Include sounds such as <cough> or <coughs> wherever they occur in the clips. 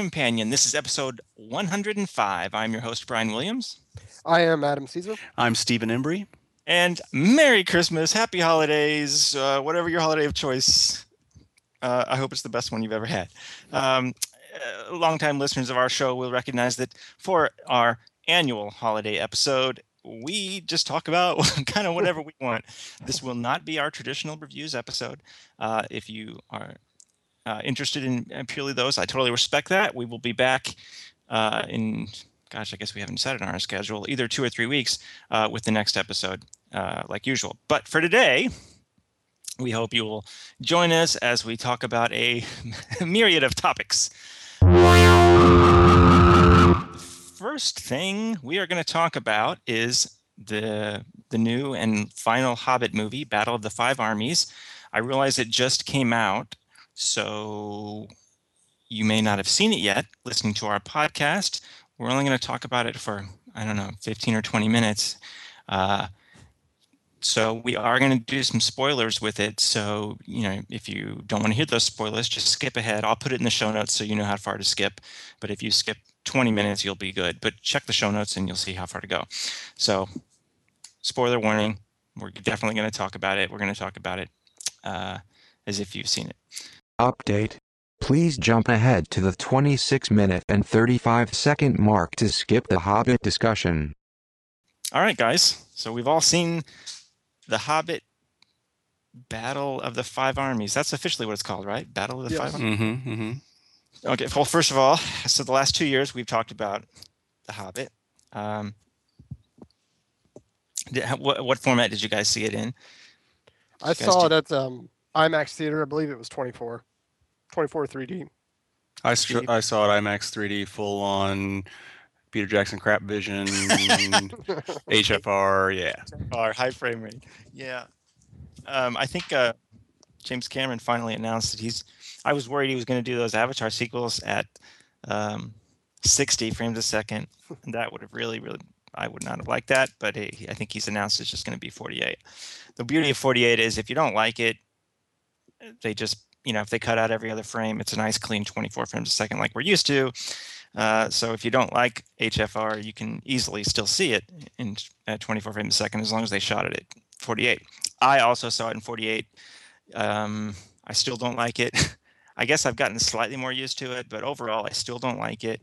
Companion. This is episode 105. I'm your host, Brian Williams. I am Adam Caesar. I'm Stephen Embry. And Merry Christmas, Happy Holidays, uh, whatever your holiday of choice. Uh, I hope it's the best one you've ever had. Um, uh, longtime listeners of our show will recognize that for our annual holiday episode, we just talk about <laughs> kind of whatever we want. This will not be our traditional reviews episode. Uh, if you are uh, interested in purely those, I totally respect that. We will be back uh, in, gosh, I guess we haven't set it on our schedule, either two or three weeks uh, with the next episode, uh, like usual. But for today, we hope you will join us as we talk about a <laughs> myriad of topics. First thing we are going to talk about is the the new and final Hobbit movie, Battle of the Five Armies. I realize it just came out, so you may not have seen it yet. Listening to our podcast, we're only going to talk about it for I don't know, 15 or 20 minutes. Uh, so we are going to do some spoilers with it. So you know, if you don't want to hear those spoilers, just skip ahead. I'll put it in the show notes so you know how far to skip. But if you skip 20 minutes, you'll be good. But check the show notes and you'll see how far to go. So, spoiler warning. We're definitely going to talk about it. We're going to talk about it uh, as if you've seen it. Update. Please jump ahead to the 26 minute and 35 second mark to skip the Hobbit discussion. All right, guys. So we've all seen the Hobbit Battle of the Five Armies. That's officially what it's called, right? Battle of the Yes. Five Armies. Mm-hmm, mm-hmm. Okay. Well, first of all, so the last two years we've talked about the Hobbit. Um, did, what, what format did you guys see it in? I saw do- it at um, IMAX theater. I believe it was 24, 24 3D. I, str- I saw it IMAX 3D full on Peter Jackson crap vision, <laughs> HFR. Yeah. Our high frame rate. Yeah. Um, I think uh, James Cameron finally announced that he's. I was worried he was going to do those Avatar sequels at um, 60 frames a second. And that would have really, really. I would not have liked that, but he, I think he's announced it's just going to be 48. The beauty of 48 is if you don't like it, they just you know if they cut out every other frame, it's a nice clean 24 frames a second like we're used to. Uh, so if you don't like HFR, you can easily still see it in at 24 frames a second as long as they shot it at 48. I also saw it in 48. Um, I still don't like it. <laughs> I guess I've gotten slightly more used to it, but overall, I still don't like it.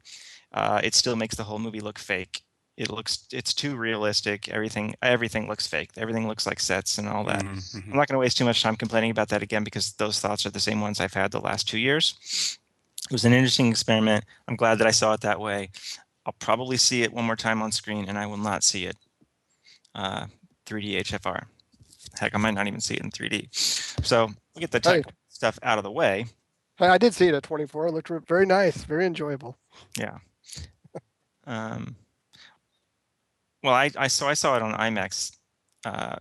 Uh, it still makes the whole movie look fake. It looks, it's too realistic. Everything, everything looks fake. Everything looks like sets and all that. Mhm, mhm. I'm not going to waste too much time complaining about that again because those thoughts are the same ones I've had the last two years. It was an interesting experiment. I'm glad that I saw it that way. I'll probably see it one more time on screen, and I will not see it uh, 3D HFR. Heck, I might not even see it in 3D. So we'll get the Hey. tech stuff out of the way. Hey, I did see it at 24. It looked very nice, very enjoyable. Yeah. <laughs> Um, well, I, I so I saw it on IMAX. Uh,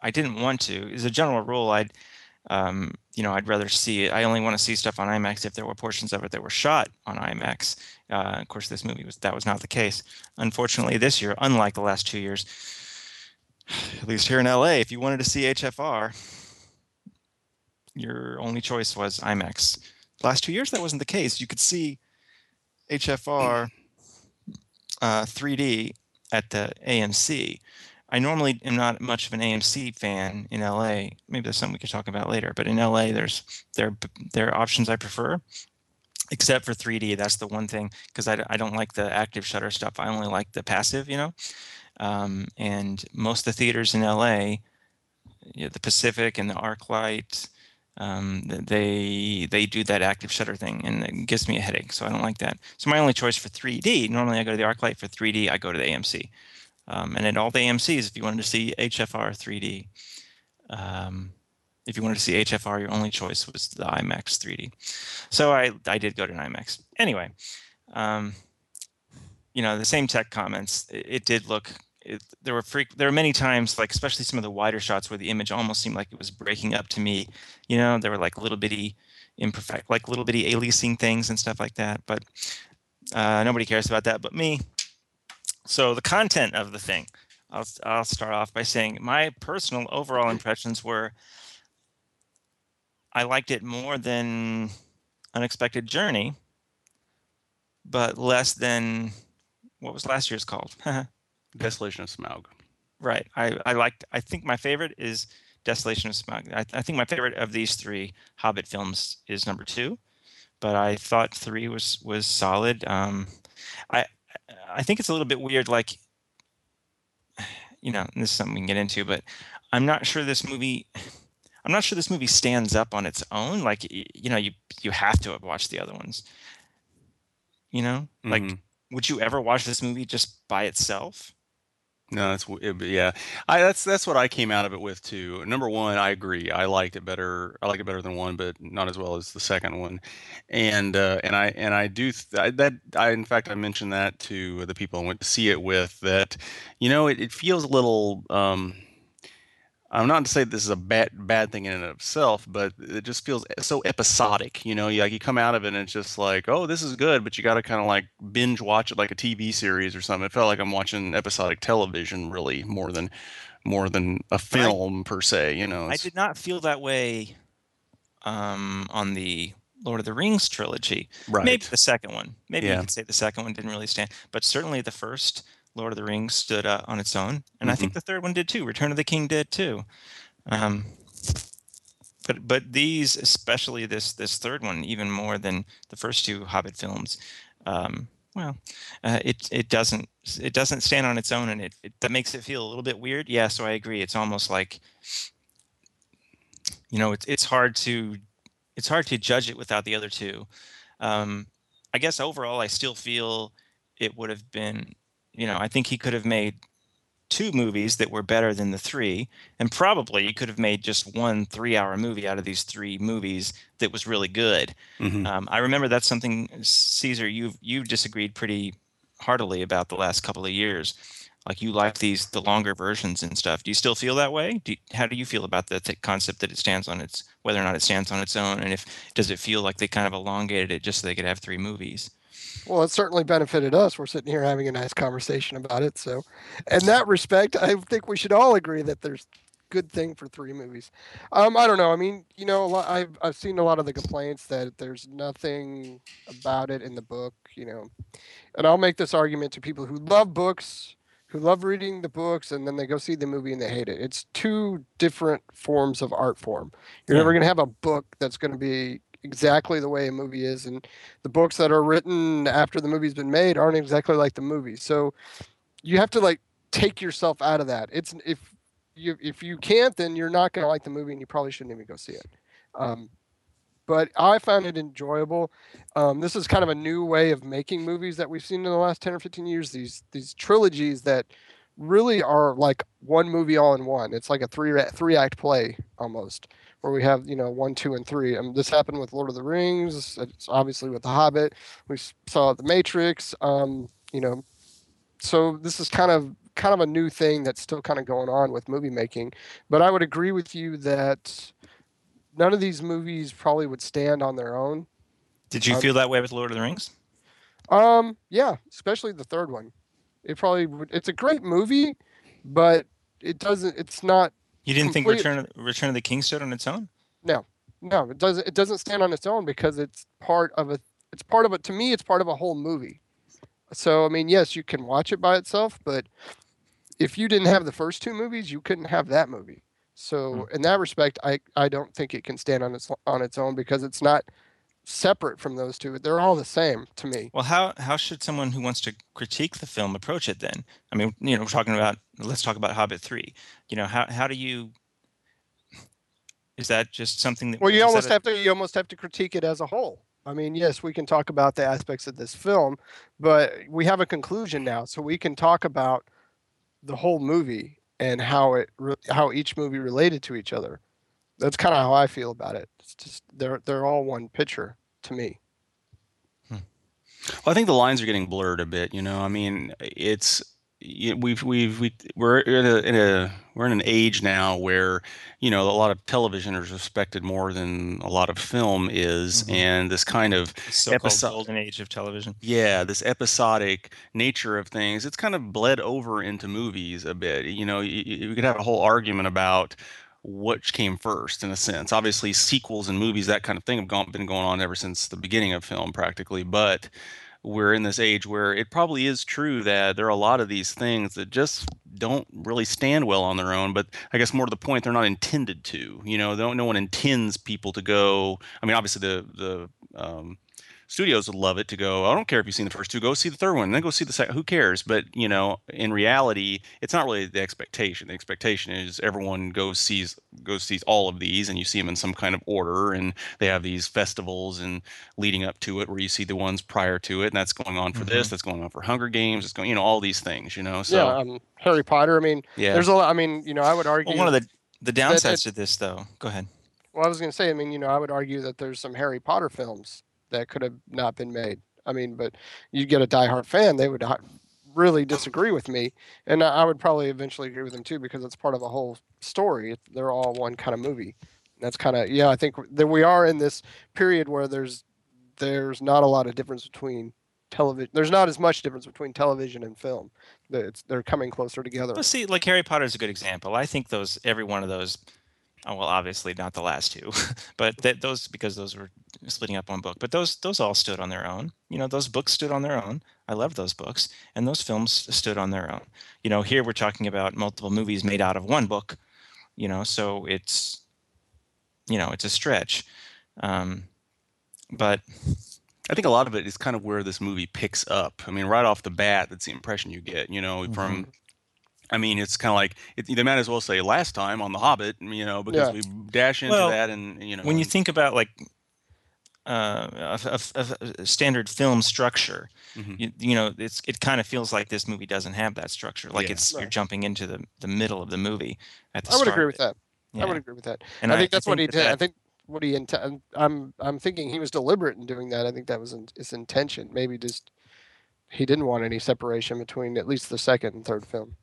I didn't want to. As a general rule, I'd um, you know I'd rather see it. I only want to see stuff on IMAX if there were portions of it that were shot on IMAX. Uh, of course, this movie was that was not the case. Unfortunately, this year, unlike the last two years, at least here in LA, if you wanted to see HFR, your only choice was IMAX. Last two years, that wasn't the case. You could see HFR uh, 3D at the AMC. I normally am not much of an AMC fan in LA. Maybe that's something we could talk about later. But in LA, there's there there are options I prefer, except for 3D. That's the one thing because I, I don't like the active shutter stuff. I only like the passive, you know. Um, and most of the theaters in LA, you know, the Pacific and the ArcLight, um, they they do that active shutter thing, and it gives me a headache. So I don't like that. So my only choice for 3D, normally I go to the ArcLight. For 3D, I go to the AMC. Um, and at all the AMC's, if you wanted to see HFR 3D, um, if you wanted to see HFR, your only choice was the IMAX 3D. So I I did go to an IMAX. Anyway, um, you know the same tech comments. It, it did look. It, there were freak. There were many times, like especially some of the wider shots, where the image almost seemed like it was breaking up to me. You know, there were like little bitty imperfect, like little bitty aliasing things and stuff like that. But uh, nobody cares about that but me. So the content of the thing, I'll I'll start off by saying my personal overall impressions were. I liked it more than Unexpected Journey, but less than what was last year's called. <laughs> Desolation of Smaug. right. I I liked. I think my favorite is Desolation of Smaug. I, I think my favorite of these three Hobbit films is number two, but I thought three was was solid. Um, I I think it's a little bit weird. Like, you know, this is something we can get into, but I'm not sure this movie. I'm not sure this movie stands up on its own. Like, you know, you you have to have watched the other ones. You know, like, Mhm. would you ever watch this movie just by itself? No, that's yeah. I that's that's what I came out of it with too. Number one, I agree. I liked it better. I like it better than one, but not as well as the second one. And uh, and I and I do th- I, that. I in fact I mentioned that to the people I went to see it with. That you know it, it feels a little. Um, I'm not to say this is a bad bad thing in and of itself, but it just feels so episodic. You know, you, like you come out of it and it's just like, oh, this is good, but you got to kind of like binge watch it like a TV series or something. It felt like I'm watching episodic television, really, more than more than a film per se. You know, I did not feel that way um, on the Lord of the Rings trilogy. right. Maybe the second one. Maybe you could say the second one didn't really stand, but certainly the first Lord of the Rings stood uh, on its own, and I Mm-hmm. think the third one did too. Return of the King did too. Um, but but these, especially this this third one, even more than the first two Hobbit films. Um, well, uh, it it doesn't it doesn't stand on its own, and it, it that makes it feel a little bit weird. Yeah, so I agree. It's almost like you know it's it's hard to it's hard to judge it without the other two. Um, I guess overall, I still feel it would have been, you know, I think he could have made two movies that were better than the three, and probably he could have made just one three-hour movie out of these three movies that was really good. Mhm. Um, I remember that's something Caesar you've you've disagreed pretty heartily about the last couple of years. Like you like these the longer versions and stuff. Do you still feel that way? Do you, how do you feel about the th- concept that it stands on its whether or not it stands on its own, and if does it feel like they kind of elongated it just so they could have three movies? Well, it certainly benefited us. We're sitting here having a nice conversation about it. So, in that respect, I think we should all agree that there's good thing for three movies. Um, I don't know. I mean, you know, a lot, I've I've seen a lot of the complaints that there's nothing about it in the book. You know, and I'll make this argument to people who love books, who love reading the books, and then they go see the movie and they hate it. It's two different forms of art form. You're Yeah. never going to have a book that's going to be exactly the way a movie is, and the books that are written after the movie's been made aren't exactly like the movie. So you have to like take yourself out of that. It's if you if you can't, then you're not going to like the movie, and you probably shouldn't even go see it. Um, but I found it enjoyable. Um, this is kind of a new way of making movies that we've seen in the last ten or fifteen years. These these trilogies that really are like one movie all in one. It's like a three three act play almost, where we have you know one, two, and three. Um, this happened with Lord of the Rings. It's obviously with The Hobbit. We saw The Matrix. Um, you know, so this is kind of kind of a new thing that's still kind of going on with movie making. But I would agree with you that none of these movies probably would stand on their own. Did you Um, feel that way with Lord of the Rings? Um, yeah, especially the third one. It probably would, it's a great movie, but it doesn't. It's not. You didn't think Return of, Return of the King stood on its own? No, no, it doesn't. It doesn't stand on its own because it's part of a. It's part of a. To me, it's part of a whole movie. So I mean, yes, you can watch it by itself, but if you didn't have the first two movies, you couldn't have that movie. So hmm. in that respect, I I don't think it can stand on its on its own because it's not separate from those two. They're all the same to me. Well, how how should someone who wants to critique the film approach it then? I mean, you know, we're talking about let's talk about Hobbit three. You know, how how do you? Is that just something that? Well, you almost a- have to you almost have to critique it as a whole. I mean, yes, we can talk about the aspects of this film, but we have a conclusion now, so we can talk about the whole movie and how it re- how each movie related to each other. That's kind of how I feel about it. It's just they're they're all one picture to me. Well, I think the lines are getting blurred a bit. You know, I mean, it's we've we've we, we're in a, in a we're in an age now where you know a lot of television is respected more than a lot of film is, Mhm. and this kind of so-called episode- golden age of television? yeah, this episodic nature of things, it's kind of bled over into movies a bit. You know, you, you could have a whole argument about which came first in a sense. Obviously, sequels and movies, that kind of thing, have gone, been going on ever since the beginning of film, practically. But we're in this age where it probably is true that there are a lot of these things that just don't really stand well on their own. But I guess more to the point, they're not intended to. You know, no one intends people to go. I mean, obviously the the um, studios would love it to go. I don't care if you've seen the first two, go see the third one, then go see the second. Who cares? But you know, in reality, it's not really the expectation. The expectation is everyone goes sees goes sees all of these, and you see them in some kind of order, and they have these festivals and leading up to it, where you see the ones prior to it, and that's going on for Mm-hmm. this, that's going on for Hunger Games, it's going, you know, all these things, you know. So yeah, um, Harry Potter. I mean, yeah, there's a lot. I mean, you know, I would argue. Well, one of the the that- downsides to this, though. Go ahead. Well, I was going to say, I mean, you know, I would argue that there's some Harry Potter films that could have not been made. I mean, but you get a diehard fan, they would really disagree with me, and I would probably eventually agree with them too because it's part of a whole story. They're all one kind of movie. That's kind of yeah. I think that we are in this period where there's there's not a lot of difference between television. There's not as much difference between television and film. It's they're coming closer together. Well, see, like Harry Potter is a good example. I think those every one of those. Oh, well, obviously not the last two, <laughs> but that those because those were splitting up one book. But those those all stood on their own. You know, those books stood on their own. I love those books, and those films stood on their own. You know, here we're talking about multiple movies made out of one book. You know, so it's you know it's a stretch, um, but I think a lot of it is kind of where this movie picks up. I mean, right off the bat, that's the impression you get. You know, from. I mean, it's kind of like it, they might as well say last time on The Hobbit, you know, because Yeah. we dash into Well, that and you know. when you think about like uh, a, a- a- a standard film structure, Mhm. you, you know, it's it kind of feels like this movie doesn't have that structure. Like Yeah. it's you're jumping into the the middle of the movie at the I would agree with that. Yeah. I would agree with that. And I think that's what he that did. I think what he intended. I'm I'm thinking he was deliberate in doing that. I think that was in, his intention. Maybe just he didn't want any separation between at least the second and third film.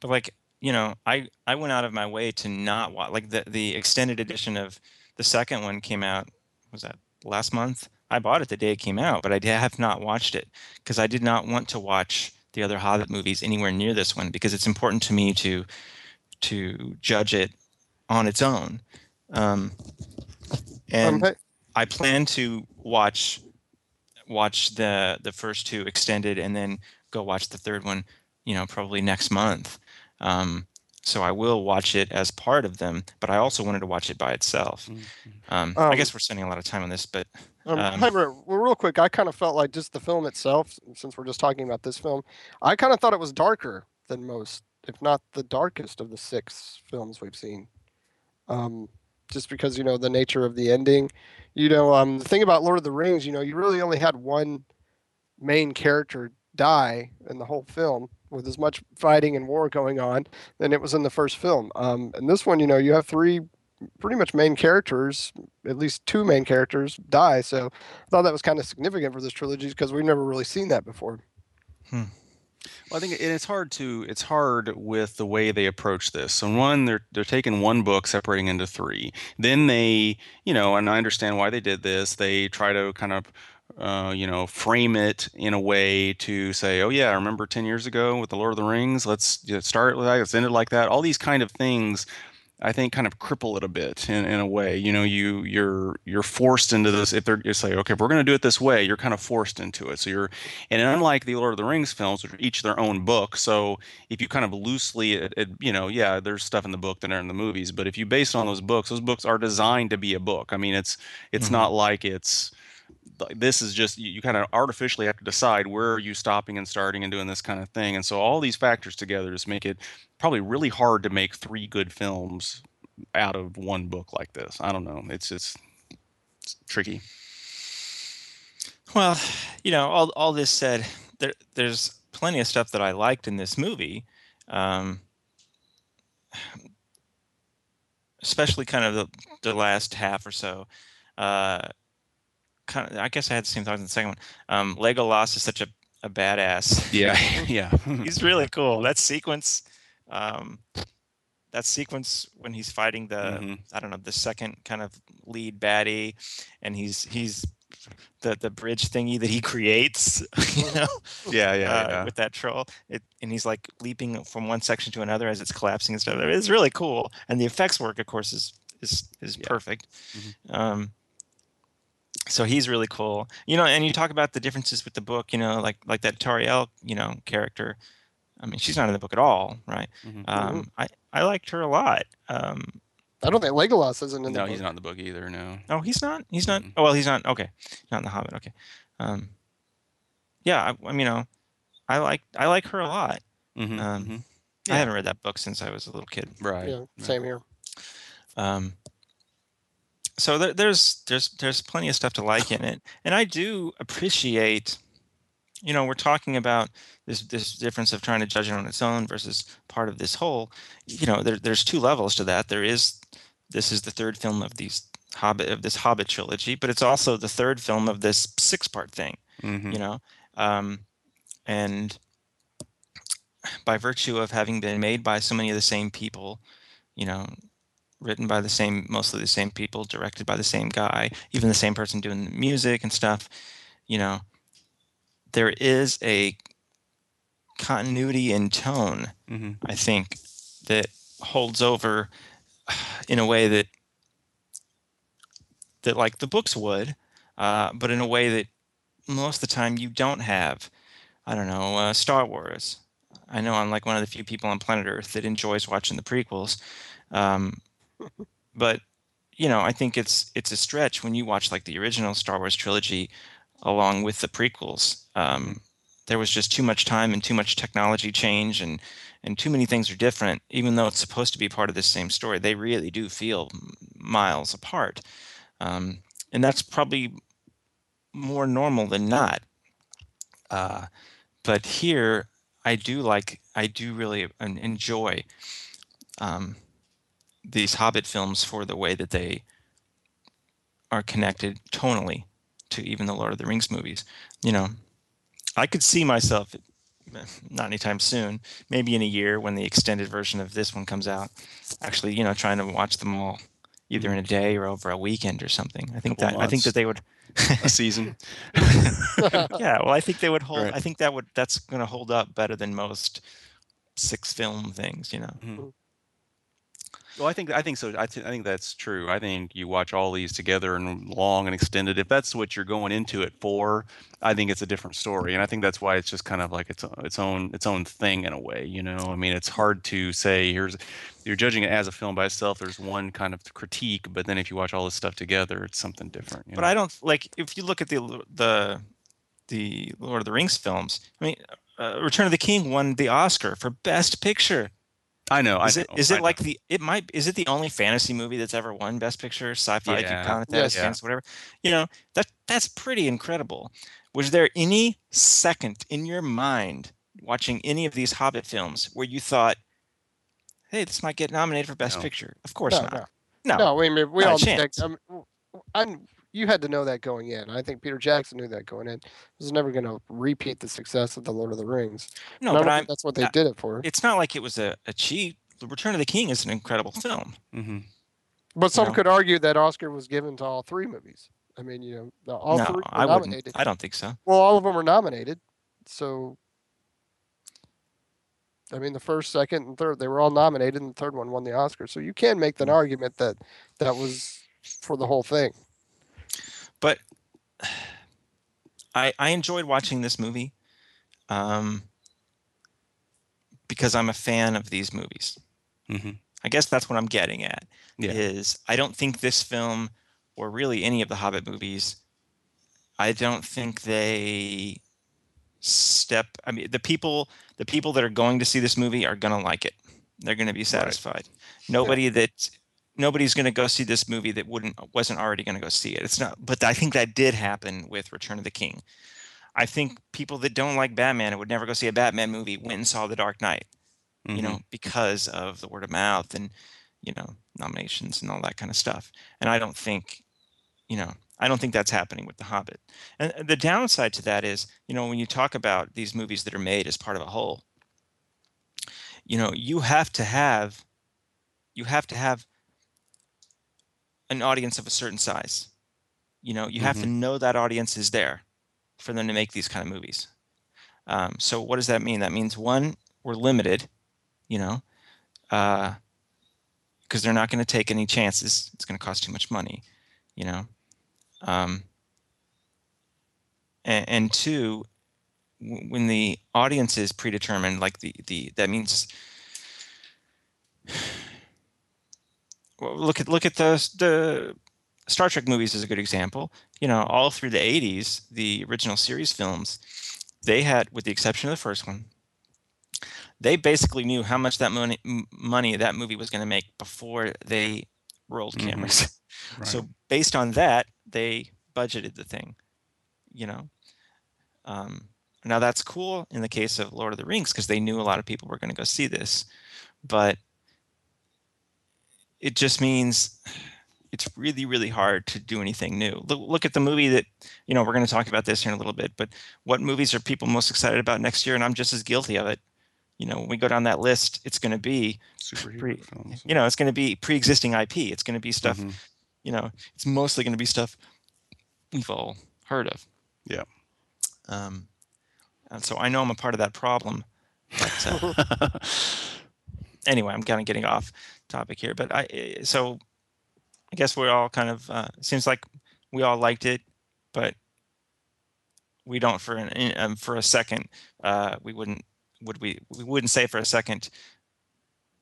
But like you know, I I went out of my way to not watch like the the extended edition of the second one came out. Was that last month? I bought it the day it came out, but I have not watched it because I did not want to watch the other Hobbit movies anywhere near this one because it's important to me to to judge it on its own. Um, and I plan to watch watch the the first two extended and then go watch the third one, you know, probably next month. Um, so I will watch it as part of them, but I also wanted to watch it by itself. Mhm. Um, I Um, guess we're spending a lot of time on this, but um, um, hey, Ro- well, real quick, I kind of felt like just the film itself, since we're just talking about this film, I kind of thought it was darker than most, if not the darkest of the six films we've seen. Um, just because you know the nature of the ending, you know, um, the thing about Lord of the Rings, you know, you really only had one main character die in the whole film with as much fighting and war going on than it was in the first film. Um, and this one, you know, you have three pretty much main characters, at least two main characters die. So I thought that was kind of significant for this trilogy because we've never really seen that before. Well, I think it's hard to it's hard with the way they approach this. So one, they're they're taking one book, separating into three. Then they, you know, and I understand why they did this. They try to kind of, uh, you know, frame it in a way to say, oh yeah, I remember ten years ago with the Lord of the Rings? Let's you know, start with that. Let's end it like that. All these kind of things. I think kind of cripple it a bit in, in a way. You know, you you're you're forced into this. If they're just like, okay, if we're going to do it this way, you're kind of forced into it. So you're and unlike the Lord of the Rings films, which are each their own book, so if you kind of loosely, it, it- you know, yeah, there's stuff in the book that are in the movies, but if you base it on those books, those books are designed to be a book. I mean, it's it's Mhm. not like it's this is just you, you kind of artificially have to decide where are you stopping and starting and doing this kind of thing, and so all these factors together just make it probably really hard to make three good films out of one book like this. I don't know. It's just it's tricky. Well, you know, all all this said, there there's plenty of stuff that I liked in this movie, um, especially kind of the the last half or so. Uh, kind of, I guess I had the same thoughts in the second one. Um, Legolas is such a a badass. Yeah, <laughs> <laughs> yeah. he's really cool. That sequence, um, that sequence when he's fighting the Mhm. I don't know the second kind of lead baddie, and he's he's the the bridge thingy that he creates, <laughs> you know, yeah, yeah, uh, yeah. with that troll. It and he's like leaping from one section to another as it's collapsing and stuff. It's really cool, and the effects work, of course, is is is Yeah. perfect. Mhm. Um, so he's really cool. You know, and you talk about the differences with the book. You know, like like that Tauriel, you know, character. I mean, she's not in the book at all, right? Mhm. Um, I I liked her a lot. Um, I don't think Legolas isn't in the No, book. he's not in the book either. No. oh, he's not. He's not. Oh, well, he's not. Okay, not in the Hobbit. Okay. Um, yeah, I, I mean, you know, I like I like her a lot. hmm Um, hmm I haven't read that book since I was a little kid. Right. Yeah, right. same here. Um, so there, there's there's there's plenty of stuff to like in it, and I do appreciate. You know, we're talking about this this difference of trying to judge it on its own versus part of this whole. You know, there, there's two levels to that. There is this is the third film of these Hobbit of this Hobbit trilogy, but it's also the third film of this six part thing. Mhm. You know, um, and by virtue of having been made by so many of the same people, you know, written by the same, mostly the same people, directed by the same guy, even the same person doing the music and stuff, you know, there is a continuity in tone, Mhm. I think, that holds over <sighs> in a way that that like the books would, uh, but in a way that most of the time you don't have. I don't know, uh, Star Wars. I know I'm like one of the few people on planet Earth that enjoys watching the prequels, um, but you know, I think it's it's a stretch when you watch like the original Star Wars trilogy along with the prequels. Um, there was just too much time and too much technology change, and and too many things are different. Even though it's supposed to be part of the same story, they really do feel miles apart, um, and that's probably more normal than not. Uh, but here, I do like, I do really enjoy um, these Hobbit films for the way that they are connected tonally to even the Lord of the Rings movies. You know, I could see myself, <laughs> not anytime soon, maybe in a year when the extended version of this one comes out, actually, you know, trying to watch them all either in a day or over a weekend or something. I think that Couple I think that they would. A season. <laughs> <laughs> yeah, well, I think they would hold. Right. I think that would that's going to hold up better than most six film things. You know. Mm-hmm. Well, I think I think so. I, th- I think that's true. I think you watch all these together and long and extended. If that's what you're going into it for, I think it's a different story, and I think that's why it's just kind of like its its own its own thing in a way. You know, I mean, it's hard to say here's you're judging it as a film by itself. There's one kind of critique, but then if you watch all this stuff together, it's something different. You But know? I don't like if you look at the the the Lord of the Rings films. I mean, uh, Return of the King won the Oscar for Best Picture. I know. Is I it know, is I it know. like the it might is it the only fantasy movie that's ever won Best Picture? Sci-fi, Yeah. keep count it that Yes. as Yeah. fantasy, whatever. You know that that's pretty incredible. Was there any second in your mind watching any of these Hobbit films where you thought, "Hey, this might get nominated for Best No. Picture"? Of course No, not. no. No. No, I mean we all knew chance. I mean, I'm, you had to know that going in. I think Peter Jackson knew that going in. He was never going to repeat the success of the Lord of the Rings. No, but I'm that's what they I- did it for. it's not like it was a, a cheat. The Return of the King is an incredible film. Mhm. But some know. could argue that Oscar was given to all three movies. I mean, you know, the- all no, three were I wouldn't. nominated. I don't think so. Well, all of them were nominated. So, I mean, the first, second, and third, they were all nominated, and the third one won the Oscar. So you can make an argument that that was for the whole thing. But I I enjoyed watching this movie, um, because I'm a fan of these movies. Mhm. I guess that's what I'm getting at. Yeah. Is I don't think this film, or really any of the Hobbit movies, I don't think they step. I mean, the people the people that are going to see this movie are gonna like it. They're gonna be satisfied. Nobody that nobody's gonna go see this movie that wouldn't wasn't already gonna go see it. It's not. But I think that did happen with Return of the King. I think people that don't like Batman and would never go see a Batman movie went and saw The Dark Knight you Mhm. know, because of the word of mouth and, you know, nominations and all that kind of stuff. And I don't think, you know, I don't think that's happening with The Hobbit. And the downside to that is, you know, when you talk about these movies that are made as part of a whole, you know, you have to have, you have to have an audience of a certain size. You know, you have to know that audience is there for them to make these kind of movies. Um, so what does that mean? That means one, we're limited you know, because they're not going to take any chances. It's going to cost too much money, you know. Um, and, and two, w- when the audience is predetermined, like the the that means. Look at look at the the Star Trek movies is a good example. You know, all through the '80s, the original series films, they had, with the exception of the first one, they basically knew how much that money m- money that movie was going to make before they rolled Mhm. cameras. <laughs> Right. So based on that, they budgeted the thing. You know, um, now that's cool in the case of Lord of the Rings because they knew a lot of people were going to go see this, but it just means it's really really hard to do anything new. Look, look at the movie that you know we're going to talk about this here in a little bit, but what movies are people most excited about next year? And I'm just as guilty of it. You know, when we go down that list, it's going to be superhero pre- films. you know it's going to be pre-existing IP. It's going to be stuff Mhm. you know, it's mostly going to be stuff we've all heard of. Yeah. Um, and so I know I'm a part of that problem. But uh, <laughs> anyway, I'm kind of getting off topic here. But I, eh, so I guess we're all kind of uh, seems like we all liked it, but we don't for an um, for a second. Uh, we wouldn't would we we wouldn't say for a second.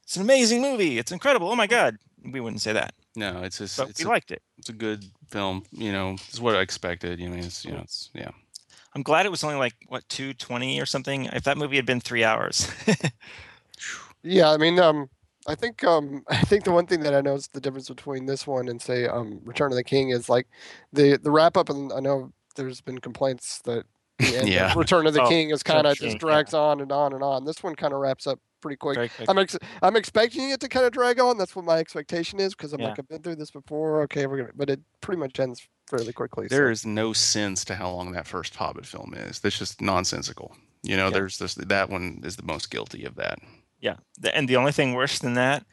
It's an amazing movie. It's incredible. Oh my god. We wouldn't say that, no, it's just but it's we a, liked it. it's a good film. You know, it's what I expected. You know, it's you know, Mm. it's yeah. I'm glad it was only like what 220 or something. If that movie had been three hours, <laughs> Yeah, I mean, um, I think um, <laughs> I think the one thing that I noticed the difference between this one and say um, Return of the King is like the the wrap up, and I know there's been complaints that <laughs> the end Yeah. of Return of the Oh, King is kind of the just drags on and on and on. This one kind of wraps up pretty quick. quick. I'm ex- I'm expecting it to kind of drag on. That's what my expectation is because I'm Yeah. like I've been through this before. Okay, we're gonna, but it pretty much ends fairly quickly. so- There is no sense to how long that first Hobbit film is. That's just nonsensical. You know, Yeah. there's this that one is the most guilty of that. Yeah, the, and the only thing worse than that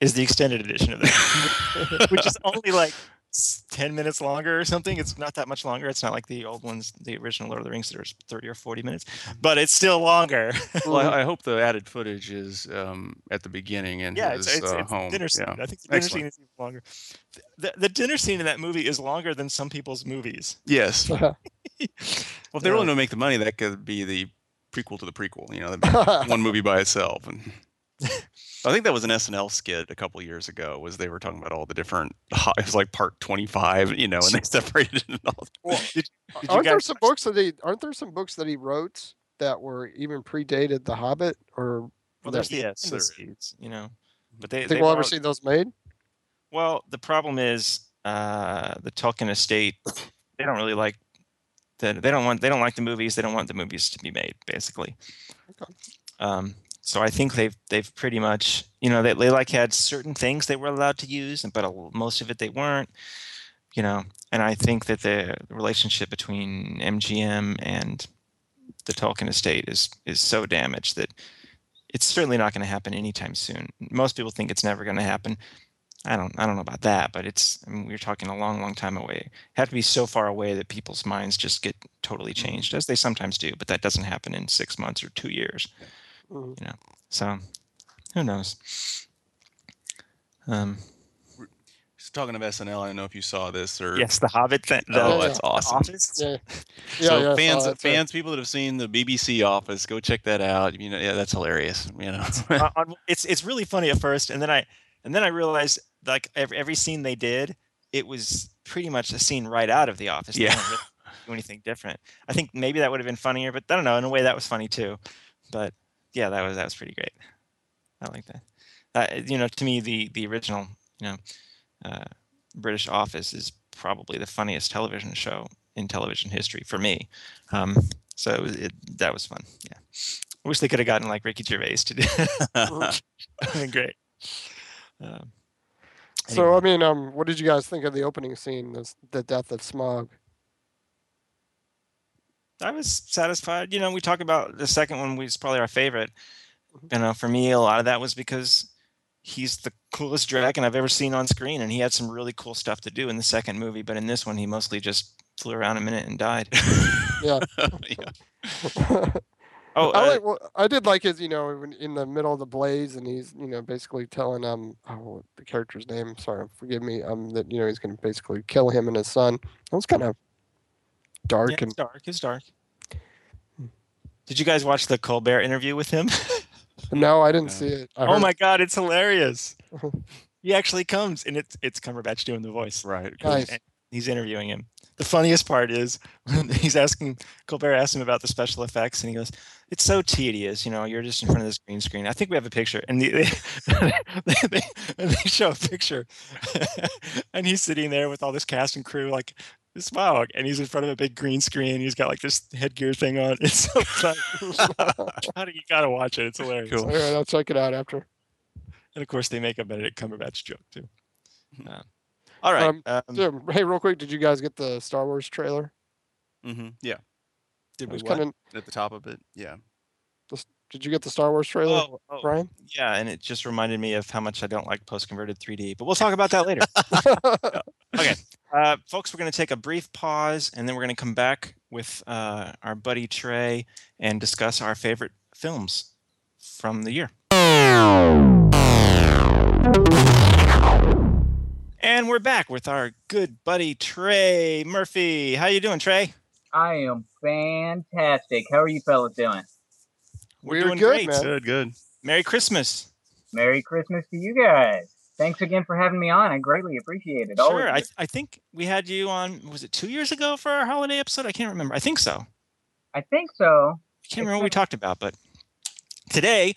is the extended edition of that, <laughs> which is only like 10 minutes longer or something. It's not that much longer. It's not like the old ones, the original Lord of the Rings, that are 30 or 40 minutes, but it's still longer. <laughs> Well. I, I hope the added footage is um, at the beginning and yeah, his it's, it's, uh, it's home. dinner scene. Yeah. I think the dinner Excellent. scene is even longer. The, the dinner scene in that movie is longer than some people's movies. Yes. <laughs> Well, if they Yeah. really don't make the money, that could be the prequel to the prequel. You know, that'd be <laughs> one movie by itself. And I think that was an SNL skit a couple years ago. Was they were talking about all the different? <laughs> It was like part twenty five. You know, and they <laughs> separated it all. Well, Did you aren't there guys some watch- books that he aren't there some books that he wrote that were even predated The Hobbit or Well, there's the Yes, there is. appendices, you know, but they, think they we'll were ever all- see those made? Well, the problem is uh, the Tolkien estate. They don't really like the. They don't want. They don't like the movies. They don't want the movies to be made. Basically. Okay. Um, so I think they've they've pretty much you know they, they like had certain things they were allowed to use, but a- most of it they weren't. You know, and I think that the relationship between MGM and the Tolkien estate is is so damaged that it's certainly not going to happen anytime soon. Most people think it's never going to happen. I don't I don't know about that, but it's I mean we're talking a long, long time away. Have to be so far away that people's minds just get totally changed, as they sometimes do, but that doesn't happen in six months or two years. Mhm. So who knows? Um, Just talking of SNL, I don't know if you saw this or. yes, the Hobbit thing. The, Oh, that's the awesome. <laughs> Yeah, yeah, so yeah. I fans, saw that, too. fans, people that have seen the BBC Office, go check that out. You know, yeah, that's hilarious. You know, Uh, it's it's really funny at first, and then I and then I realized like every, every scene they did, it was pretty much a scene right out of The Office. They Yeah. didn't really do anything different. I think maybe that would have been funnier, but I don't know. In a way, that was funny too. But yeah, that was that was pretty great. I like that. Uh, you know, to me, the the original, you know, uh, British Office is probably the funniest television show in television history for me. Um, so it was, it, that was fun. Yeah, I wish they could have gotten like Ricky Gervais to do. <laughs> <laughs> Great. Um, So anyway. I mean, um, what did you guys think of the opening scene, the, the death of Smaug? I was satisfied. You know, we talk about the second one was probably our favorite. Mhm. You know, for me, a lot of that was because he's the coolest dragon I've ever seen on screen, and he had some really cool stuff to do in the second movie. But in this one, he mostly just flew around a minute and died. Yeah. <laughs> Yeah. <laughs> Oh, I uh, like. Well, I did like his. You know, in the middle of the blaze, and he's you know basically telling um oh, the character's name. Sorry, forgive me. Um, that you know he's going to basically kill him and his son. That was kind of dark Yeah, and it's dark. It's dark. Did you guys watch the Colbert interview with him? <laughs> no, I didn't No. see it. I oh heard- my god, it's hilarious. <laughs> he actually comes and it's it's Cumberbatch doing the voice. Right. Nice. And He's interviewing him. The funniest part is <laughs> when he's asking Colbert asks him about the special effects, and he goes, "It's so tedious, you know. You're just in front of this green screen. I think we have a picture." And <laughs> they they, they, they, show a picture, <laughs> and he's sitting there with all this cast and crew, like smile, and he's in front of a big green screen. He's got like this headgear thing on. It's so funny. How do you gotta watch it? It's hilarious. Cool. All right, I'll check it out after. And of course, they make a Benedict Cumberbatch joke too. Uh, all right. Um, Um, So, hey, real quick, did you guys get the Star Wars trailer? Mm-hmm. Yeah. did I we was kind of. At the top of it. Yeah. Did you get the Star Wars trailer, Oh, oh, Brian? yeah, and it just reminded me of how much I don't like post-converted 3D. But we'll talk about that later. <laughs> okay, uh, folks, we're going to take a brief pause, and then we're going to come back with uh, our buddy Trey and discuss our favorite films from the year. And we're back with our good buddy Trey Murphy. How you doing, Trey? I am fantastic. How are you fellas doing? We're doing good, great. man. Good. Good. Merry Christmas. Merry Christmas to you guys. Thanks again for having me on. I greatly appreciate it. Always Sure. I. I think we had you on, was it two years ago for our holiday episode? I can't remember. I think so. I think so. I can't remember what we talked about, but today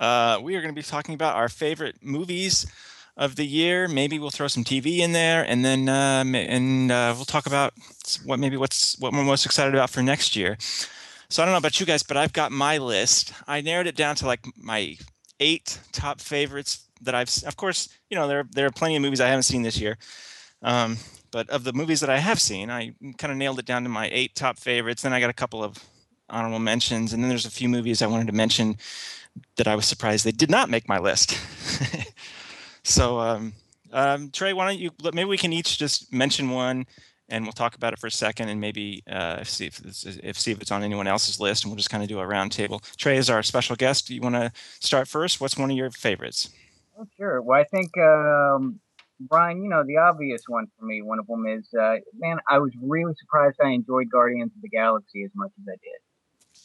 uh, we are going to be talking about our favorite movies of the year. Maybe we'll throw some TV in there, and then ma- and uh, we'll talk about what maybe what's what we're most excited about for next year. So I don't know about you guys, but I've got my list. I narrowed it down to like my eight top favorites that I've. Of course, you know there there are plenty of movies I haven't seen this year. Um, but of the movies that I have seen, I kind of nailed it down to my eight top favorites. Then I got a couple of honorable mentions, and then there's a few movies I wanted to mention that I was surprised they did not make my list. <laughs> so, um, um, Trey, why don't you? Maybe we can each just mention one, and we'll talk about it for a second, and maybe uh, see if it's, if see if it's on anyone else's list, and we'll just kind of do a round table. Trey is our special guest. Do you want to start first? What's one of your favorites? Oh, sure. Well, I think, um, Brian, you know, the obvious one for me, one of them is, uh, man, I was really surprised I enjoyed Guardians of the Galaxy as much as I did.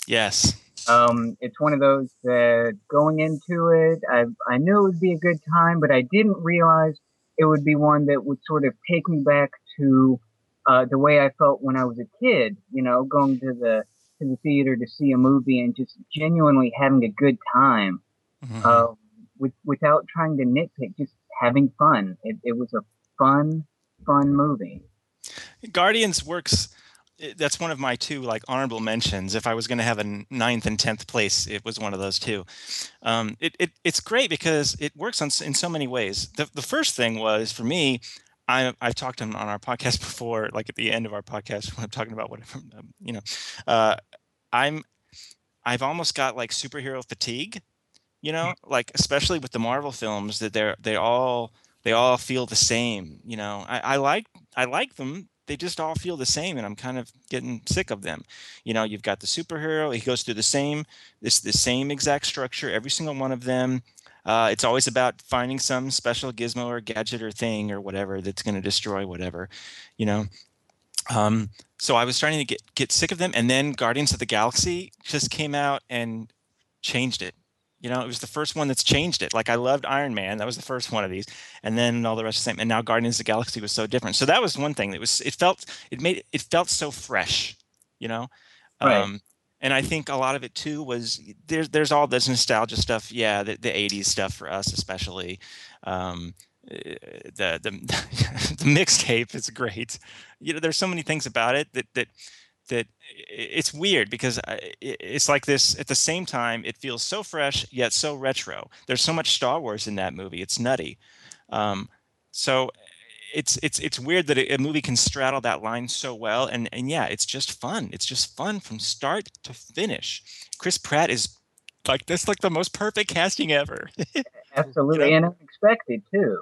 Yes. Um, it's one of those that going into it, I, I knew it would be a good time, but I didn't realize it would be one that would sort of take me back to uh, the way I felt when I was a kid. You know, going to the to the theater to see a movie and just genuinely having a good time, Mhm. uh, with, without trying to nitpick, just having fun. It, it was a fun, fun movie. Guardians works. That's one of my two like honorable mentions. If I was going to have a ninth and tenth place, it was one of those two. Um, it, it it's great because it works on in so many ways. The the first thing was for me. I I've talked on, on our podcast <laughs> before, like at the end of our podcast <laughs> when I'm talking about whatever um, you know. Uh, I'm I've almost got like superhero fatigue, you know, like especially with the Marvel films that they're they all they all feel the same. You know, I, I like I like them. They just all feel the same, and I'm kind of getting sick of them. You know, you've got the superhero. He goes through the same this the same exact structure. Every single one of them. Uh, it's always about finding some special gizmo or gadget or thing or whatever that's going to destroy whatever. You know. Um, so I was starting to get get sick of them, and then Guardians of the Galaxy just came out and changed it. You know, it was the first one that's changed it. Like I loved Iron Man, that was the first one of these, and then all the rest of the same. And now Guardians of the Galaxy was so different. So that was one thing that was it felt it made it felt so fresh. You know, Right. um, and I think a lot of it too was there's there's all this nostalgia stuff. Yeah, the, the '80s stuff for us especially. Um, uh, the the <laughs> the mixtape is great. You know, there's so many things about it that that that it's weird because it's like this at the same time it feels so fresh yet so retro. There's so much star wars in that movie. It's nutty. Um, so it's it's it's weird that a, movie can straddle that line so well and and yeah it's just fun. It's just fun from start to finish. Chris pratt is like that's like the most perfect casting ever. <laughs> Absolutely, and unexpected too.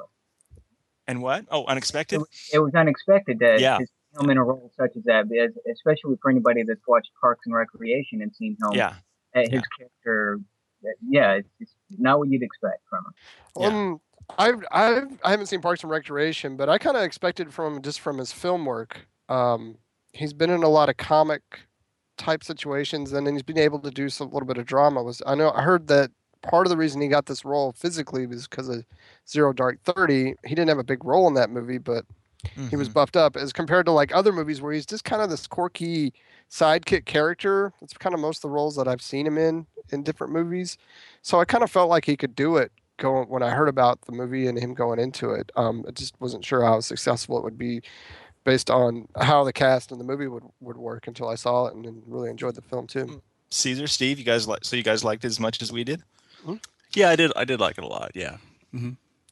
and what? Oh unexpected? It was unexpected that Yeah. Him in a role such as that, especially for anybody that's watched Parks and Recreation and seen him. yeah uh, his character. uh, Yeah, it's, it's not what you'd expect from him. Yeah. Um, I've, I've I haven't seen Parks and Recreation, but I kind of expected from just from his film work. Um, he's been in a lot of comic type situations, and then he's been able to do some little bit of drama. Was I know I heard that part of the reason he got this role physically was because of Zero Dark Thirty. He didn't have a big role in that movie, but he was Mhm. buffed up as compared to like other movies where he's just kind of this quirky sidekick character. That's kind of most of the roles that I've seen him in in different movies. So I kind of felt like he could do it going when I heard about the movie and him going into it. Um, I just wasn't sure how successful it would be based on how the cast and the movie would, would work until I saw it and then really enjoyed the film too. Caesar, Steve, you guys like so you guys liked it as much as we did? Yeah, I did. I did like it a lot. Yeah.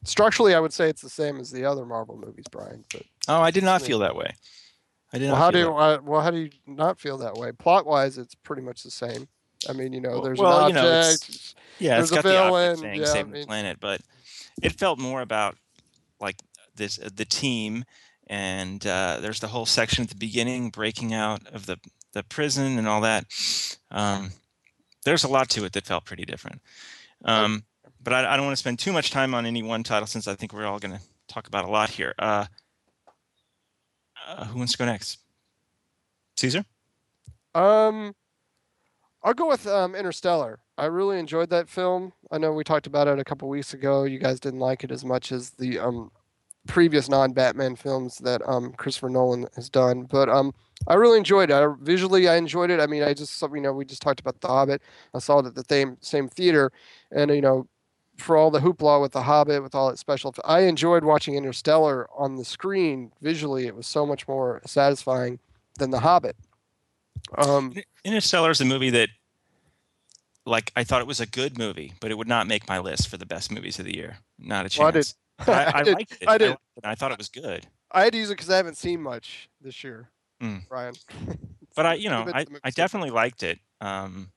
Structurally, I would say it's the same as the other Marvel movies, Brian. But Oh, I did not feel that way. I did well, how do you, uh, well how do you not feel that way? Plot wise, it's pretty much the same. I mean, you know, there's well, an you know, it's- object. Yeah, it's got the object villain, thing, yeah, I saving mean- the planet, but it felt more about like this uh, the team, and uh, there's the whole section at the beginning breaking out of the the prison and all that. Um, there's a lot to it that felt pretty different. Um, but I, I don't want to spend too much time on any one title since I think we're all going to talk about a lot here. Uh, uh, who wants to go next? Caesar. Um, I'll go with um, Interstellar. I really enjoyed that film. I know we talked about it a couple weeks ago. You guys didn't like it as much as the um, previous non-Batman films that um, Christopher Nolan has done, but um, I really enjoyed it. I, visually, I enjoyed it. I mean, I just you know we just talked about The Hobbit. I saw it at the same same theater, and you know. For all the hoopla with The Hobbit, with all its special, I enjoyed watching Interstellar on the screen. Visually, it was so much more satisfying than The Hobbit. Um, Interstellar is a movie that, like, I thought it was a good movie, but it would not make my list for the best movies of the year. Not a Well, I did- chance. <laughs> I, I, did- liked it. I did. liked it, I thought it was good. I had to use it because I haven't seen much this year, Mm. Brian. <laughs> But I, you know, I, I definitely liked it. Um,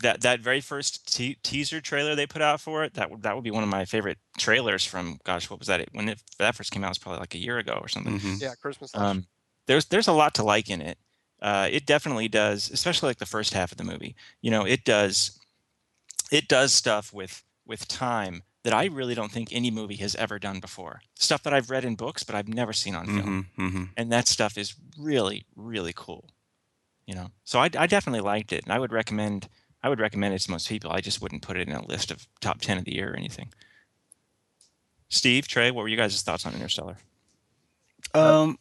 that that very first te- teaser trailer they put out for it, that would that would be one of my favorite trailers from. Gosh, what was that? When it, that first came out, it was probably like a year ago or something. Mhm. Yeah, Christmas. Um, there's there's a lot to like in it. Uh, it definitely does, especially like the first half of the movie. You know, it does it does stuff with with time that I really don't think any movie has ever done before. Stuff that I've read in books, but I've never seen on film, Mhm. Mhm. and that stuff is really really cool. You know, so I, I definitely liked it, and I would recommend I would recommend it to most people. I just wouldn't put it in a list of top ten of the year or anything. Steve, Trey, what were you guys' thoughts on Interstellar? Um,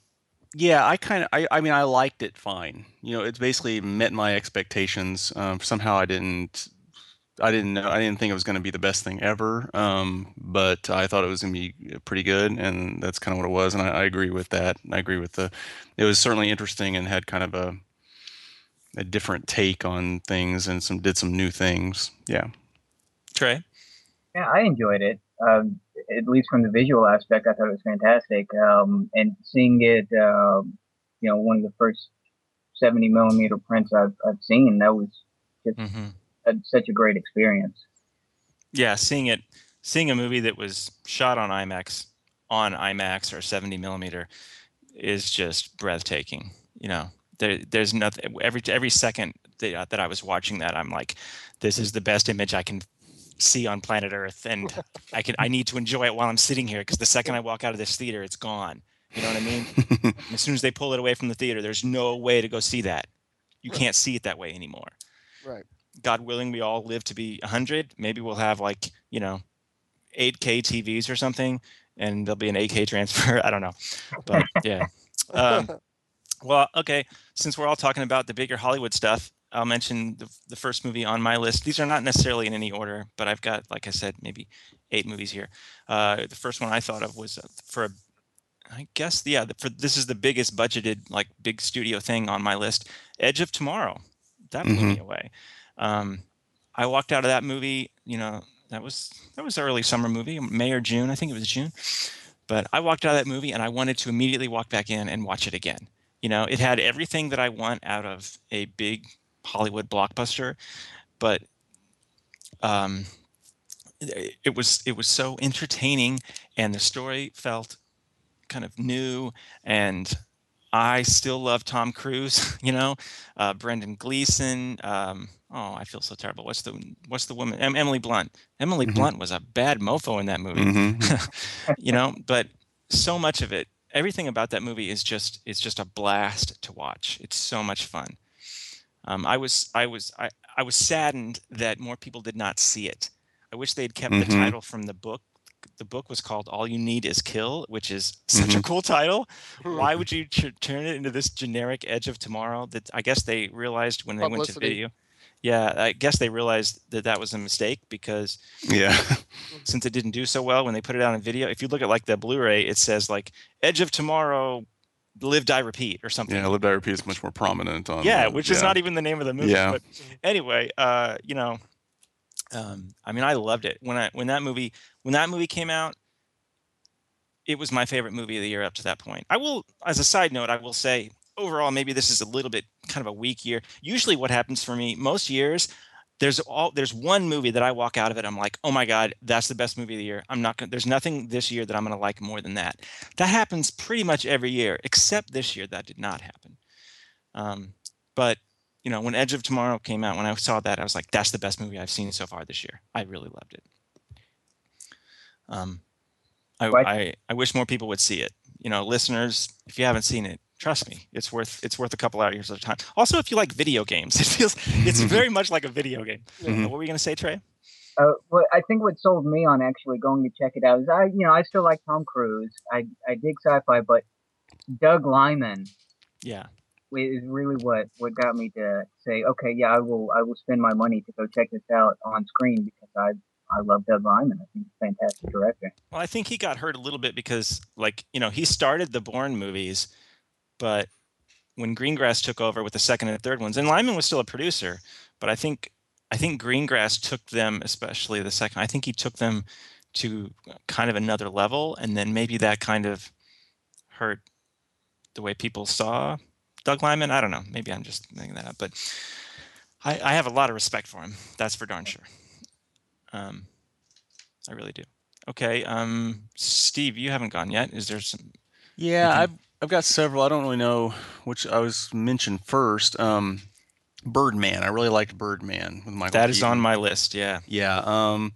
yeah, I kind of, I, I mean, I liked it fine. You know, it's basically met my expectations. Um, somehow I didn't, I didn't know, I didn't think it was going to be the best thing ever. Um, but I thought it was going to be pretty good, and that's kind of what it was. And I, I agree with that. I agree with the, it was certainly interesting and had kind of a, a different take on things and some did some new things. Yeah. Trey. Yeah, I enjoyed it. Um, at least from the visual aspect, I thought it was fantastic. Um, and seeing it, um, you know, one of the first 70 millimeter prints I've, I've seen, that was just Mm-hmm. a, such a great experience. yeah seeing it seeing a movie that was shot on imax on imax or 70 millimeter is just breathtaking you know there, there's nothing every every second that, that i was watching that i'm like this is the best image i can see on planet earth and <laughs> i can i need to enjoy it while i'm sitting here because the second i walk out of this theater it's gone you know what i mean <laughs> as soon as they pull it away from the theater there's no way to go see that you can't see it that way anymore Right. God willing, we all live to be 100. Maybe we'll have like, you know, 8K TVs or something, and there'll be an 8K transfer. <laughs> I don't know. But yeah. Um, well, okay. Since we're all talking about the bigger Hollywood stuff, I'll mention the, the first movie on my list. These are not necessarily in any order, but I've got, like I said, maybe eight movies here. Uh, the first one I thought of was uh, for a I guess yeah. the- For this is the biggest budgeted like big studio thing on my list. Edge of Tomorrow. That blew me away. Um, I walked out of that movie. You know that was that was early summer movie, May or June. I think it was June. But I walked out of that movie and I wanted to immediately walk back in and watch it again. You know, it had everything that I want out of a big Hollywood blockbuster, but um, it, was it was so entertaining and the story felt kind of new and I still love Tom Cruise, <laughs> you know, uh, Brendan Gleeson. Um, oh, I feel so terrible. What's the what's the woman? Em- Emily Blunt. Emily Mhm. Blunt was a bad mofo in that movie, Mhm. <laughs> you know. But so much of it, everything about that movie is just it's just a blast to watch. It's so much fun. Um, I was I was I, I was saddened that more people did not see it. I wish they had kept the Mhm. title from the book. The book was called All You Need Is Kill, which is such a Mhm. cool title. Why <laughs> would you ch- turn it into this generic Edge of Tomorrow? That I guess they realized when they went to video. Yeah, I guess they realized that that was a mistake because Yeah. <laughs> since it didn't do so well when they put it out on video, if you look at like the Blu-ray, it says like Edge of Tomorrow, Live Die Repeat or something. yeah. Live Die Repeat is much more prominent on. Yeah, the- which is not even the name of the movie. Yeah. But anyway, uh, you know, um, I mean, I loved it when I when that movie when that movie came out. It was my favorite movie of the year up to that point. I will, as a side note, I will say overall maybe this is a little bit kind of a weak year. Usually, what happens for me most years, there's all there's one movie that I walk out of it. I'm like, oh my god, that's the best movie of the year. I'm not gonna. There's nothing this year that I'm gonna like more than that. That happens pretty much every year, except this year that did not happen. Um, but you know, when Edge of Tomorrow came out, when I saw that, I was like, that's the best movie I've seen so far this year. I really loved it. Um, I, I, I wish more people would see it. You know, listeners, if you haven't seen it, trust me, it's worth it's worth a couple hours of time. Also, if you like video games, <laughs> it feels it's very much like a video game. Mhm. What were you gonna say, Trey? Uh, what I think what sold me on actually going to check it out is I, you know, I still like Tom Cruise. I I dig sci-fi, but Doug Liman Yeah, is really what what got me to say, okay, yeah, I will I will spend my money to go check this out on screen because I I love Doug Liman. I think he's a fantastic director. Well, I think he got hurt a little bit because, like, you know, he started the Bourne movies, but when Greengrass took over with the second and third ones, and Liman was still a producer, but I think I think Greengrass took them, especially the second. I think he took them to kind of another level, and then maybe that kind of hurt the way people saw Doug Liman. I don't know. Maybe I'm just making that up, but I, I have a lot of respect for him. That's for darn sure. Um, I really do. Okay, um, Steve, you haven't gone yet. Is there some? Yeah, I've I've got several. I don't really know which I was mentioned first. Um, Birdman. I really liked Birdman with Michael. That is on my list. Yeah. Yeah. Um,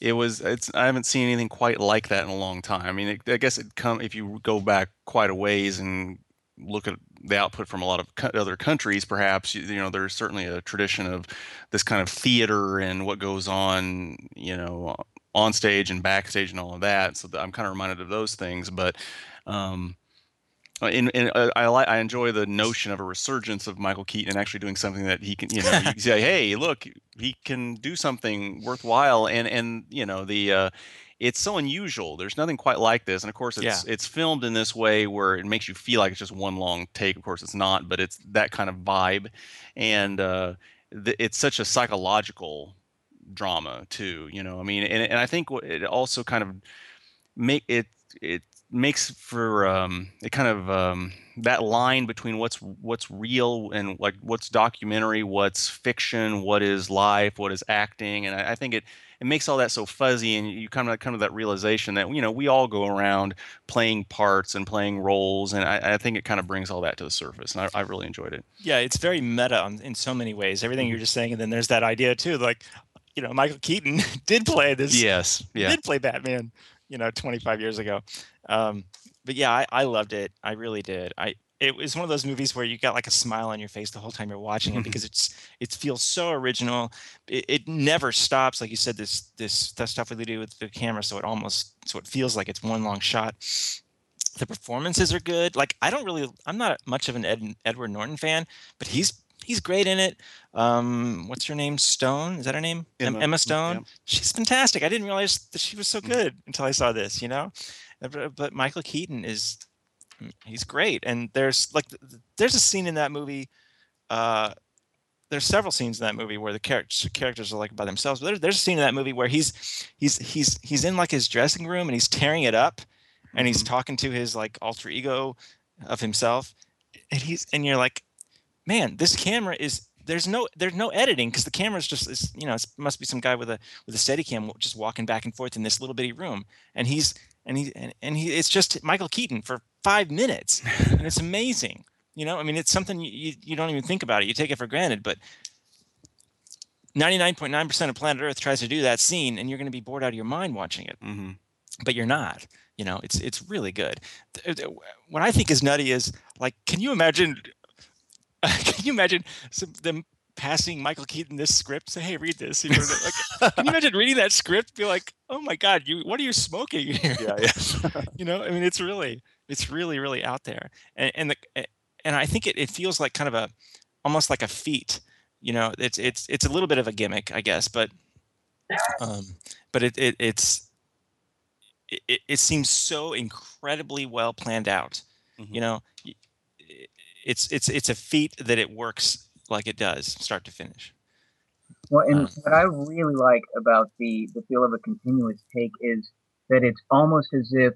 it was. It's. I haven't seen anything quite like that in a long time. I mean, it, I guess it come if you go back quite a ways and look at the output from a lot of co- other countries. Perhaps you, you know there's certainly a tradition of this kind of theater and what goes on. You know, on stage and backstage and all of that. So I'm kind of reminded of those things. But um, uh, in, in, uh, I like I enjoy the notion of a resurgence of Michael Keaton and actually doing something that he can you know you can <laughs> say hey look he can do something worthwhile. And and you know the uh, it's so unusual. There's nothing quite like this. And of course it's Yeah. it's filmed in this way where it makes you feel like it's just one long take. Of course it's not but it's that kind of vibe. And uh, th- it's such a psychological drama too you know I mean and, and I think it also kind of make it it makes for um it kind of um that line between what's what's real and like what's documentary what's fiction what is life what is acting and i, I think it it makes all that so fuzzy and you kind of come to that realization that you know we all go around playing parts and playing roles and i, I think it kind of brings all that to the surface and i, I really enjoyed it Yeah, it's very meta in so many ways. Everything you're just saying, and then there's that idea too, like, you know, Michael Keaton <laughs> did play this. yes yeah Did play Batman, you know, 25 years ago. Um, but yeah, I, I loved it. I really did. I it was one of those movies where you got like a smile on your face the whole time you're watching it <laughs> because it's it feels so original. It, it never stops, like you said. This this that stuff they do with the camera, so it almost so it feels like it's one long shot. The performances are good. Like I don't really, I'm not much of an Ed, Edward Norton fan, but he's he's great in it. Um, what's her name? Stone? Is that her name? Emma- Emma mm, Stone. yep. She's fantastic. I didn't realize that she was so Mm. good until I saw this. You know, but, but Michael Keaton is mm, he's great. And there's like th- th- there's a scene in that movie. Uh, there's several scenes in that movie where the characters characters are like by themselves. But there's, there's a scene in that movie where he's he's he's he's in like his dressing room and he's tearing it up, and he's Mhm. talking to his like alter ego of himself, and he's and you're like, man, this camera is there's no there's no editing because the camera's just is you know it must be some guy with a with a steady cam just walking back and forth in this little bitty room, and he's and he and, and he it's just Michael Keaton for five minutes, and it's amazing. You know, I mean, it's something you, you, don't even think about it. You take it for granted, but 99.9% of planet Earth tries to do that scene, and you're going to be bored out of your mind watching it. hmm But you're not. You know, it's it's really good. What I think is nutty is like, can you imagine? <laughs> Can you imagine some, them passing Michael Keaton this script? Say, hey, read this. You know, like, can you <laughs> imagine reading that script? Be like, oh my god, you what are you smoking here? yeah, yeah. <laughs> you know, I mean, it's really, it's really, really out there, and and the and I think it, it feels like kind of a, almost like a feat. You know, it's it's it's a little bit of a gimmick, I guess, but, um, but it, it it's it, it- seems so incredibly well planned out. Mhm. You know, it's it's it's a feat that it works like it does, start to finish. Well, and Um, what I really like about the the feel of a continuous take is that it's almost as if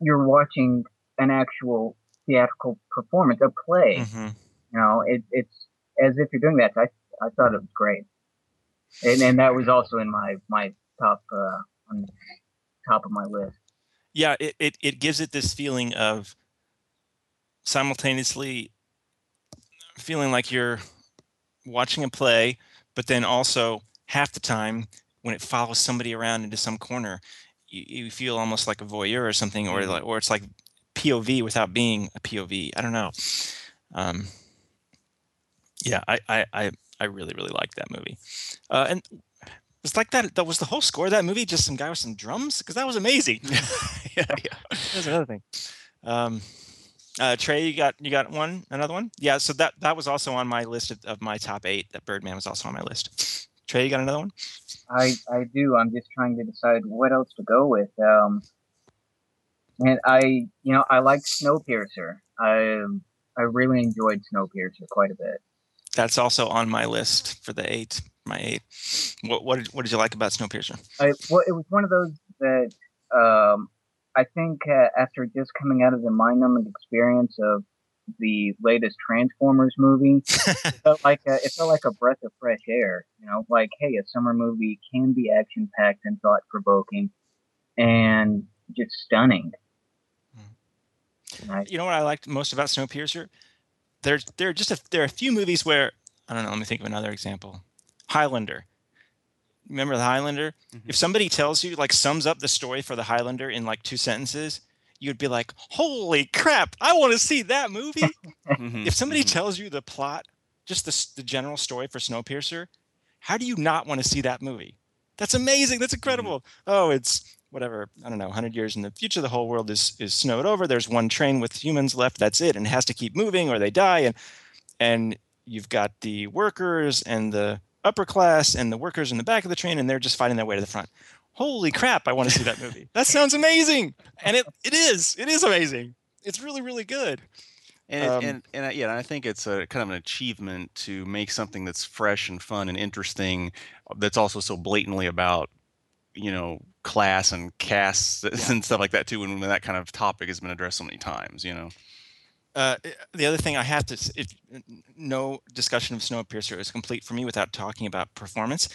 you're watching an actual theatrical performance, a play. Mhm. You know, it, it's as if you're doing that. I I thought it was great, and and that was also in my my top uh, on top of my list. yeah it, it it gives it this feeling of simultaneously feeling like you're watching a play but then also half the time when it follows somebody around into some corner you, you feel almost like a voyeur or something or Mhm. like or it's like pov without being a pov i don't know um yeah i i i, I really really like that movie uh and it's like that that was the whole score of that movie just some guy with some drums because that was amazing <laughs> yeah, yeah. <laughs> that's another thing. Um, uh, Trey, you got you got one, another one? Yeah. So that that was also on my list of, of my top eight. That Birdman was also on my list. Trey, you got another one? I I do. I'm just trying to decide what else to go with. Um, and I, you know, I liked Snowpiercer. I I really enjoyed Snowpiercer quite a bit. That's also on my list for the eight. My eight. What what did, what did you like about Snowpiercer? I, well, it was one of those that um, I think uh, after just coming out of the mind-numbing experience of the latest Transformers movie, it <laughs> felt like a, it felt like a breath of fresh air. You know, like hey, a summer movie can be action-packed and thought-provoking, and just stunning. And I, you know what I liked most about Snowpiercer? There's there are just a, there are a few movies where I don't know. Let me think of another example. Highlander. Remember the Highlander? Mhm. If somebody tells you like sums up the story for the Highlander in like two sentences, you'd be like, "Holy crap! I want to see that movie." <laughs> Mhm, if somebody mhm. tells you the plot, just the, the general story for Snowpiercer, how do you not want to see that movie? That's amazing. That's incredible. Oh, it's whatever. I don't know. 100 years in the future, the whole world is is snowed over. There's one train with humans left. That's it, and it has to keep moving or they die. And and you've got the workers and the upper class and the workers in the back of the train, and they're just fighting their way to the front. Holy crap! I want to see that movie. that sounds amazing, and it it is. It is amazing. It's really really good. And, Um, and and I- yeah, I think it's a kind of an achievement to make something that's fresh and fun and interesting, that's also so blatantly about, you know, class and castes <laughs> and stuff like that too. When that kind of topic has been addressed so many times, you know. Uh, the other thing I have to, n- no discussion of Snowpiercer is complete for me without talking about performance.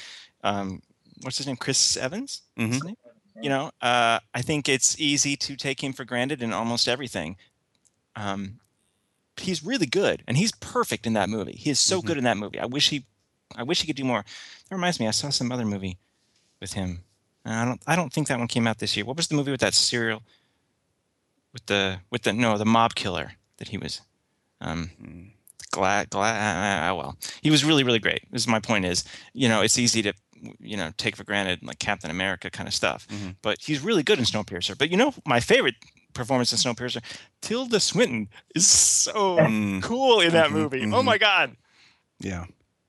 Um, what's his name? Chris Evans. Mhm. His name? You know, uh, I think it's easy to take him for granted in almost everything. Um, he's really good, and he's perfect in that movie. He is so Mhm. good in that movie. I wish he, I wish he could do more. That reminds me, I saw some other movie with him. I don't, I don't think that one came out this year. What was the movie with that serial? With the, with the no, the mob killer that he was. Um, Mm. glad glad uh, well he was really really great this is my point is you know it's easy to you know take for granted like captain america kind of stuff Mhm. but he's really good in snowpiercer but you know my favorite performance in snowpiercer tilda swinton is so Mm, cool in that Mhm, movie oh mhm. my god Yeah.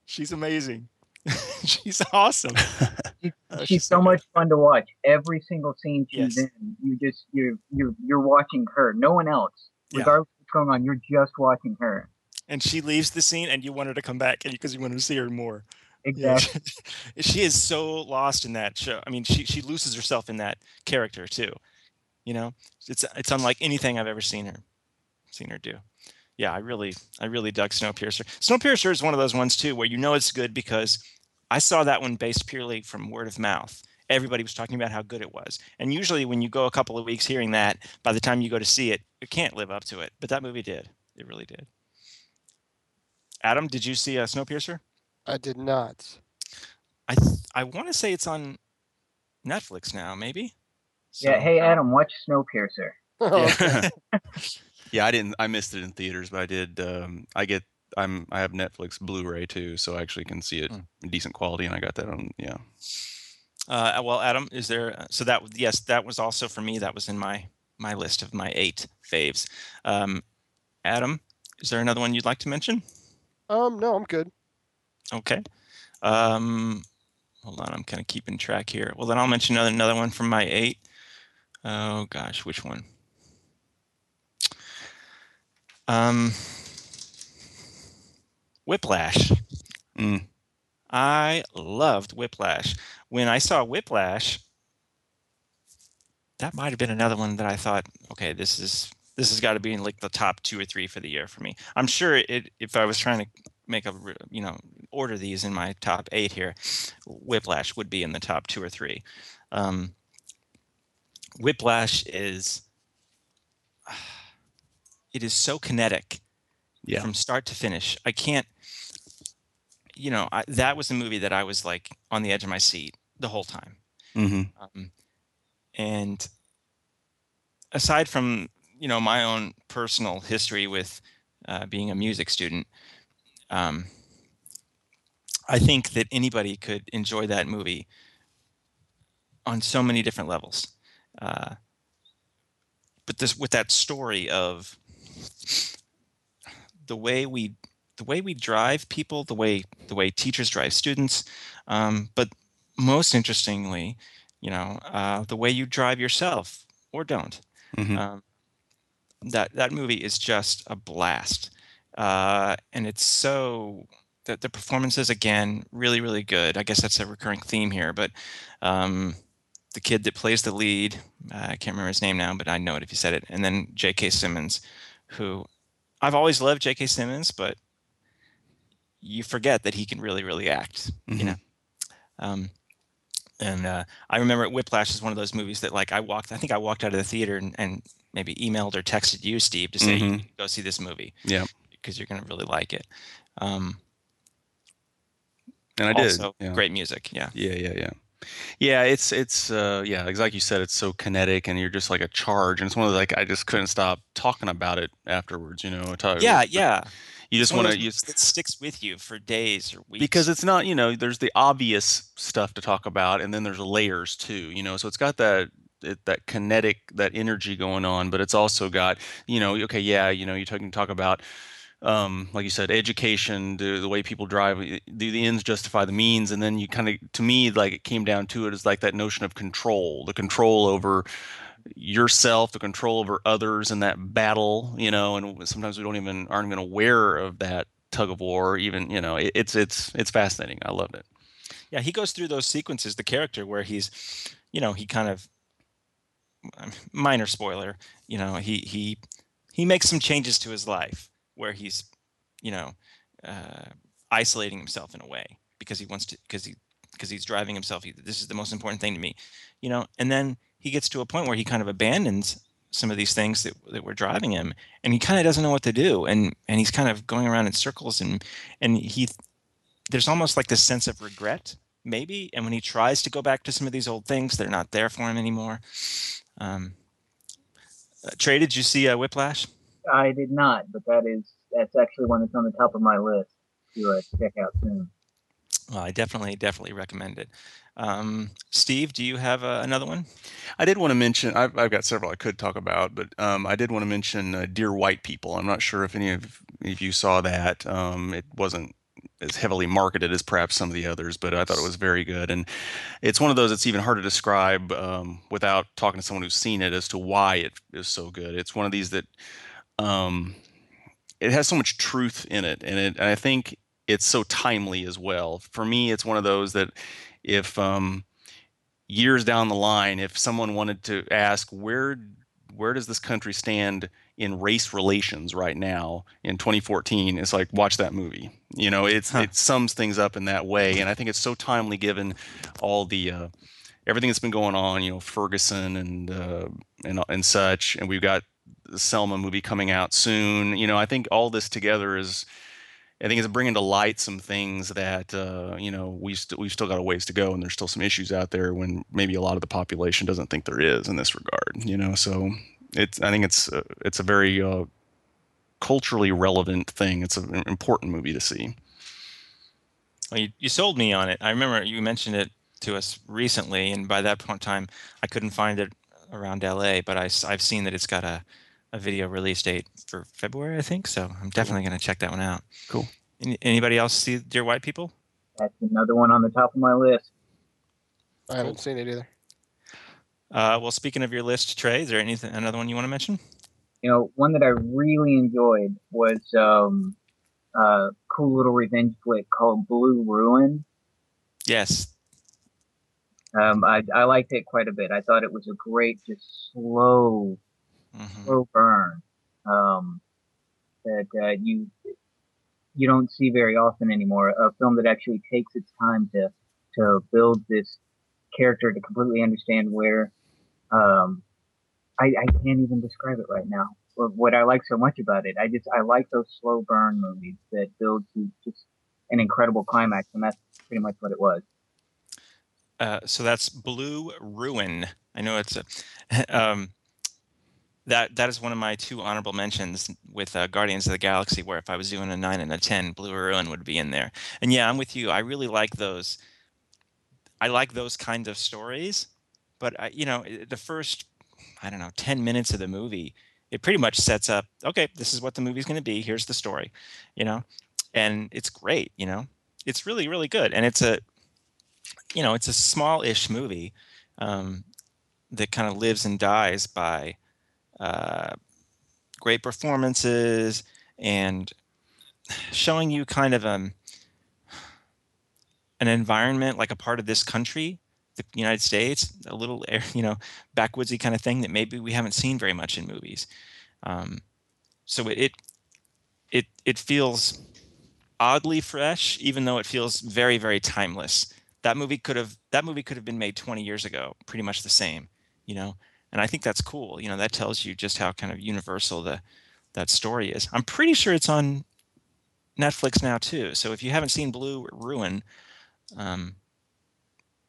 she's amazing <laughs> she's awesome <laughs> Uh, she's so much fun to watch. Every single scene she's Yes. in, you just you're you're you're watching her. No one else, regardless of what's going on. You're just watching her. and she leaves the scene and you want her to come back because you want to see her more Yeah. Exactly. <laughs> she is so lost in that show. I mean, she she loses herself in that character too. You know, it's it's unlike anything I've ever seen her seen her do. Yeah, I really I really dug Snowpiercer. Snowpiercer is one of those ones too where you know it's good because I saw that one based purely from word of mouth. Everybody was talking about how good it was, and usually when you go a couple of weeks hearing that, by the time you go to see it, it can't live up to it. But that movie did. It really did. Adam, did you see uh, Snowpiercer? I did not. I th- I want to say it's on Netflix now, maybe. yeah. Hey, Adam, watch Snowpiercer. <laughs> Yeah. <laughs> yeah, I didn't. I missed it in theaters, but I did. Um, I get. I'm. I have Netflix Blu-ray too, so I actually can see it in decent quality, and I got that on. Yeah. Uh, well, Adam, is there? So that yes, that was also for me. That was in my my list of my eight faves. Um, Adam, is there another one you'd like to mention? Um, no, I'm good. Okay. Um, hold on, I'm kind of keeping track here. Well, then I'll mention another another one from my eight. Oh gosh, which one? Um, Whiplash. Mm. I loved Whiplash. When I saw Whiplash, that might have been another one that I thought, okay, this is this has got to be in like the top two or three for the year for me. I'm sure it if I was trying to make a you know order these in my top eight here, Whiplash would be in the top two or three. Um, Whiplash is <sighs> it is so kinetic Yeah. from start to finish. I can't, you know, I, that was a movie that I was like on the edge of my seat the whole time. hmm Um, and aside from you know my own personal history with uh, being a music student, um, I think that anybody could enjoy that movie on so many different levels. Uh, but this with that story of the way we the way we drive people, the way the way teachers drive students, um, but most interestingly, you know, uh, the way you drive yourself or don't. hmm Um, that that movie is just a blast, uh, and it's so the the performances again really really good. I guess that's a recurring theme here, but um, the kid that plays the lead, uh, I can't remember his name now, but I know it if you said it, and then J.K. Simmons, who I've always loved J.K. Simmons, but you forget that he can really really act, you Mhm. know. Um, and uh, I remember Whiplash is one of those movies that like I walked. I think I walked out of the theater and, and maybe emailed or texted you, Steve, to say you Mhm. go see this movie. Yeah. because you're gonna really like it. Um, And I did. also, yeah. great music. Yeah, Yeah, yeah, yeah. Yeah, it's it's uh yeah, like you said, it's so kinetic and you're just like a charge and it's one of the, like I just couldn't stop talking about it afterwards, you know. yeah, yeah. You just want to movies that sticks with you for days or weeks. because it's not, you know, there's the obvious stuff to talk about and then there's layers too, you know. So it's got that it, that kinetic that energy going on, but it's also got, you know, okay, yeah, you know, you you talk about um, like you said, education, the, the way people drive, do the ends justify the means? And then you kind of, to me, like it came down to it is like that notion of control, the control over yourself, the control over others in that battle, you know, and sometimes we don't even, aren't even aware of that tug of war, even, you know, it, it's, it's, it's fascinating. I loved it. yeah, he goes through those sequences, the character where he's, you know, he kind of minor spoiler, you know, he he he makes some changes to his life where he's, you know, uh, isolating himself in a way because he wants to because he because he's driving himself. He, this is the most important thing to me, you know, and then he gets to a point where he kind of abandons some of these things that that were driving him, and he kind of doesn't know what to do, and and he's kind of going around in circles, and and he there's almost like this sense of regret maybe and when he tries to go back to some of these old things they're not there for him anymore um, uh, trey did you see uh, whiplash I did not, but that is that's actually one that's on the top of my list to uh, check out soon. Well i definitely definitely recommend it um, steve do you have uh, another one I did want to mention, I've, I've got several I could talk about, but um, I did want to mention uh, Dear White People. I'm not sure if any of, if you saw that. Um, it wasn't as heavily marketed as perhaps some of the others, but I thought it was very good. And it's one of those that's even hard to describe um, without talking to someone who's seen it as to why it is so good. It's one of these that um, it has so much truth in it, and it, and I think it's so timely as well. For me, it's one of those that if um, years down the line, if someone wanted to ask where where does this country stand in race relations right now in 2014, it's like watch that movie. You know, it's Huh. it sums things up in that way, and I think it's so timely given all the uh, everything that's been going on. You know, Ferguson and uh, and and such, and we've got the Selma movie coming out soon. You know, I think all this together is I think it's bringing to light some things that uh, you know we st- we've still got a ways to go, and there's still some issues out there when maybe a lot of the population doesn't think there is in this regard. You know, so it's I think it's uh, it's a very uh, culturally relevant thing. It's an important movie to see. Well, you, you sold me on it. I remember you mentioned it to us recently, and by that point in time, I couldn't find it around LA, but I, I've seen that it's got a, a video release date for February, I think. So I'm definitely going to check that one out. Cool. Any, anybody else see Dear White People? That's another one on the top of my list. I haven't seen it either. Uh, well, speaking of your list, Trey, is there anything another one you want to mention? You know, one that I really enjoyed was um, a cool little revenge flick called Blue Ruin. Yes. Um, I, I liked it quite a bit. I thought it was a great, just slow, Mhm. slow burn um, that uh, you you don't see very often anymore. A film that actually takes its time to to build this character to completely understand where. Um, I, I can't even describe it right now. What, what I like so much about it, I just I like those slow burn movies that build to just an incredible climax, and that's pretty much what it was. Uh, so that's Blue Ruin. I know it's a <laughs> um, that that is one of my two honorable mentions with uh, Guardians of the Galaxy. Where if I was doing a nine and a ten, Blue Ruin would be in there. And yeah, I'm with you. I really like those. I like those kind of stories, but I, you know, the first I don't know ten minutes of the movie, it pretty much sets up. Okay, this is what the movie's going to be. Here's the story, you know, and it's great. You know, it's really really good, and it's a you know, it's a small-ish movie um, that kind of lives and dies by uh, great performances and showing you kind of um, an environment like a part of this country, the United States, a little <laughs> you know backwoodsy kind of thing that maybe we haven't seen very much in movies. Um, so it, it it it feels oddly fresh, even though it feels very very timeless that movie could have that movie could have been made 20 years ago pretty much the same you know and i think that's cool you know that tells you just how kind of universal the that story is i'm pretty sure it's on netflix now too so if you haven't seen blue ruin um,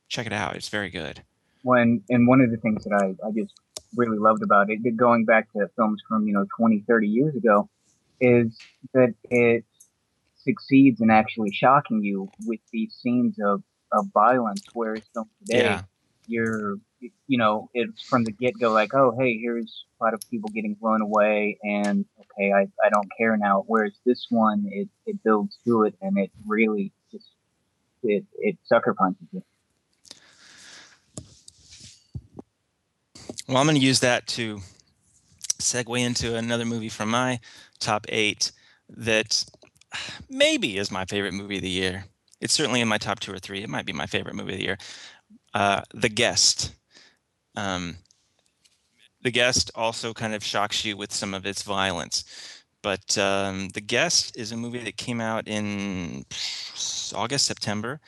check it out it's very good when and one of the things that I, I just really loved about it, going back to films from you know 20 30 years ago is that it succeeds in actually shocking you with these scenes of, of violence whereas film today Yeah. you're you know it's from the get-go like oh hey here's a lot of people getting blown away and okay i, I don't care now whereas this one it, it builds to it and it really just it, it sucker punches you Well, I'm going to use that to segue into another movie from my top eight that maybe is my favorite movie of the year. It's certainly in my top two or three. It might be my favorite movie of the year. Uh, the Guest. Um, the Guest also kind of shocks you with some of its violence. But um, The Guest is a movie that came out in August, September.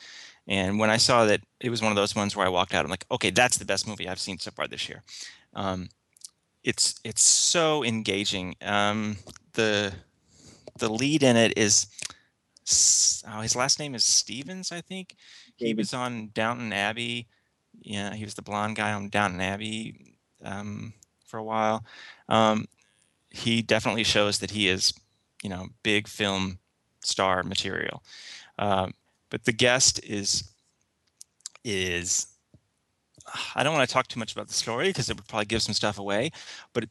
And when I saw that it was one of those ones where I walked out, I'm like, okay, that's the best movie I've seen so far this year. Um, it's it's so engaging. Um, the the lead in it is oh, his last name is Stevens, I think. He was on Downton Abbey. Yeah, he was the blonde guy on Downton Abbey um, for a while. Um, he definitely shows that he is, you know, big film star material. Um, but the guest is is I don't want to talk too much about the story because it would probably give some stuff away. But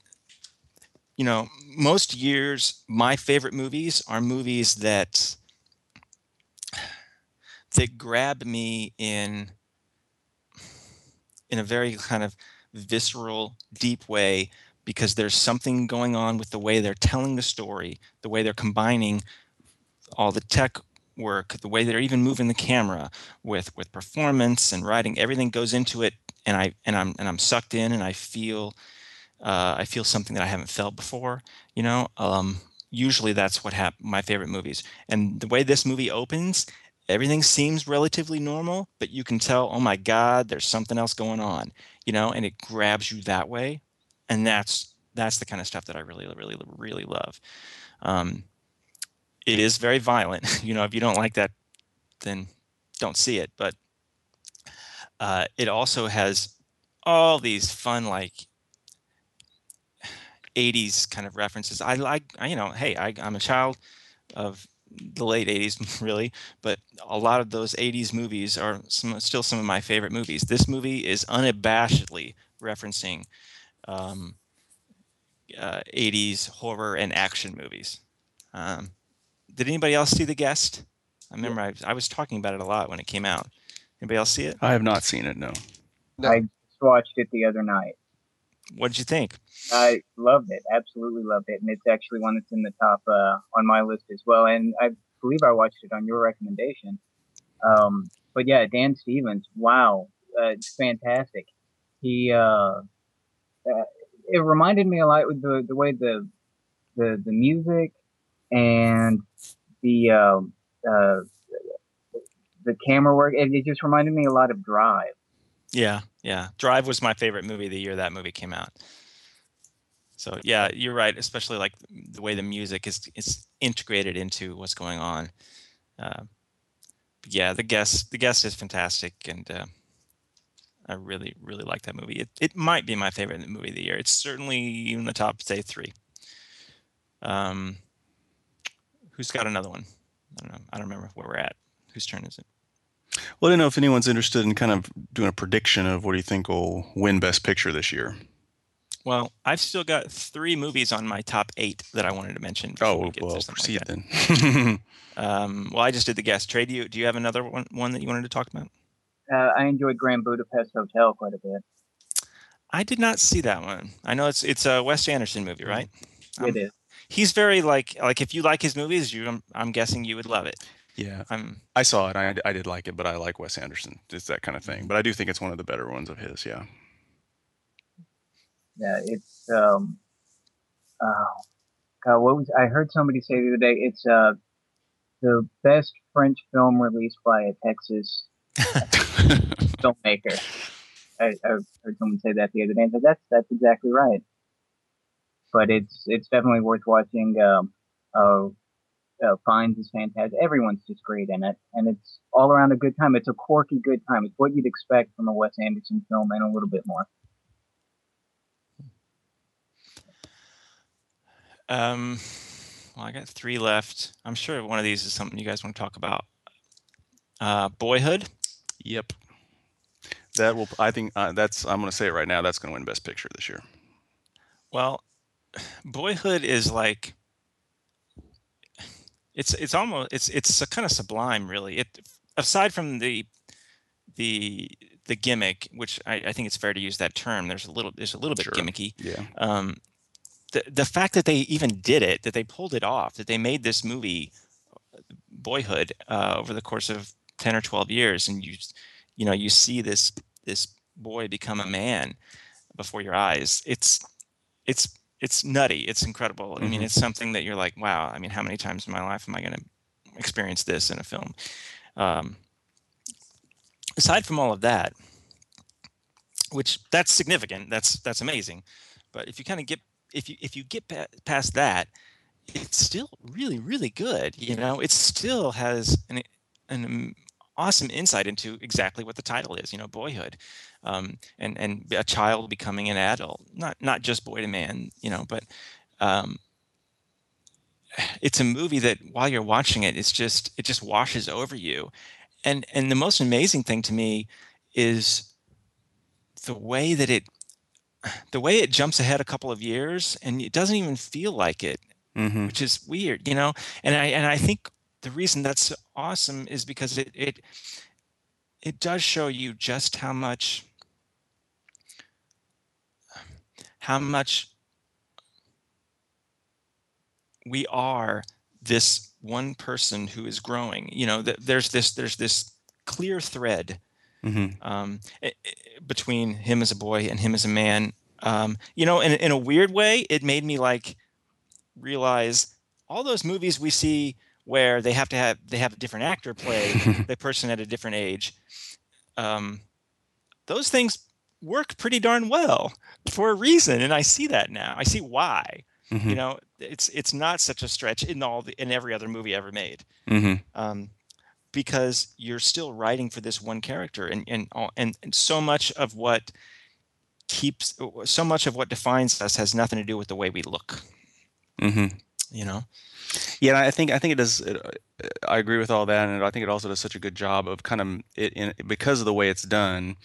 you know, most years my favorite movies are movies that <sighs> that grab me in in a very kind of visceral, deep way because there's something going on with the way they're telling the story, the way they're combining all the tech work, the way they're even moving the camera with with performance and writing. Everything goes into it, and I and I'm and I'm sucked in, and I feel uh, I feel something that I haven't felt before. You know, um, usually that's what My favorite movies, and the way this movie opens, everything seems relatively normal, but you can tell, oh my God, there's something else going on. You know, and it grabs you that way, and that's that's the kind of stuff that I really, really, really love. Um, it is very violent. <laughs> You know, if you don't like that, then don't see it. But uh, it also has all these fun like 80s kind of references. I like, you know, hey, I, I'm a child of the late 80s, <laughs> really, but a lot of those 80s movies are some, still some of my favorite movies. This movie is unabashedly referencing um, uh, 80s horror and action movies. Um, did anybody else see The Guest? I remember I, I was talking about it a lot when it came out. Anybody else see it? I have not seen it. No. No. I just watched it the other night. What did you think? I loved it, absolutely loved it, and it's actually one that's in the top uh, on my list as well. And I believe I watched it on your recommendation. Um, but yeah, Dan Stevens, wow, uh, it's fantastic. He, uh, uh, it reminded me a lot with the the way the the the music and the um, uh, the camera work. It, it just reminded me a lot of Drive. Yeah, yeah. Drive was my favorite movie the year that movie came out. So yeah, you're right. Especially like the way the music is is integrated into what's going on. Uh, yeah, the guest the guest is fantastic, and uh, I really really like that movie. It it might be my favorite movie of the year. It's certainly in the top say three. Um, who's got another one? I don't know. I don't remember where we're at. Whose turn is it? Well, I don't know if anyone's interested in kind of doing a prediction of what do you think will win Best Picture this year. Well, I've still got three movies on my top eight that I wanted to mention. before we Oh, get to well, something like that. then. <laughs> Um, well, I just did the guest. Trey, do you do you have another one one that you wanted to talk about? Uh, I enjoyed Grand Budapest Hotel quite a bit. I did not see that one. I know it's it's a Wes Anderson movie, right? Um, it is. He's very like like if you like his movies, you I'm, I'm guessing you would love it. Yeah, I'm I saw it. I, I did like it, but I like Wes Anderson. It's that kind of thing. But I do think it's one of the better ones of his. Yeah. Yeah, it's um, oh, God, what was I heard somebody say the other day? It's uh, the best French film released by a Texas <laughs> filmmaker. I, I heard someone say that the other day, and said, that's that's exactly right. But it's it's definitely worth watching. Um, uh, uh, Fiennes is fantastic. Everyone's just great in it, and it's all around a good time. It's a quirky good time. It's what you'd expect from a Wes Anderson film, and a little bit more. um well, I got three left. I'm sure one of these is something you guys want to talk about. Uh, Boyhood. Yep. That will. I think uh, that's. I'm going to say it right now. That's going to win Best Picture this year. Well, <sighs> Boyhood is like it's it's almost it's it's a kind of sublime, really. It aside from the the the gimmick, which I, I think it's fair to use that term. There's a little there's a little bit Sure. gimmicky. Yeah. Um, the the fact that they even did it, that they pulled it off, that they made this movie, Boyhood, uh, over the course of ten or twelve years, and you you know you see this this boy become a man before your eyes. It's it's it's nutty. It's incredible. I mean, Mhm. it's something that you're like, wow. I mean, how many times in my life am I going to experience this in a film? Um, aside from all of that, which that's significant. That's that's amazing. But if you kind of get if you if you get pa- past that, it's still really really good. You know, it still has an an awesome insight into exactly what the title is. You know, boyhood, um, and and a child becoming an adult. Not not just boy to man. You know, but um, it's a movie that while you're watching it, it's just it just washes over you. And and the most amazing thing to me is the way that it the way it jumps ahead a couple of years and it doesn't even feel like it Mm-hmm. which is weird you know and i and i think the reason that's awesome is because it it it does show you just how much how much we are this one person who is growing you know th- there's this there's this clear thread Mm-hmm. um, between him as a boy and him as a man. Um, you know, in, in a weird way, it made me like realize all those movies we see where they have to have they have a different actor play <laughs> the person at a different age. Um, those things work pretty darn well for a reason, and I see that now. I see why. Mhm. You know, it's it's not such a stretch in all the, in every other movie ever made. hmm Um, because you're still writing for this one character and and and, and so much of what keeps so much of what defines us has nothing to do with the way we look hmm you know Yeah, I think I think it does. It, I agree with all that, and I think it also does such a good job of kind of it in, because of the way it's done.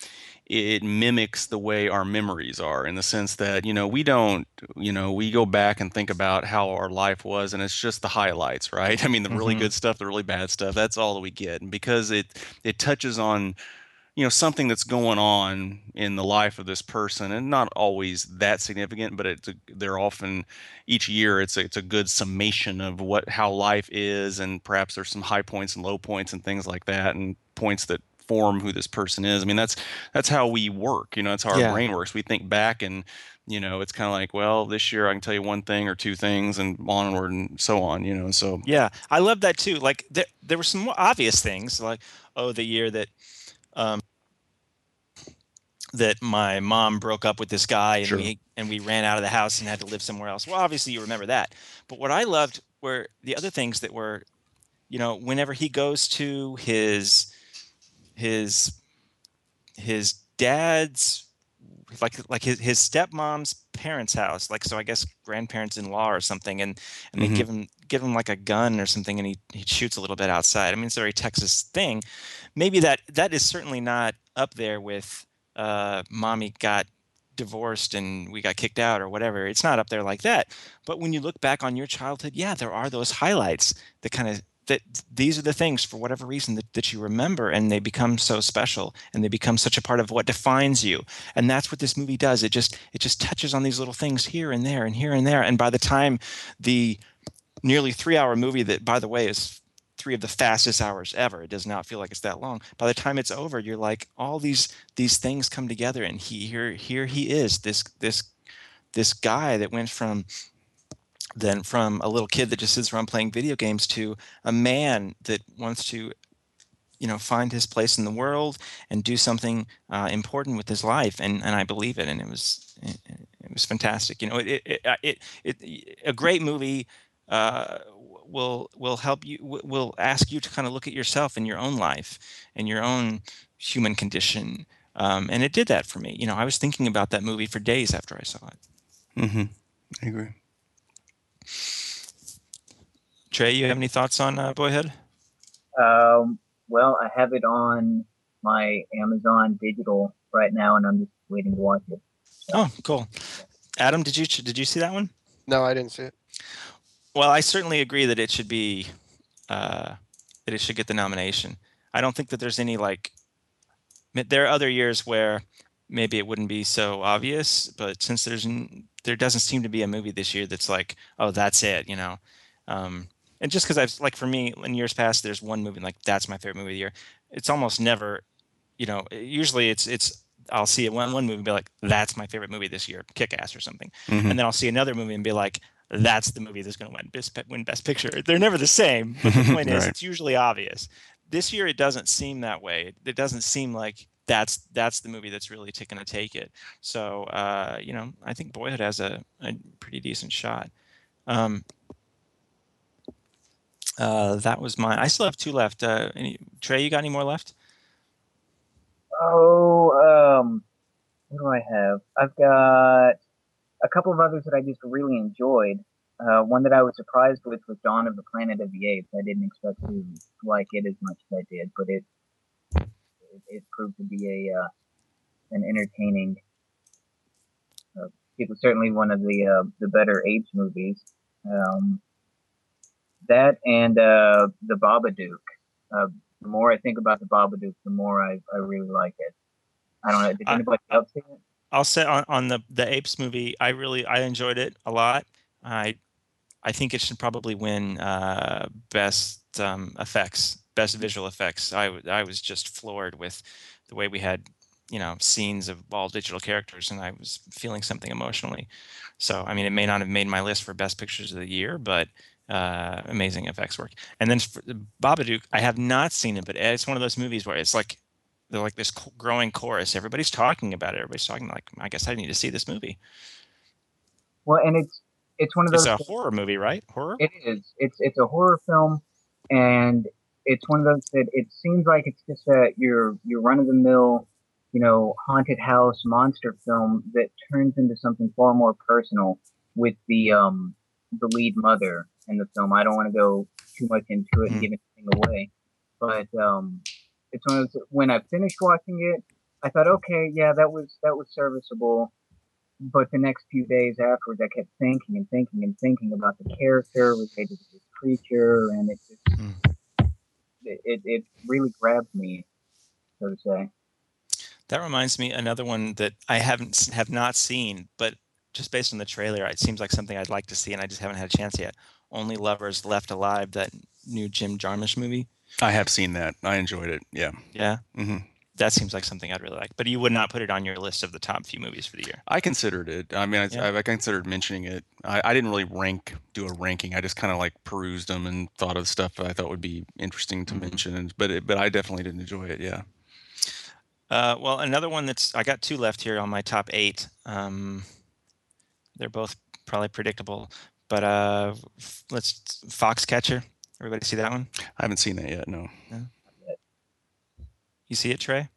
It mimics the way our memories are in the sense that you know we don't you know we go back and think about how our life was and it's just the highlights right <laughs> i mean the really Mhm. good stuff the really bad stuff that's all that we get and because it it touches on you know something that's going on in the life of this person and not always that significant but it's a, they're often each year it's a, it's a good summation of what how life is and perhaps there's some high points and low points and things like that and points that form who this person is. I mean that's that's how we work you know that's how our Yeah. brain works. We think back and you know it's kind of like well this year i can tell you one thing or two things and onward and so on you know so yeah i love that too. Like there, there were some obvious things like oh the year that um that my mom broke up with this guy and Sure. we and we ran out of the house and had to live somewhere else well obviously you remember that but what i loved were the other things that were you know whenever he goes to his his his dad's like like his, his stepmom's parents house like so i guess grandparents in law or something and and they Mhm. give him give him like a gun or something and he, he shoots a little bit outside. I mean it's a very texas thing. Maybe that that is certainly not up there with uh mommy got divorced and we got kicked out or whatever. It's not up there like that. But when you look back on your childhood yeah there are those highlights that kind of that these are the things for whatever reason that, that you remember and they become so special and they become such a part of what defines you. And that's what this movie does. It just it just touches on these little things here and there and here and there. And by the time the nearly three hour movie that by the way is three of the fastest hours ever it does not feel like it's that long by the time it's over you're like all these these things come together and he here here he is this this this guy that went from then from a little kid that just sits around playing video games to a man that wants to you know find his place in the world and do something uh, important with his life and and I believe it and it was it, it was fantastic you know it it, it, it, it a great movie uh, will will help you will ask you to kind of look at yourself in your own life and your own human condition um, and it did that for me you know I was thinking about that movie for days after I saw it mm-hmm. i agree Trey you have any thoughts on uh, Boyhood Um, well, I have it on my Amazon digital right now, and I'm just waiting to watch it. oh cool Adam did you did you see that one No, I didn't see it. Well, I certainly agree that it should be uh, that it should get the nomination. I don't think that there's any like. There are other years where maybe it wouldn't be so obvious, but since there's n- there doesn't seem to be a movie this year that's like, oh, that's it, you know. Um, and just because I've like for me in years past, there's one movie like that's my favorite movie of the year. It's almost never, you know. Usually it's it's I'll see it one one movie and be like, that's my favorite movie this year, Kick Ass or something Mhm. and then I'll see another movie and be like, "That's the movie that's going to win best win best picture." They're never the same. But the <laughs> point is, it's usually obvious. This year, it doesn't seem that way. It doesn't seem like that's that's the movie that's really going to take it. So, uh, you know, I think Boyhood has a, a pretty decent shot. Um, uh, that was mine. I still have two left. Uh, any, Trey, you got any more left? Oh, um, what do I have? I've got a couple of others that I just really enjoyed. Uh, one that I was surprised with was Dawn of the Planet of the Apes. I didn't expect to like it as much as I did, but it it, it proved to be a uh, an entertaining. Uh, it was certainly one of the uh, the better apes movies. Um, that and uh, the Babadook. Uh, the more I think about the Babadook, the more I, I really like it. I don't know. Did I- anybody else see it? I'll say on, on the the apes movie, I really I enjoyed it a lot. I I think it should probably win uh, best um, effects, best visual effects. I was just floored with the way we had you know scenes of all digital characters, and I was feeling something emotionally. So I mean, it may not have made my list for best pictures of the year, but uh, amazing effects work. And then for Babadook, I have not seen it, but it's one of those movies where it's like they're like this growing chorus. Everybody's talking about it. Everybody's talking like, I guess I need to see this movie. Well, and it's it's one of those. It's a horror movie, right? Horror. It is. It's it's a horror film, and it's one of those that it seems like it's just a your your run of the mill, you know, haunted house monster film that turns into something far more personal with the um the lead mother in the film. I don't want to go too much into it and Mhm. give anything away, but um, it's one of those. When I finished watching it, I thought, okay, yeah, that was that was serviceable. But the next few days afterwards, I kept thinking and thinking and thinking about the character related to the creature, and it just Hmm. It, it, it really grabbed me, so to say. That reminds me another one that I haven't have not seen, but just based on the trailer, it seems like something I'd like to see, and I just haven't had a chance yet. Only Lovers Left Alive, that new Jim Jarmusch movie. I have seen that. I enjoyed it. Yeah. Yeah, Mm hmm that seems like something I'd really like. But you would not put it on your list of the top few movies for the year. I considered it. I mean, I, Yeah. I, considered mentioning it. I, I didn't really rank, do a ranking. I just kind of like perused them and thought of stuff that I thought would be interesting to Mhm. mention. But it, but I definitely didn't enjoy it. Yeah. Uh, well, another one that's I got two left here on my top eight. Um, they're both probably predictable, but uh, let's Foxcatcher. Everybody see that one? I haven't seen that yet. No. You see it, Trey?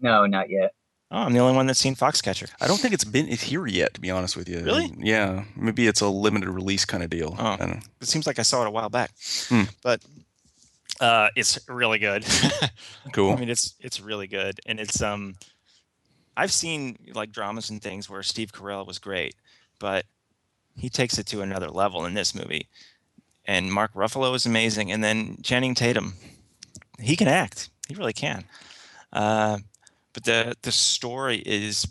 No, not yet. Oh, I'm the only one that's seen Foxcatcher. I don't think it's been it's here yet, to be honest with you. Really? Yeah. Maybe it's a limited release kind of deal. Oh. I don't know. It seems like I saw it a while back, Hmm. but uh, it's really good. <laughs> Cool. I mean, it's it's really good, and it's um, I've seen like dramas and things where Steve Carell was great, but he takes it to another level in this movie. And Mark Ruffalo is amazing, and then Channing Tatum, he can act. He really can. Uh, but the the story is,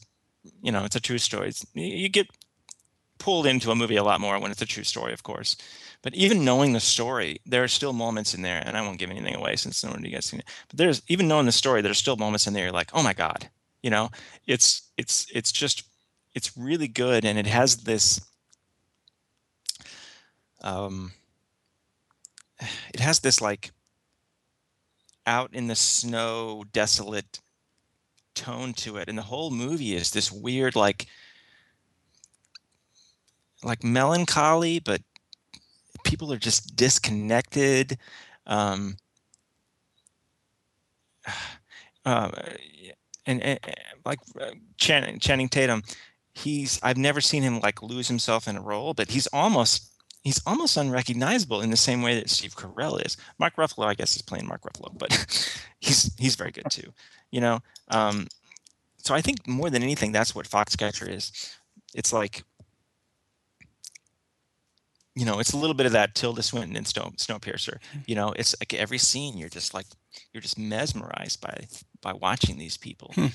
you know, it's a true story. It's, you get pulled into a movie a lot more when it's a true story, of course. But even knowing the story, there are still moments in there, and I won't give anything away since no one of you guys seen it. But there's even knowing the story, there's still moments in there you're like, oh my god, you know, it's it's it's just it's really good, and it has this um, <sighs> it has this like out in the snow, desolate tone to it, and the whole movie is this weird like like melancholy, but people are just disconnected. Um, <sighs> uh, and, and, like uh, Channing Tatum, he's I've never seen him like lose himself in a role, but he's almost he's almost unrecognizable in the same way that Steve Carell is. Mark Ruffalo, I guess, is playing Mark Ruffalo, but <laughs> he's he's very good too. You know, um, so I think more than anything, that's what Foxcatcher is. It's like you know, it's a little bit of that Tilda Swinton and Snow Snowpiercer. You know, it's like every scene you're just like you're just mesmerized by by watching these people, Hmm.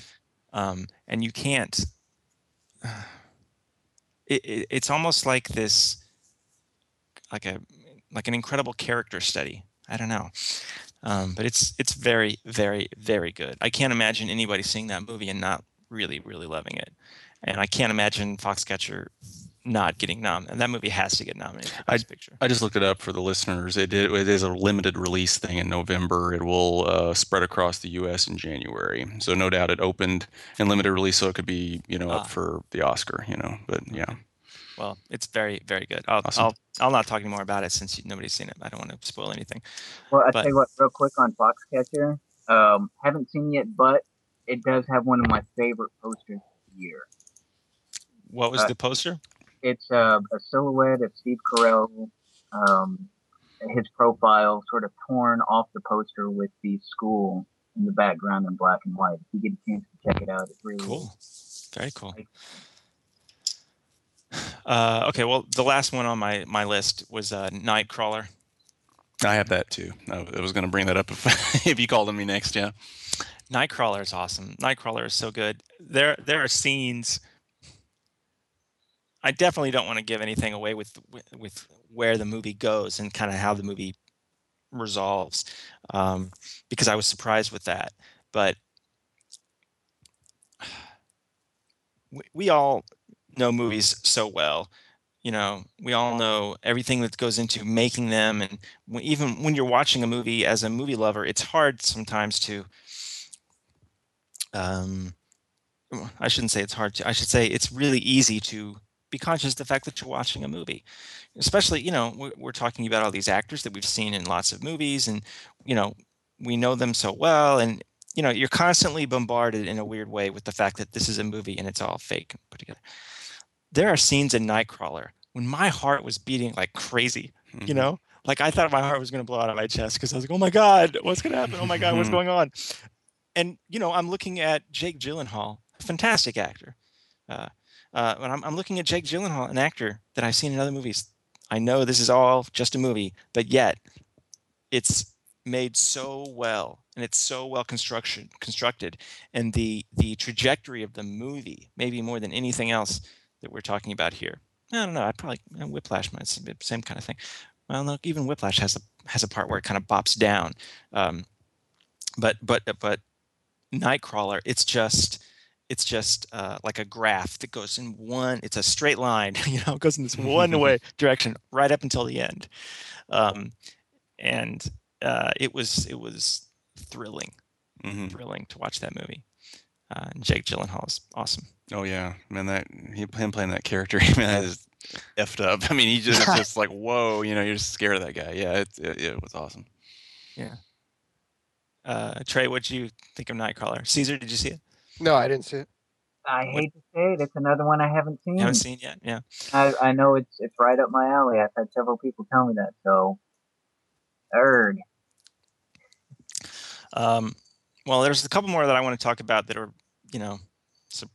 um, and you can't. <sighs> It, it, it's almost like this, like a like an incredible character study. I don't know, um, but it's it's very very very good. I can't imagine anybody seeing that movie and not really really loving it, and I can't imagine Foxcatcher not getting nominated. And that movie has to get nominated I- Picture. I just looked it up for the listeners. It, it, it is a limited release thing in November. It will uh, spread across the U.S. in January. So no doubt it opened in limited release, so it could be you know Ah. up for the Oscar. You know, but yeah, Well, it's very, very good. I'll, Awesome. I'll, I'll not talk anymore about it since nobody's seen it. I don't want to spoil anything. Well, I But- tell you what, real quick on Foxcatcher. Um, haven't seen it, but it does have one of my favorite posters of the year. What was Uh, the poster? It's uh, a silhouette of Steve Carell, um, his profile sort of torn off the poster with the school in the background in black and white. If you get a chance to check it out, it's really Cool. Very cool. Like- Uh, okay, well, the last one on my, my list was uh, Nightcrawler. I have that too. I was going to bring that up if, <laughs> if you called on me next. Yeah. Nightcrawler is awesome. Nightcrawler is so good. There, there are scenes. I definitely don't want to give anything away with with, with where the movie goes and kind of how the movie resolves, um, because I was surprised with that. But we, we all know movies so well. You know, we all know everything that goes into making them, and even when you're watching a movie as a movie lover, it's hard sometimes to um, I shouldn't say it's hard to. I should say it's really easy to be conscious of the fact that you're watching a movie. Especially, you know, we're, we're talking about all these actors that we've seen in lots of movies, and you know, we know them so well, and you know, you're constantly bombarded in a weird way with the fact that this is a movie and it's all fake and put together. There are scenes in Nightcrawler when my heart was beating like crazy, Mhm. you know, like I thought my heart was going to blow out of my chest because I was like, oh my God, what's going to happen? Oh my God, what's going on? And, you know, I'm looking at Jake Gyllenhaal, a fantastic actor. Uh, uh, when I'm, I'm looking at Jake Gyllenhaal, an actor that I've seen in other movies. I know this is all just a movie, but yet it's made so well and it's so well construction constructed and the the trajectory of the movie maybe more than anything else that we're talking about here. I don't know i probably uh, whiplash might be the same kind of thing. Well no even whiplash has a has a part where it kind of bops down um, but but but nightcrawler it's just it's just uh, like a graph that goes in one it's a straight line <laughs> you know goes in this one way <laughs> direction right up until the end. Um, and uh, it was it was thrilling hmm thrilling to watch that movie uh, and jake gyllenhaal is awesome Oh yeah, man. That him playing that character, <laughs> man, that is effed up. I mean, he just just like whoa, you know, you're just scared of that guy. Yeah, it it, it was awesome. Yeah. Uh, trey what do you think of nightcrawler caesar did you see it No, I didn't see it. I What- hate to say it, it's another one I haven't seen. you haven't seen yet yeah I, I know it's it's right up my alley. I've had several people tell me that. So, third. Um, well, there's a couple more that I want to talk about that are, you know, so,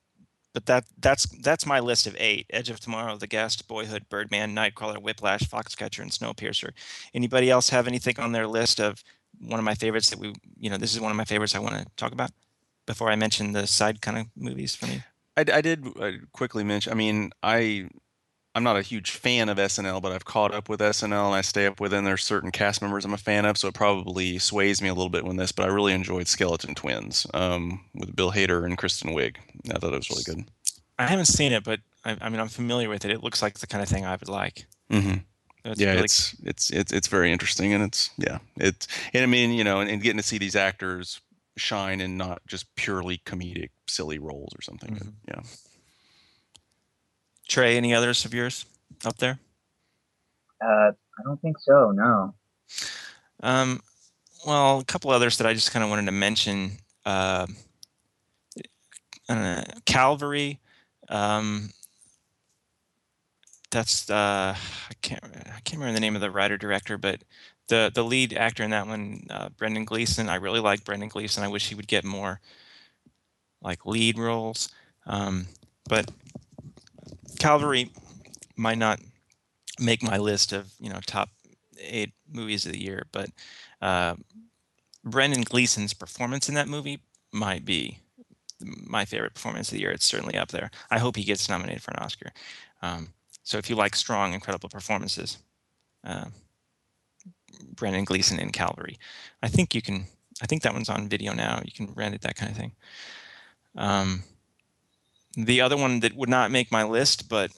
but that that's that's my list of eight: Edge of Tomorrow, The Guest, Boyhood, Birdman, Nightcrawler, Whiplash, Foxcatcher, and Snowpiercer. Anybody else have anything on their list of one of my favorites that we, you know, this is one of my favorites I want to talk about before I mention the side kind of movies for me. I, I did uh, quickly mention. I mean, I I'm not a huge fan of SNL, but I've caught up with SNL and I stay up with. And there's certain cast members I'm a fan of, so it probably sways me a little bit when this. But I really enjoyed Skeleton Twins um, with Bill Hader and Kristen Wiig. I thought it was really good. I haven't seen it, but I, I mean, I'm familiar with it. It looks like the kind of thing I would like. Mm-hmm. It's yeah, really- it's it's it's it's very interesting, and it's yeah, it's and I mean you know, and, and getting to see these actors shine in not just purely comedic, silly roles or something. Mhm. Yeah. Trey. Any others of yours up there? Uh, I don't think so. No. Um, well, a couple others that I just kind of wanted to mention. Uh, know, Calvary. Um, that's uh, I can't I can't remember the name of the writer director, but the the lead actor in that one, uh, Brendan Gleeson. I really like Brendan Gleeson. I wish he would get more like lead roles. Um, but Calvary might not make my list of you know top eight movies of the year, but uh, Brendan Gleeson's performance in that movie might be my favorite performance of the year. It's certainly up there. I hope he gets nominated for an Oscar. Um, so if you like strong, incredible performances, uh, Brendan Gleeson in Calvary, I think you can. I think that one's on video now. You can rent it, that kind of thing. Um, the other one that would not make my list, but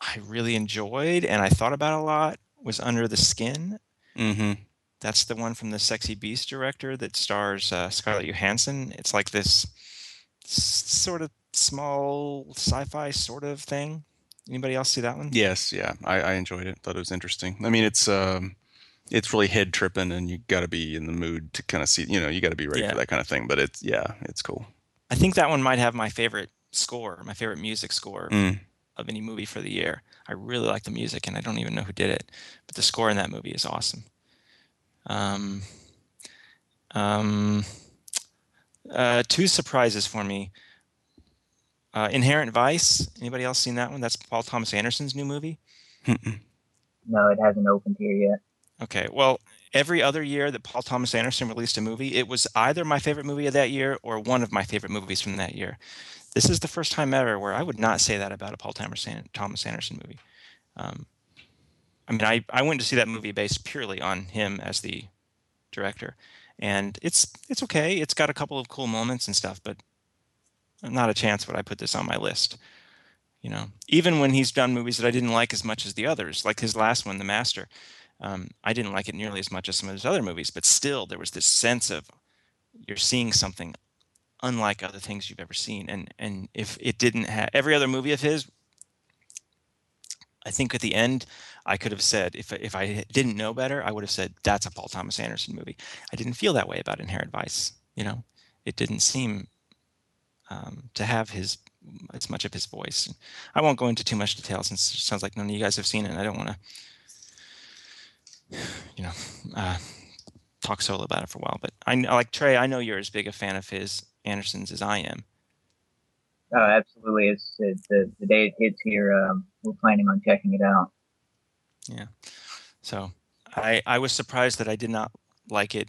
I really enjoyed and I thought about a lot was Under the Skin. Mm-hmm. That's the one from the Sexy Beast director that stars uh, Scarlett Johansson. It's like this s- sort of small sci-fi sort of thing. Anybody else see that one? Yes, yeah, I, I enjoyed it. Thought it was interesting. I mean, it's um, it's really head tripping, and you got to be in the mood to kind of see. You know, you got to be ready Yeah. for that kind of thing. But it's yeah, it's cool. I think that one might have my favorite score, my favorite music score Mm. of any movie for the year. I really like the music, and I don't even know who did it, but the score in that movie is awesome. Um, um, uh, two surprises for me. Uh, Inherent Vice. Anybody else seen that one? That's Paul Thomas Anderson's new movie. No, it hasn't opened here yet. Okay. Well, every other year that Paul Thomas Anderson released a movie, it was either my favorite movie of that year or one of my favorite movies from that year. This is the first time ever where I would not say that about a Paul Thomas Anderson movie. Um, I mean, I, I went to see that movie based purely on him as the director, and it's it's okay. It's got a couple of cool moments and stuff, but not a chance would I put this on my list. You know, even when he's done movies that I didn't like as much as the others, like his last one, The Master. Um, I didn't like it nearly as much as some of his other movies, but still, there was this sense of you're seeing something unlike other things you've ever seen. And and if it didn't have every other movie of his I think at the end, I could have said if if I didn't know better, I would have said that's a Paul Thomas Anderson movie. I didn't feel that way about Inherent Vice. You know, it didn't seem um, to have his as much of his voice. I won't go into too much detail since it sounds like none of you guys have seen it. And I don't want to, you know, uh, talk solo about it for a while. But I know, like Trey, I know you're as big a fan of his Anderson's as I am. Oh, absolutely. It's, it's the, the day it hits here. Um, we're planning on checking it out. Yeah. So I I was surprised that I did not like it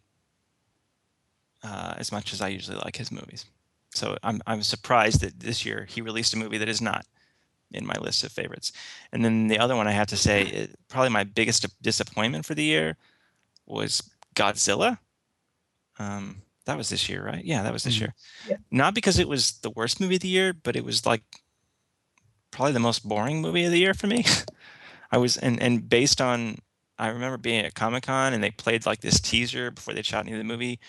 uh, as much as I usually like his movies. So I'm I'm surprised that this year he released a movie that is not in my list of favorites. And then the other one I have to say, it, probably my biggest disappointment for the year was Godzilla. Um, that was this year, right? Yeah, that was this Mhm. year. Yeah. Not because it was the worst movie of the year, but it was like probably the most boring movie of the year for me. <laughs> I was and and based on I remember being at Comic Con and they played like this teaser before they shot any of the movie,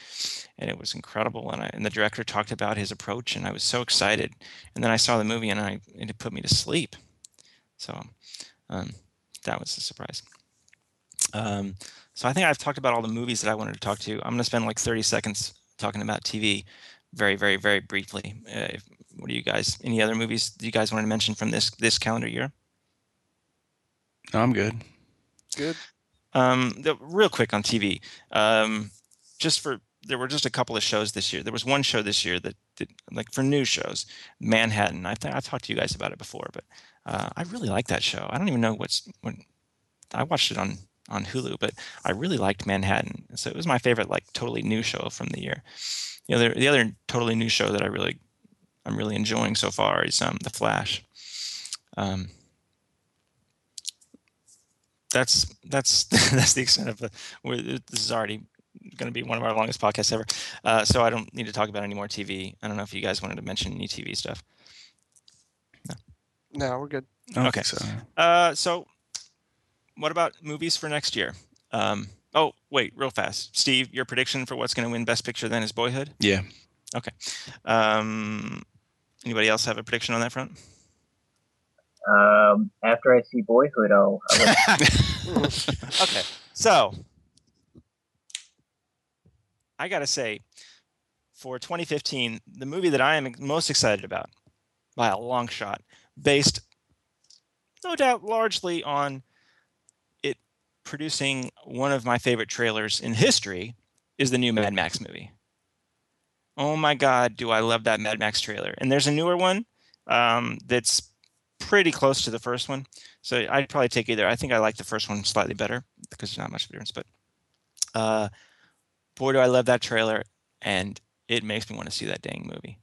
and it was incredible. And I and the director talked about his approach, and I was so excited. And then I saw the movie, and I and it put me to sleep. So um, that was a surprise. Um, so I think I've talked about all the movies that I wanted to talk to. I'm going to spend like 30 seconds talking about TV, very, very, very briefly. Uh, if, what do you guys? Any other movies do you guys wanted to mention from this this calendar year? No, I'm good. Good. Um, the, real quick on TV, um, just for there were just a couple of shows this year. There was one show this year that did like for new shows, Manhattan. I think I talked to you guys about it before, but uh, I really like that show. I don't even know what's when I watched it on on Hulu, but I really liked Manhattan. So it was my favorite like totally new show from the year. The other the other totally new show that I really I'm really enjoying so far is um, The Flash. Um, that's that's <laughs> that's the extent of the. This is already going to be one of our longest podcasts ever. Uh, so I don't need to talk about any more TV. I don't know if you guys wanted to mention any TV stuff. No, we're good. Okay. So. Uh, so what about movies for next year? Um, oh, wait, real fast, Steve, your prediction for what's going to win Best Picture then is Boyhood. Yeah. Okay. Um, anybody else have a prediction on that front? Um, after I see Boyhood, I'll, I'll <laughs> okay. So I got to say, for 2015, the movie that I am most excited about by a long shot, based no doubt largely on it producing one of my favorite trailers in history, is the new Mad Max movie. Oh my God, do I love that Mad Max trailer! And there's a newer one um, that's pretty close to the first one. So I'd probably take either. I think I like the first one slightly better because there's not much difference. But uh, boy, do I love that trailer, and it makes me want to see that dang movie.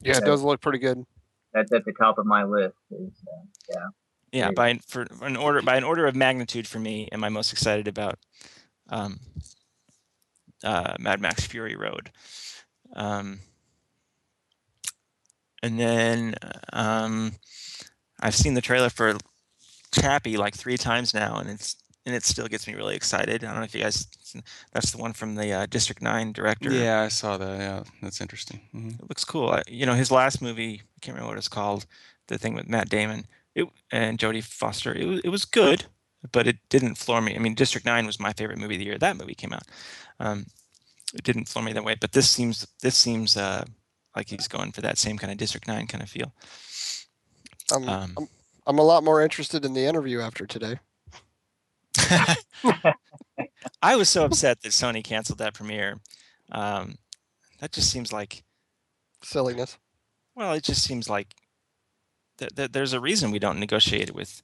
Yeah, it does look pretty good. that's at the top of my list. Is, uh, yeah. Yeah, by for an order by an order of magnitude for me, am I most excited about um, uh, Mad Max Fury Road. Um, and then um, I've seen the trailer for Chappie like three times now, and it's and it still gets me really excited. I don't know if you guys. That's the one from the uh, District Nine director. Yeah, I saw that. Yeah, that's interesting. hmm It looks cool. I, you know, his last movie, I can't remember what it's called, the thing with Matt Damon it, and Jodie Foster. It was, it was good, but it didn't floor me. I mean, District 9 was my favorite movie of the year. That movie came out. Um, it didn't floor me that way, but this seems this seems uh, like he's going for that same kind of District 9 kind of feel. I'm, Um, I'm, I'm a lot more interested in the interview after today. <laughs> <laughs> I was so upset that Sony canceled that premiere. Um, that just seems like Silliness. Well, it just seems like th- th- there's a reason we don't negotiate it with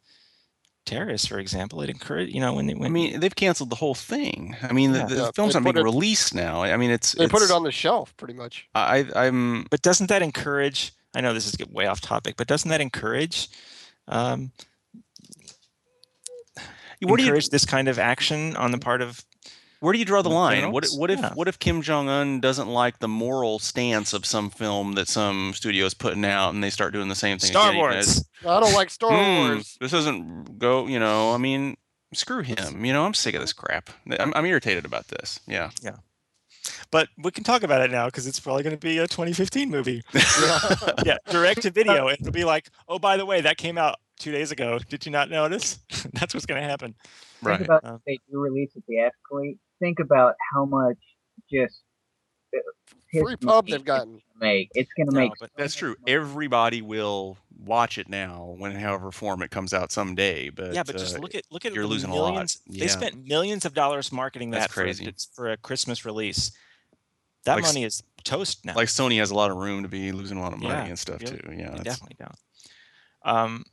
terrorists, for example. It encourage, you know, when they when I mean, they've canceled the whole thing. I mean, Yeah. the, the Yeah, film's they not being it- released now. I mean, it's They put it on the shelf, pretty much. I I'm but doesn't that encourage? I know this is way off topic, but doesn't that encourage? Um, what do you encourage this kind of action on the part of Where do you draw the the line? What what if Yeah. what if Kim Jong Un doesn't like the moral stance of some film that some studio is putting out, and they start doing the same thing? Star again? You Wars? I don't like Star Hmm, Wars. This doesn't go. You know, I mean, screw him. You know, I'm sick of this crap. I'm, I'm irritated about this. Yeah. Yeah. But we can talk about it now because it's probably going to be a 2015 movie. <laughs> yeah, direct to video. It'll be like, oh, by the way, that came out two days ago. Did you not notice? <laughs> That's what's going to happen. Think Right. about if they do release it theatrically. Think about how much just uh, piss Free and pub they've it's gotten. gonna Make it's going to No, make. but so That's true. money. Everybody will watch it now, when however form it comes out someday. But yeah, but just uh, look at look at you're the losing a lot. millions. They Yeah. spent millions of dollars marketing That's that for a, crazy. it's for a Christmas release. That Like money is toast now. like Sony has a lot of room to be losing a lot of money Yeah, and stuff really- too. Yeah, that's, definitely don't. Um,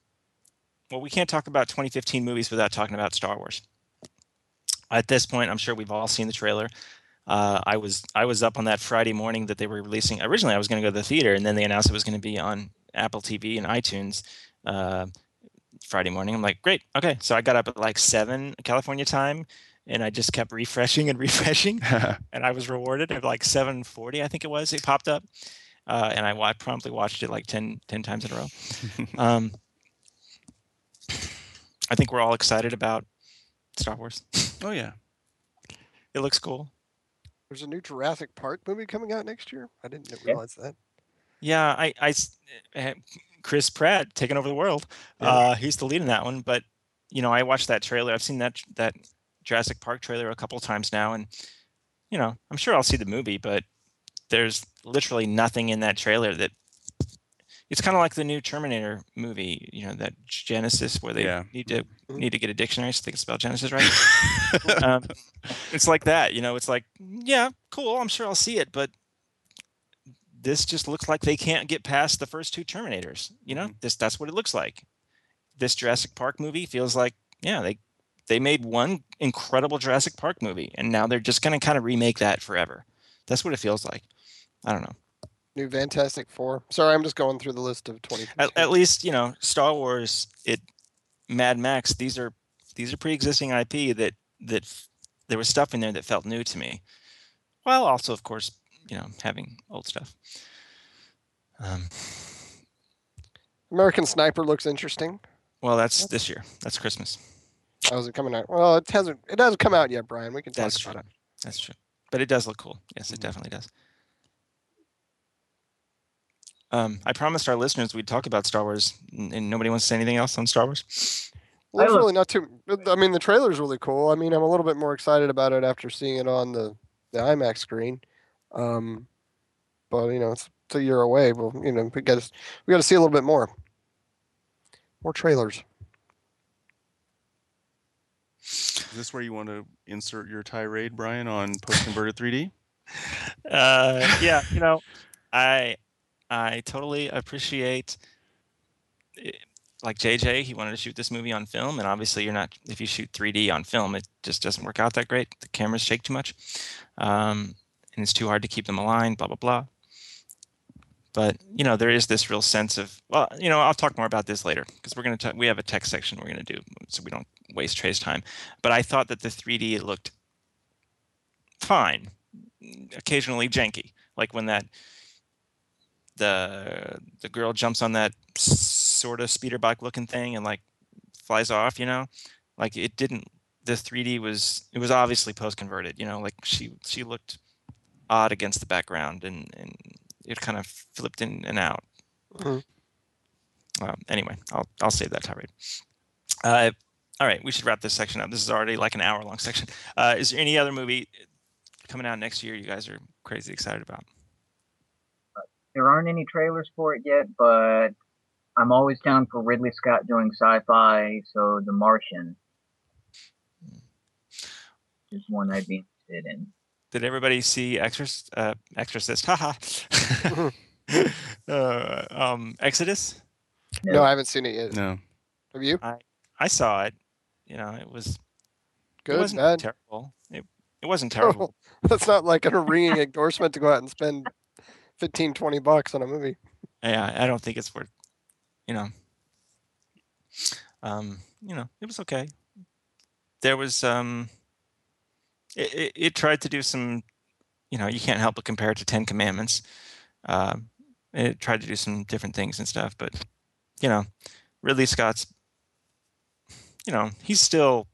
well, we can't talk about 2015 movies without talking about Star Wars. At this point, I'm sure we've all seen the trailer. Uh, I was I was up on that Friday morning that they were releasing. Originally, I was going to go to the theater, and then they announced it was going to be on Apple TV and iTunes uh, Friday morning. I'm like, great, okay. So I got up at like seven California time, and I just kept refreshing and <laughs> refreshing <laughs> and I was rewarded at like 740, I think it was. It popped up, uh, and I, wa- promptly watched it like 10, 10 times in a row. <laughs> Um, I think we're all excited about Star Wars. oh yeah. It looks cool. There's a new Jurassic Park movie coming out next year. I didn't Yeah. realize that. Yeah, I, eh, Chris Pratt taking over the world. Yeah. Uh, he's the lead in that one. But you know, I watched that trailer. I've seen that that Jurassic Park trailer a couple times now, and you know, I'm sure I'll see the movie. But there's literally nothing in that trailer that. It's kind of like the new Terminator movie, you know, that Genisys, where they Yeah. need to Mhm. need to get a dictionary so they can spell Genesis right. <laughs> um, it's like that, you know. It's like, yeah, cool. I'm sure I'll see it, but this just looks like they can't get past the first two Terminators. You know, Mhm. this that's what it looks like. This Jurassic Park movie feels like, yeah, they they made one incredible Jurassic Park movie, and now they're just gonna kind of remake that forever. That's what it feels like. I don't know. New Fantastic Four. Sorry, I'm just going through the list of 20. At, at least you know Star Wars, it Mad Max. These are these are pre-existing IP that that there was stuff in there that felt new to me, while also, of course, you know, having old stuff. Um, American Sniper looks interesting. well, that's this year. That's Christmas. How's it coming out? Well, it hasn't. It hasn't come out yet, Brian. We can talk That's about true. it. That's true. But it does look cool. Yes, it Mhm. definitely does. Um, I promised our listeners we'd talk about Star Wars, and and nobody wants to say anything else on Star Wars. Well, I there's really not too. I mean, the trailer's really cool. I mean, I'm a little bit more excited about it after seeing it on the the IMAX screen. Um, but you know, it's, it's a year away. But you know, we got to we got to see a little bit more. More trailers. Is this where you want to insert your tirade, Brian, on post converted 3D? <laughs> uh, yeah, you know, I I totally appreciate it. like JJ. He wanted to shoot this movie on film, and obviously, you're not. If you shoot 3D on film, it just doesn't work out that great. The cameras shake too much, um, and it's too hard to keep them aligned. Blah blah blah. But you know, there is this real sense of well, you know, I'll talk more about this later because we're gonna talk. We have a tech section we're gonna do, so we don't waste Trey's time. But I thought that the 3D looked fine occasionally janky like when that the the girl jumps on that sort of speeder bike looking thing and like flies off you know? Like it didn't the 3d was it was obviously post converted you know? Like she she looked odd against the background and and it kind of flipped in and out. Mhm. um, anyway i'll i'll save that tirade. Uh all right we should wrap this section up. This is already like an hour long section. Uh is there any other movie coming out next year you guys are crazy excited about There aren't any trailers for it yet, but I'm always down for Ridley Scott doing sci-fi. So The Martian is one I'd be interested in. did everybody see exorcist uh exorcist <laughs> haha <laughs> uh, um exodus No, I haven't seen it yet. No. Have you? i saw it you know it was good. it wasn't bad. terrible it, it wasn't <laughs> terrible That's not like a ringing endorsement to go out and spend 15, 20 bucks on a movie. yeah i don't think it's worth you know. Um you know it was okay. There was um it, it, it tried to do some you know you can't help but compare it to 10 commandments. Um it tried to do some different things and stuff but you know ridley scott's you know he's still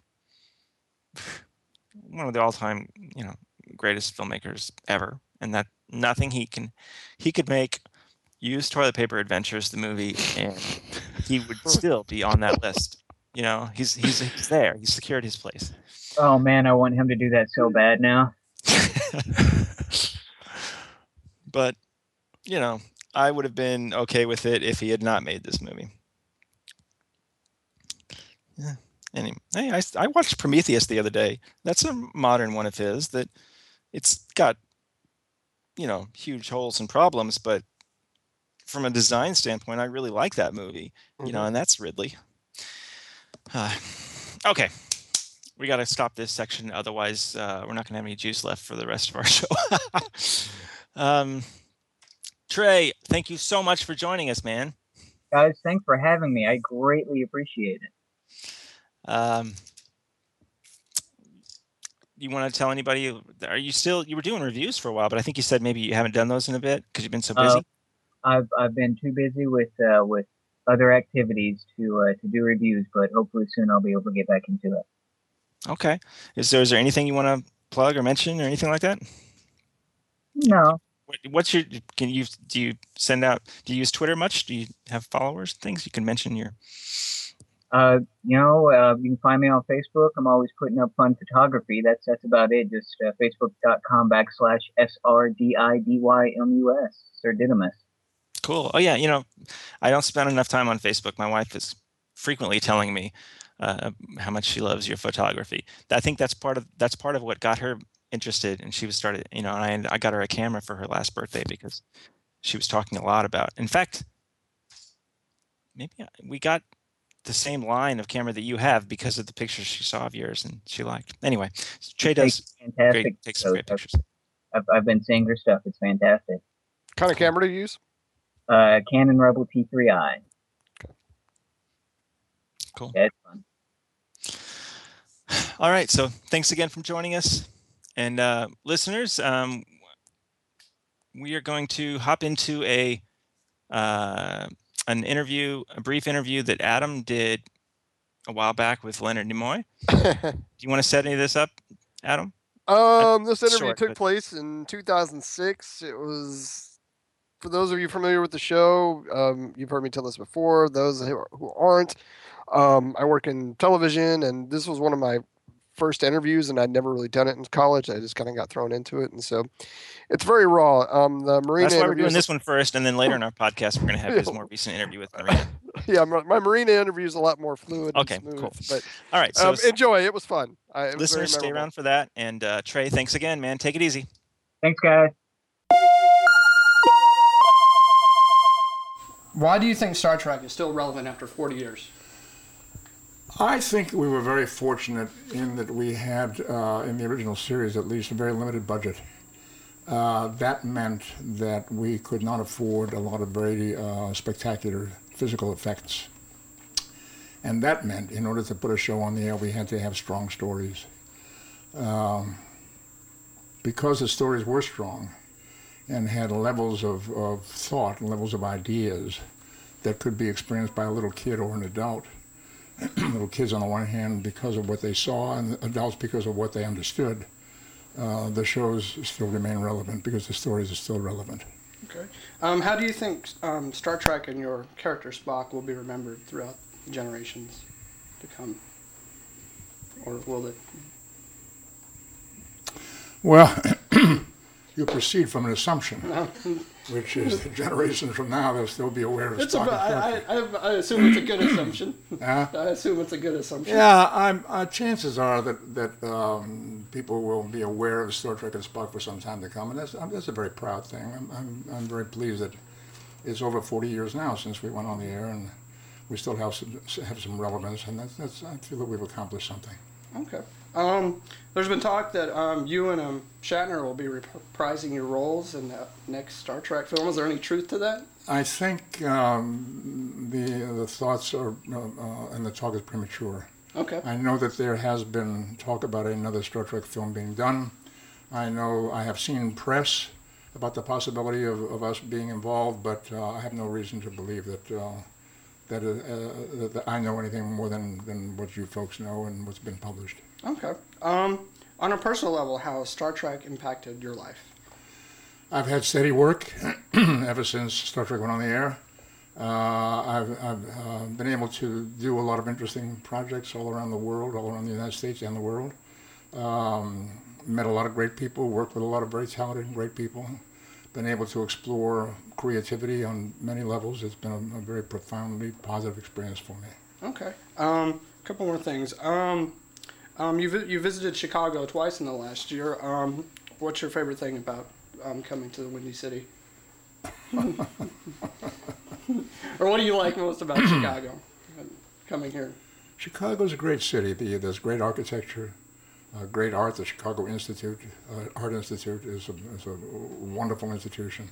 <sighs> one of the all-time you know greatest filmmakers ever and that nothing he can he could make use Toilet Paper Adventures, the movie, and he would <laughs> still be on that list. You know, he's he's he's there. He's secured his place. Oh man, I want him to do that so bad now. <laughs> but you know, I would have been okay with it if he had not made this movie. Yeah. Anyway, hey, I, I watched Prometheus the other day. That's a modern one of his that it's got you know huge holes and problems, but from a design standpoint, I really like that movie. You Mm-hmm. know, and that's Ridley. Uh, <sighs> okay, we got to stop this section, otherwise uh, we're not going to have any juice left for the rest of our <laughs> show. um, Trey, thank you so much for joining us, man. Guys, thanks for having me. I greatly appreciate it. Um, you want to tell anybody? Are you still? You were doing reviews for a while, but I think you said maybe you haven't done those in a bit because you've been so Uh, busy. I've I've been too busy with uh, with other activities to uh, to do reviews, but hopefully soon I'll be able to get back into it. okay. Is there is there anything you want to plug or mention or anything like that? No, What, what's your? Can you do you send out? Do you use Twitter much? Do you have followers? Things you can mention your. Uh, you know, uh, you can find me on Facebook. I'm always putting up fun photography. That's that's about it. Just uh, facebook.com backslash s r d i d y m u s Sir Didymus. Cool. Oh yeah, you know, I don't spend enough time on Facebook. My wife is frequently telling me uh, how much she loves your photography. I think that's part of that's part of what got her interested, and she was started. You know, and I I got her a camera for her last birthday because she was talking a lot about. In fact, maybe we got the same line of camera that you have because of the pictures she saw of yours and she liked. Anyway, Trey does fantastic. great, takes some great pictures. I've, I've been seeing her stuff. It's fantastic. kind of camera to use? Uh, Canon Rebel T3i. Cool. Yeah, it's fun. <sighs> All right. So thanks again for joining us. And uh, listeners, um, we are going to hop into a uh, an interview, a brief interview that Adam did a while back with Leonard Nimoy. <laughs> Do you want to set any of this up, Adam? Um, this interview short, took but- place in 2006. It was, for those of you familiar with the show, um, you've heard me tell this before. Those who, who aren't, um, I work in television, and this was one of my first interviews, and I'd never really done it in college. I just kind of got thrown into it, and so it's very raw. Um, the Marina That's why we're doing this one first, and then later in our podcast, we're going to have his <laughs> more recent interview with Marina. <laughs> yeah, my, my Marina interview is a lot more fluid. Okay, and smooth, cool. But All right. So um, enjoy. It was fun. I, it was listeners, stay around for that. And uh, Trey, thanks again, man. Take it easy. Thanks, guys. Why do you think Star Trek is still relevant after 40 years? I think we were very fortunate in that we had, uh, in the original series at least, a very limited budget. Uh, that meant that we could not afford a lot of very uh, spectacular physical effects. And that meant, in order to put a show on the air, we had to have strong stories. Um, because the stories were strong and had levels of, of thought and levels of ideas that could be experienced by a little kid or an adult, <clears throat> little kids on the one hand because of what they saw and adults because of what they understood, uh, the shows still remain relevant because the stories are still relevant. Okay. Um, how do you think um, Star Trek and your character Spock will be remembered throughout generations to come? Or will it? Well, <clears throat> you proceed from an assumption. <laughs> which is that generations from now they'll still be aware of It's a, Spock. and I, I. I, assume it's a good assumption. <coughs> Huh? I assume it's a good assumption. Yeah, I'm, uh, chances are that that um, people will be aware of Star Trek and Spock for some time to come, and that's um, that's a very proud thing. I'm, I'm I'm very pleased that it's over 40 years now since we went on the air, and we still have some have some relevance, and that's, that's I feel that we've accomplished something. Okay. Um, there's been talk that um, you and um, Shatner will be reprising your roles in the next Star Trek film. Is there any truth to that? I think um, the the thoughts are uh, uh, and the talk is premature. Okay. I know that there has been talk about another Star Trek film being done. I know I have seen press about the possibility of, of us being involved, but uh, I have no reason to believe that uh, that, uh, uh, that I know anything more than, than what you folks know and what's been published. Okay. Um, on a personal level, how has Star Trek impacted your life? I've had steady work <clears throat> ever since Star Trek went on the air. Uh, I've, I've uh, been able to do a lot of interesting projects all around the world, all around the United States and the world. Um, met a lot of great people, worked with a lot of very talented and great people. Been able to explore creativity on many levels. It's been a, a very profoundly positive experience for me. Okay. Um, a couple more things. Um, um, you, vi- you visited Chicago twice in the last year. Um, what's your favorite thing about um, coming to the Windy City? <laughs> or what do you like most about <clears throat> Chicago? Coming here. Chicago's a great city. The, there's great architecture, uh, great art. The Chicago Institute, uh, Art Institute, is a, is a wonderful institution.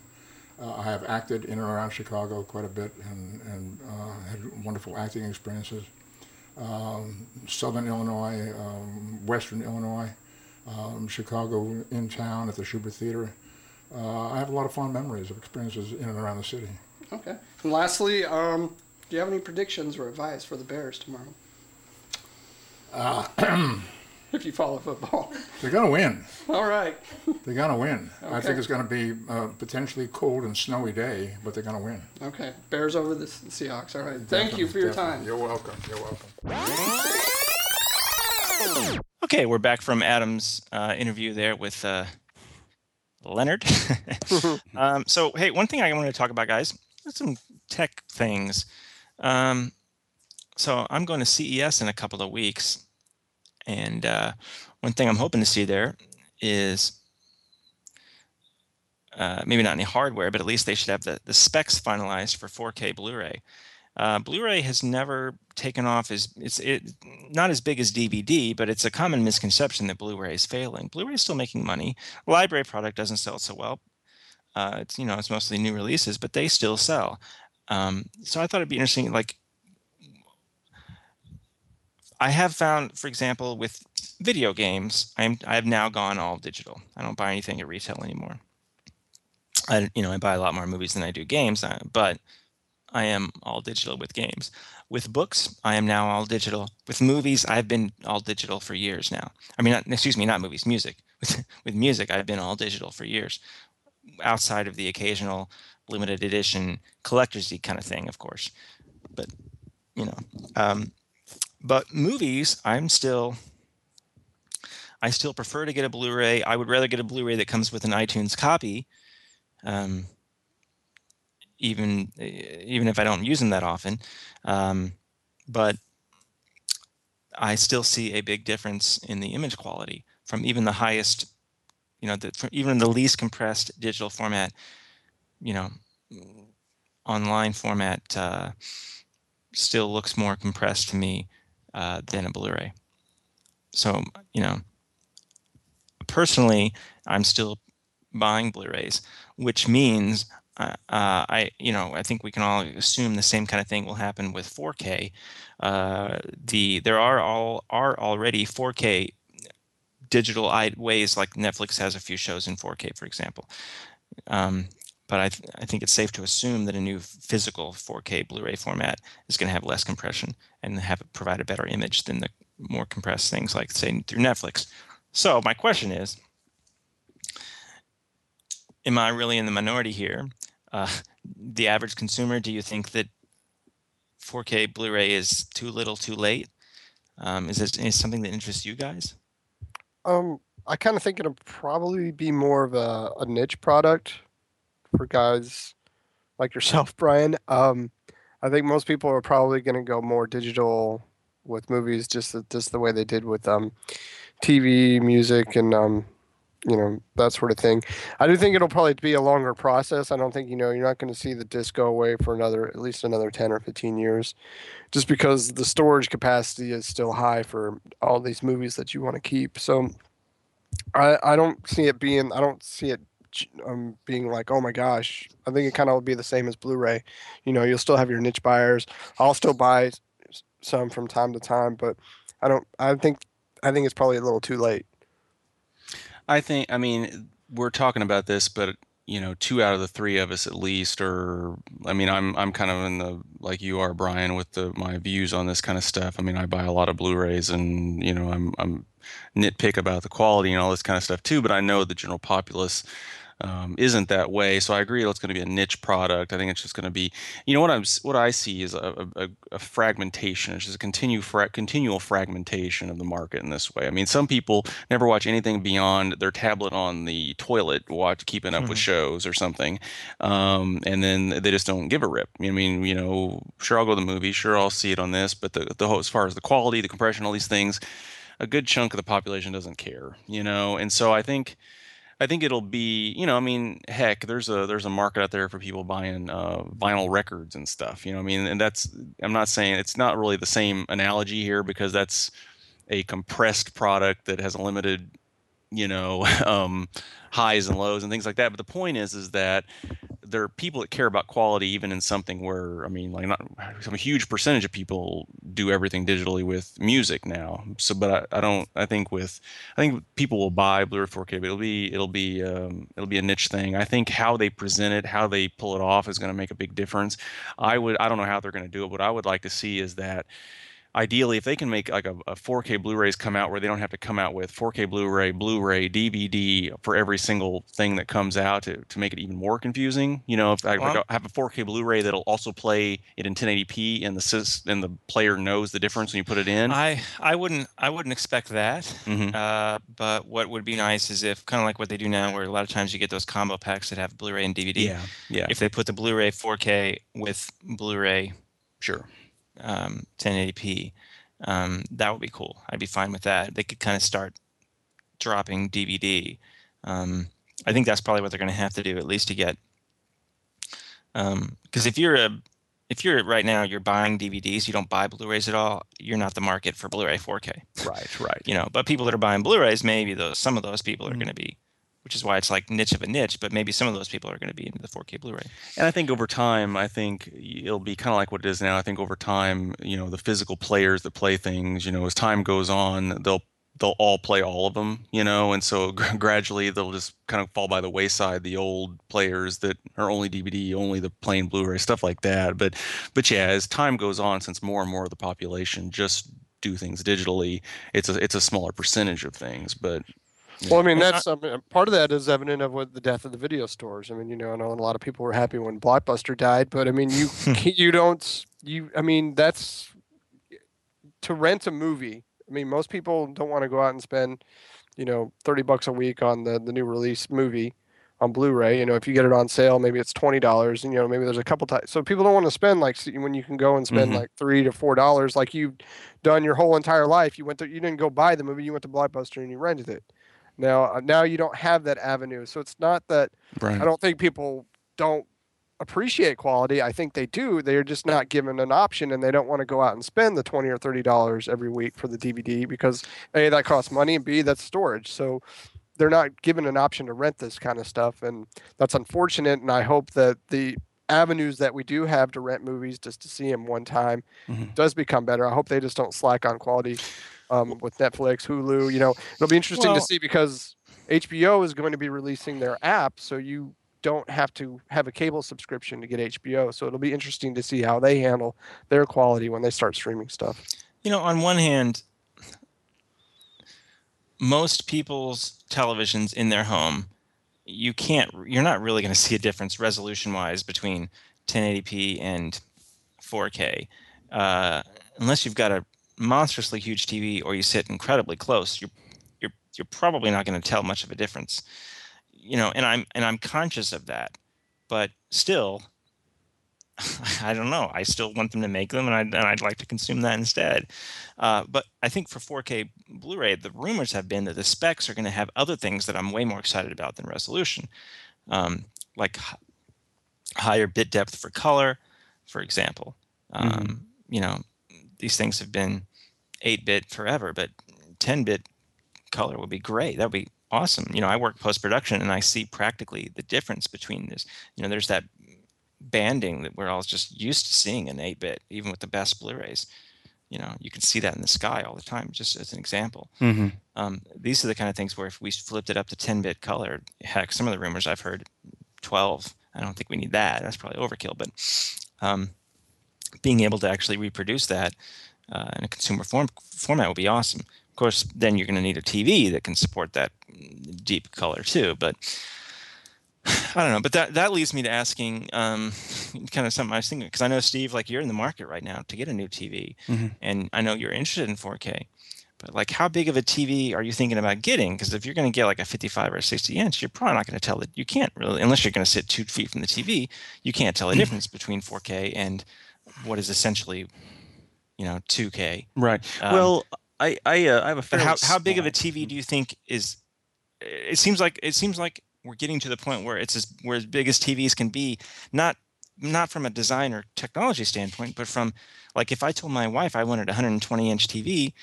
Uh, I have acted in and around Chicago quite a bit and, and uh, had wonderful acting experiences. Um, Southern Illinois, um, Western Illinois, um, Chicago in town at the Shubert Theater. Uh, I have a lot of fond memories of experiences in and around the city. Okay. And lastly, um, do you have any predictions or advice for the Bears tomorrow? <clears throat> <laughs> if you follow football. They're going to win. All right. They're going to win. I Okay. think it's going to be a potentially cold and snowy day, but they're going to win. Okay. Bears over the Seahawks. All right. Thank you for your Definitely. time. You're welcome. You're welcome. Okay, we're back from Adam's uh, interview there with uh, Leonard. <laughs> um, so, hey, one thing I want to talk about, guys, is some tech things. Um, so, I'm going to CES in a couple of weeks, and uh, one thing I'm hoping to see there is uh, maybe not any hardware, but at least they should have the, the specs finalized for 4K Blu-ray. Uh, Blu-ray has never taken off as it's it not as big as DVD, but it's a common misconception that Blu-ray is failing. Blu-ray is still making money. Library product doesn't sell so well. Uh, it's you know it's mostly new releases, but they still sell. Um, so I thought it'd be interesting. Like I have found, for example, with video games, I'm I have now gone all digital. I don't buy anything at retail anymore. I you know I buy a lot more movies than I do games, uh, but I am all digital with games. With books, I am now all digital. With movies, I've been all digital for years now. I mean, not, excuse me, not movies, music. <laughs> With, with music, I've been all digital for years, outside of the occasional limited edition collector's kind of thing, of course. But you know, um, but movies, I'm still. I still prefer to get a Blu-ray. I would rather get a Blu-ray that comes with an iTunes copy. Um, even even if I don't use them that often. Um, but I still see a big difference in the image quality from even the highest, you know, the, from even the least compressed digital format, you know, online format uh, still looks more compressed to me uh, than a Blu-ray. So you know, personally, I'm still buying Blu-rays, which means uh, uh, I, you know, I think we can all assume the same kind of thing will happen with 4K. Uh, the there are all are already 4K digital ways, like Netflix has a few shows in 4K, for example. Um, but I, th- I think it's safe to assume that a new physical 4K Blu-ray format is going to have less compression and have it provide a better image than the more compressed things like say through Netflix. So my question is, am I really in the minority here? Uh, the average consumer, do you think that 4K Blu-ray is too little, too late? Um, is this is something that interests you guys? Um, I kind of think it'll probably be more of a, a niche product for guys like yourself, <laughs> Brian. Um, I think most people are probably going to go more digital with movies, just the, just the way they did with um, TV, music, and um, you know that sort of thing. I do think it'll probably be a longer process. I don't think you know you're not going to see the disc go away for another at least another ten or fifteen years, just because the storage capacity is still high for all these movies that you want to keep. So I I don't see it being I don't see it um being like oh my gosh. I think it kind of will be the same as Blu-ray. You know you'll still have your niche buyers. I'll still buy some from time to time, but I don't. I think I think it's probably a little too late. I think, I mean, we're talking about this, but you know, two out of the three of us at least or I mean, I'm I'm kind of in the like you are, Brian, with the my views on this kind of stuff. I mean, I buy a lot of Blu-rays and, you know, I'm I'm nitpick about the quality and all this kind of stuff too, but I know the general populace um, isn't that way. So I agree it's going to be a niche product. I think it's just going to be, you know, what I'm what I see is a, a, a fragmentation. It's just a continue fra- continual fragmentation of the market in this way. I mean, some people never watch anything beyond their tablet on the toilet, watch keeping up mm-hmm. with shows or something, um, and then they just don't give a rip. I mean, you know, sure I'll go to the movie, sure I'll see it on this, but the, the as far as the quality, the compression, all these things, a good chunk of the population doesn't care, you know, and so I think I think it'll be, you know, I mean, heck, there's a there's a market out there for people buying uh, vinyl records and stuff. You know, I mean, and that's I'm not saying it's not really the same analogy here because that's a compressed product that has a limited you know <laughs> um, highs and lows and things like that. But the point is, is that there are people that care about quality, even in something where I mean, like not some huge percentage of people do everything digitally with music now. So, but I, I don't. I think with I think people will buy Blu-ray 4K, but it'll be it'll be um, it'll be a niche thing. I think how they present it, how they pull it off, is going to make a big difference. I would I don't know how they're going to do it. What I would like to see is that ideally if they can make like a, a 4k blu-rays come out where they don't have to come out with 4k blu-ray blu-ray dvd for every single thing that comes out to, to make it even more confusing you know if i well, have a 4k blu-ray that'll also play it in 1080p and the and the player knows the difference when you put it in. I i wouldn't i wouldn't expect that mm-hmm. uh, but what would be nice is if kind of like what they do now where a lot of times you get those combo packs that have blu-ray and dvd yeah yeah. If they put the blu-ray 4k with blu-ray sure um, 1080p, um, that would be cool. I'd be fine with that. They could kind of start dropping DVD. Um, I think that's probably what they're going to have to do, at least to get. Because um, if you're a, if you're right now you're buying DVDs, you don't buy Blu-rays at all. You're not the market for Blu-ray 4K. Right, right. You know, but people that are buying Blu-rays, maybe those some of those people are mm-hmm. going to be which is why it's like niche of a niche. But maybe some of those people are going to be into the 4K Blu-ray. And I think over time, I think it'll be kind of like what it is now. I think over time, you know, the physical players that play things, you know, as time goes on, they'll they'll all play all of them, you know, and so <laughs> gradually they'll just kind of fall by the wayside. The old players that are only DVD, only the plain Blu-ray, stuff like that. But but yeah, as time goes on, since more and more of the population just do things digitally, it's a it's a smaller percentage of things, but well, I mean, that's I mean, part of that is evident of what the death of the video stores. I mean, you know, I know a lot of people were happy when Blockbuster died, but I mean, you <laughs> you don't you. I mean, that's to rent a movie. I mean, most people don't want to go out and spend, you know, thirty bucks a week on the the new release movie on Blu-ray. You know, if you get it on sale, maybe it's twenty dollars, and you know, maybe there's a couple times. So people don't want to spend like when you can go and spend mm-hmm. like three to four dollars, like you've done your whole entire life. You went to, you didn't go buy the movie, you went to Blockbuster and you rented it. Now, uh, now you don't have that avenue. So it's not that right. I don't think people don't appreciate quality. I think they do. They're just not given an option, and they don't want to go out and spend the twenty or thirty dollars every week for the DVD because a that costs money, and b that's storage. So they're not given an option to rent this kind of stuff, and that's unfortunate. And I hope that the avenues that we do have to rent movies just to see them one time mm-hmm. does become better. I hope they just don't slack on quality um, with Netflix, Hulu. You know, it'll be interesting well, to see because HBO is going to be releasing their app, so you don't have to have a cable subscription to get HBO. So it'll be interesting to see how they handle their quality when they start streaming stuff. You know, on one hand, most people's televisions in their home, you can't, you're not really going to see a difference resolution wise between 1080p and 4K. Uh, unless you've got a monstrously huge TV or you sit incredibly close, you're you're you're probably not going to tell much of a difference. You know, and I'm and I'm conscious of that, but still, <laughs> I don't know. I still want them to make them, and I'd, and I'd like to consume that instead. Uh, but I think for 4K Blu-ray, the rumors have been that the specs are going to have other things that I'm way more excited about than resolution, um, like h- higher bit depth for color, for example. Mm-hmm. Um, mm-hmm. You know, these things have been 8-bit forever, but 10-bit color would be great. That would be awesome. You know, I work post production and I see practically the difference between this. You know, there's that banding that we're all just used to seeing in 8-bit, even with the best Blu-rays. You know, you can see that in the sky all the time, just as an example. Mm-hmm. Um, these are the kind of things where if we flipped it up to 10-bit color, heck, some of the rumors I've heard, 12. I don't think we need that. That's probably overkill, but um, being able to actually reproduce that uh, in a consumer form format would be awesome. Of course, then you're going to need a TV that can support that deep color too. But <sighs> I don't know, but that that leads me to asking um, kind of something I was thinking because I know Steve, like you're in the market right now to get a new TV, Mhm. and I know you're interested in 4K. But like, how big of a TV are you thinking about getting? Because if you're going to get like a 55 or a 60 inch, you're probably not going to tell it. You can't really, unless you're going to sit two feet from the TV, you can't tell the difference between 4K and what is essentially, you know, 2K. Right. Um, well, I I, uh, I have a fairly how, how big of a TV do you think is? It seems like it seems like we're getting to the point where it's as where as big as TVs can be, not not from a design or technology standpoint, but from like if I told my wife I wanted a 120 inch TV,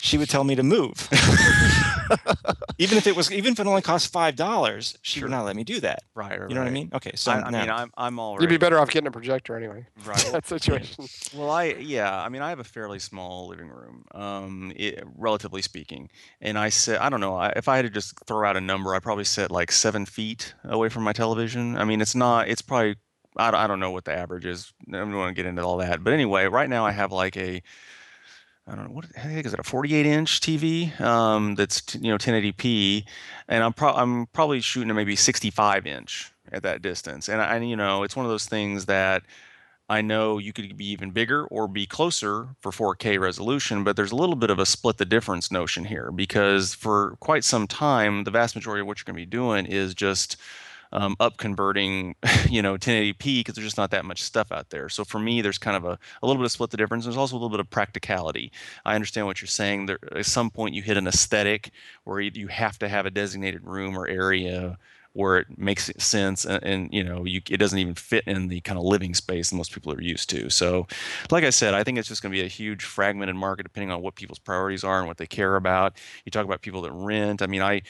she would tell me to move. <laughs> even if it was even if it only cost five dollars, she Sure. would not let me do that. Right. You know what I mean? Okay, so I, I now, mean, I'm I'm already You'd be better off getting a projector anyway. <laughs> right. That situation. Well, I yeah, I mean, I have a fairly small living room, um, i relatively speaking, and I sit. I don't know. I, if I had to just throw out a number, I probably sit like seven feet away from my television. I mean, it's not. It's probably. I, don't- I don't know what the average is. I don't want to get into all that. But anyway, right now I have like a. I don't know what the heck is it a 48 inch TV um, that's you know 1080p, and I'm pro- I'm probably shooting a maybe 65 inch at that distance, and I you know it's one of those things that I know you could be even bigger or be closer for 4K resolution, but there's a little bit of a split the difference notion here because for quite some time, the vast majority of what you're going to be doing is just um, up converting, <laughs> you know, 1080p because there's just not that much stuff out there. So for me, there's kind of a, a little bit of split the difference. There's also a little bit of practicality. I understand what you're saying. There, at some point, you hit an aesthetic where you, have to have a designated room or area where it makes sense and, and you know you, it doesn't even fit in the kind of living space that most people are used to so like i said i think it's just going to be a huge fragmented market depending on what people's priorities are and what they care about you talk about people that rent i mean i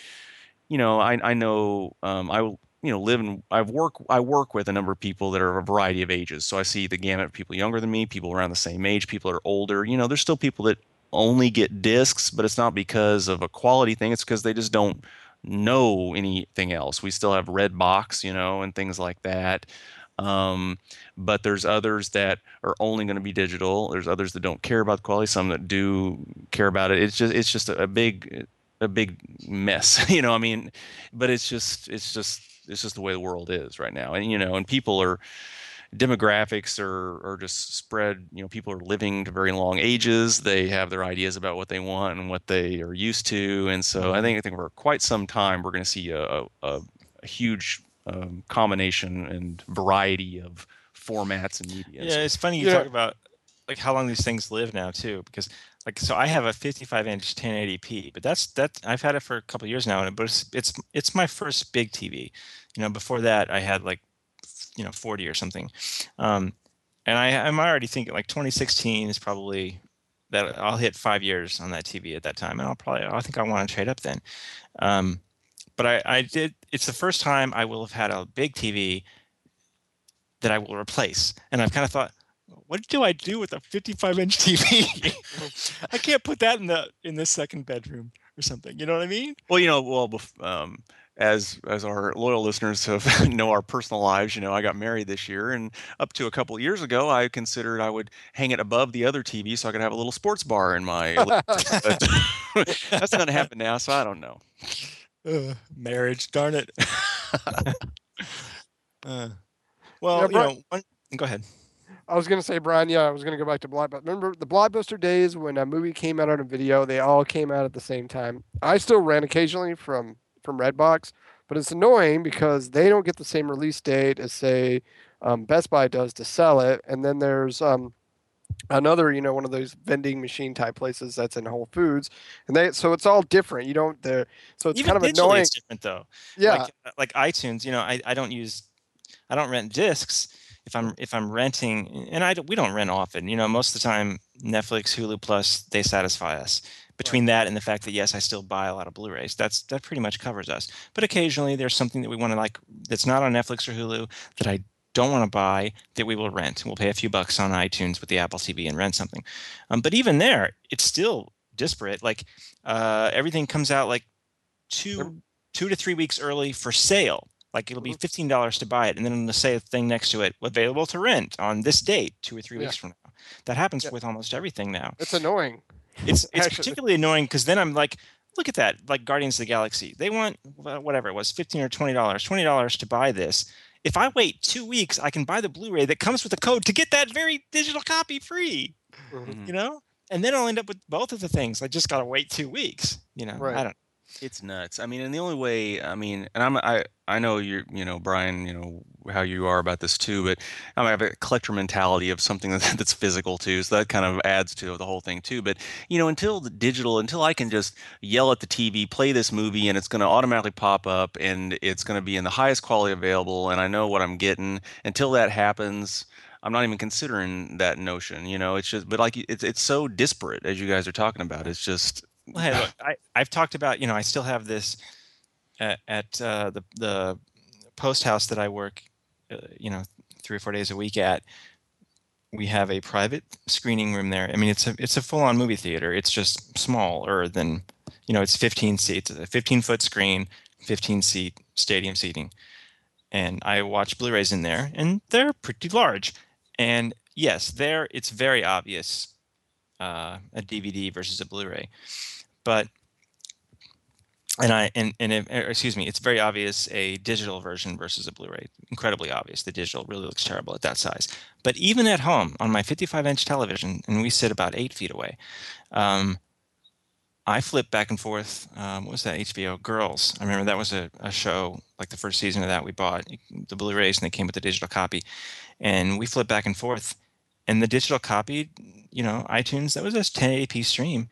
you know i, I know um, i you know live in i've work i work with a number of people that are a variety of ages so i see the gamut of people younger than me people around the same age people that are older you know there's still people that only get discs but it's not because of a quality thing it's because they just don't know anything else. We still have Redbox, you know, and things like that. Um, but there's others that are only going to be digital. There's others that don't care about the quality. Some that do care about it. It's just it's just a, a big a big mess, <laughs> you know. I mean, but it's just it's just it's just the way the world is right now, and you know, and people are demographics are, are just spread you know people are living to very long ages. They have their ideas about what they want and what they are used to. And so i think i think for quite some time we're going to see a, a, a huge um, combination and variety of formats and media Yeah, it's funny you Yeah. talk about like how long these things live now too, because like so I have a 55 inch 1080p, but that's that I've had it for a couple years now, and but it's it's it's my first big TV. You know, before that I had like you know 40 or something, um, and I I'm already thinking like 2016 is probably that I'll hit five years on that TV at that time, and I'll probably I think I want to trade up then. Um, but I I did it's the first time I will have had a big TV that I will replace. And I've kind of thought, what do I do with a 55 inch TV? <laughs> I can't put that in the in the second bedroom or something. You know what I mean? Well, you know, well, um, as as our loyal listeners have <laughs> know our personal lives, you know, I got married this year, and up to a couple of years ago, I considered I would hang it above the other TV so I could have a little sports bar in my. living room. But <laughs> that's not going to happen now, so I don't know. Uh, marriage, darn it. uh, well, Yeah, you know, one, go ahead. I was gonna say, Brian. Yeah, I was gonna go back to Blockbuster. Remember the Blockbuster days when a movie came out on a video? They all came out at the same time. I still rent occasionally from from Redbox, but it's annoying because they don't get the same release date as say um, Best Buy does to sell it. And then there's um, another, you know, one of those vending machine type places that's in Whole Foods, and they so it's all different. You don't there, so it's Even kind of annoying. it's different though. Yeah, like like iTunes, you know, I, I don't use I don't rent discs if I'm if I'm renting and I we don't rent often. You know, most of the time Netflix, Hulu Plus, they satisfy us. Between that and the fact that yes, I still buy a lot of Blu-rays, that's that pretty much covers us. But occasionally there's something that we want to like that's not on Netflix or Hulu that I don't want to buy that we will rent. We'll pay a few bucks on iTunes with the Apple TV and rent something. Um, but even there, it's still disparate. Like uh, everything comes out like two two to three weeks early for sale. Like it'll be fifteen dollars to buy it, and then it'll say a thing next to it, available to rent on this date, two or three Yeah. weeks from now. That happens Yeah. with almost everything now. it's annoying. It's <laughs> it's Actually- particularly annoying because then I'm like, look at that, like Guardians of the Galaxy. They want whatever it was, fifteen or twenty dollars, twenty dollars to buy this. If I wait two weeks, I can buy the Blu-ray that comes with a code to get that very digital copy free. Mhm. You know, and then I'll end up with both of the things. I just gotta wait two weeks. You know, Right. I don't. It's nuts. I mean, and the only way, I mean, and I'm, I, I know you're, you know, Brian, you know, how you are about this too, but I have a collector mentality of something <laughs> that, that's physical too. So that kind of adds to the whole thing too. But, you know, until the digital, until I can just yell at the TV, play this movie, and it's going to automatically pop up and it's going to be in the highest quality available, and I know what I'm getting, until that happens, I'm not even considering that notion, you know, it's just, but like, it's, it's so disparate as you guys are talking about. It's just, Well, hey, look, I, I've talked about, you know, I still have this at, at uh, the the post house that I work, uh, you know, three or four days a week at. We have a private screening room there. I mean, it's a it's a full on movie theater. It's just smaller than, you know, it's 15 seats, a 15 foot screen, 15 seat stadium seating, and I watch Blu-rays in there, and they're pretty large. And yes, there it's very obvious uh, a DVD versus a Blu-ray, but and I and and it, er, excuse me, it's very obvious a digital version versus a Blu-ray. Incredibly obvious. The digital really looks terrible at that size. But even at home on my 55-inch television, and we sit about eight feet away, um, I flip back and forth. Um, what was that HBO Girls? I remember that was a, a show like the first season of that we bought the Blu-rays and they came with the digital copy, and we flip back and forth. And the digital copy, you know, iTunes, that was a 1080p stream.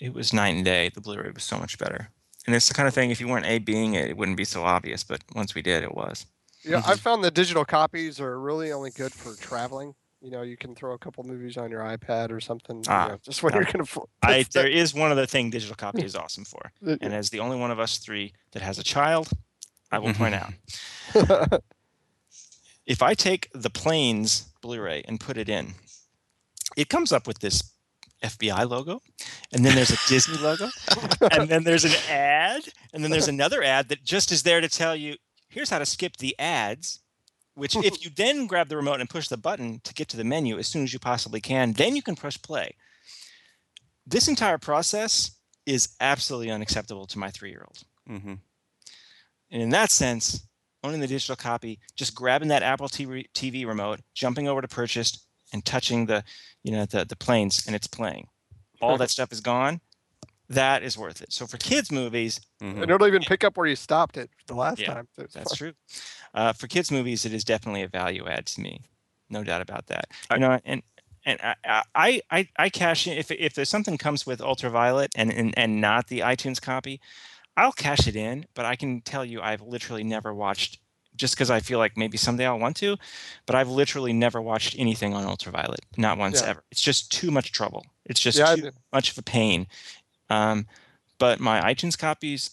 It was night and day. The Blu-ray was so much better. And it's the kind of thing if you weren't A being it, it wouldn't be so obvious. But once we did, it was. Yeah, I found the digital copies are really only good for traveling. You know, you can throw a couple movies on your iPad or something. you Ah, know, just when ah. you're gonna. fl- I there is one other thing digital copy is awesome for, and as the only one of us three that has a child, I will point out <laughs> if I take the planes Blu-ray and put it in, it comes up with this FBI logo, and then there's a Disney logo, and then there's an ad, and then there's another ad that just is there to tell you here's how to skip the ads. Which, if you then grab the remote and push the button to get to the menu as soon as you possibly can, then you can push play. This entire process is absolutely unacceptable to my three-year-old. hmm And in that sense, owning the digital copy, just grabbing that Apple TV, TV remote, jumping over to purchased, and touching the, you know, the the planes, and it's playing. All that stuff is gone. That is worth it. So for kids' movies, hmm and it'll even pick up where you stopped it the last Yeah, time. so that's true. Uh, for kids' movies, it is definitely a value add to me, no doubt about that. I- You know, and and I I I, I cash in if if there's something comes with ultraviolet and, and and not the iTunes copy, I'll cash it in. But I can tell you, I've literally never watched just because I feel like maybe someday I'll want to, but I've literally never watched anything on ultraviolet, not once Yeah. ever. It's just too much trouble. It's just Yeah, too much of a pain. Um, but my iTunes copies,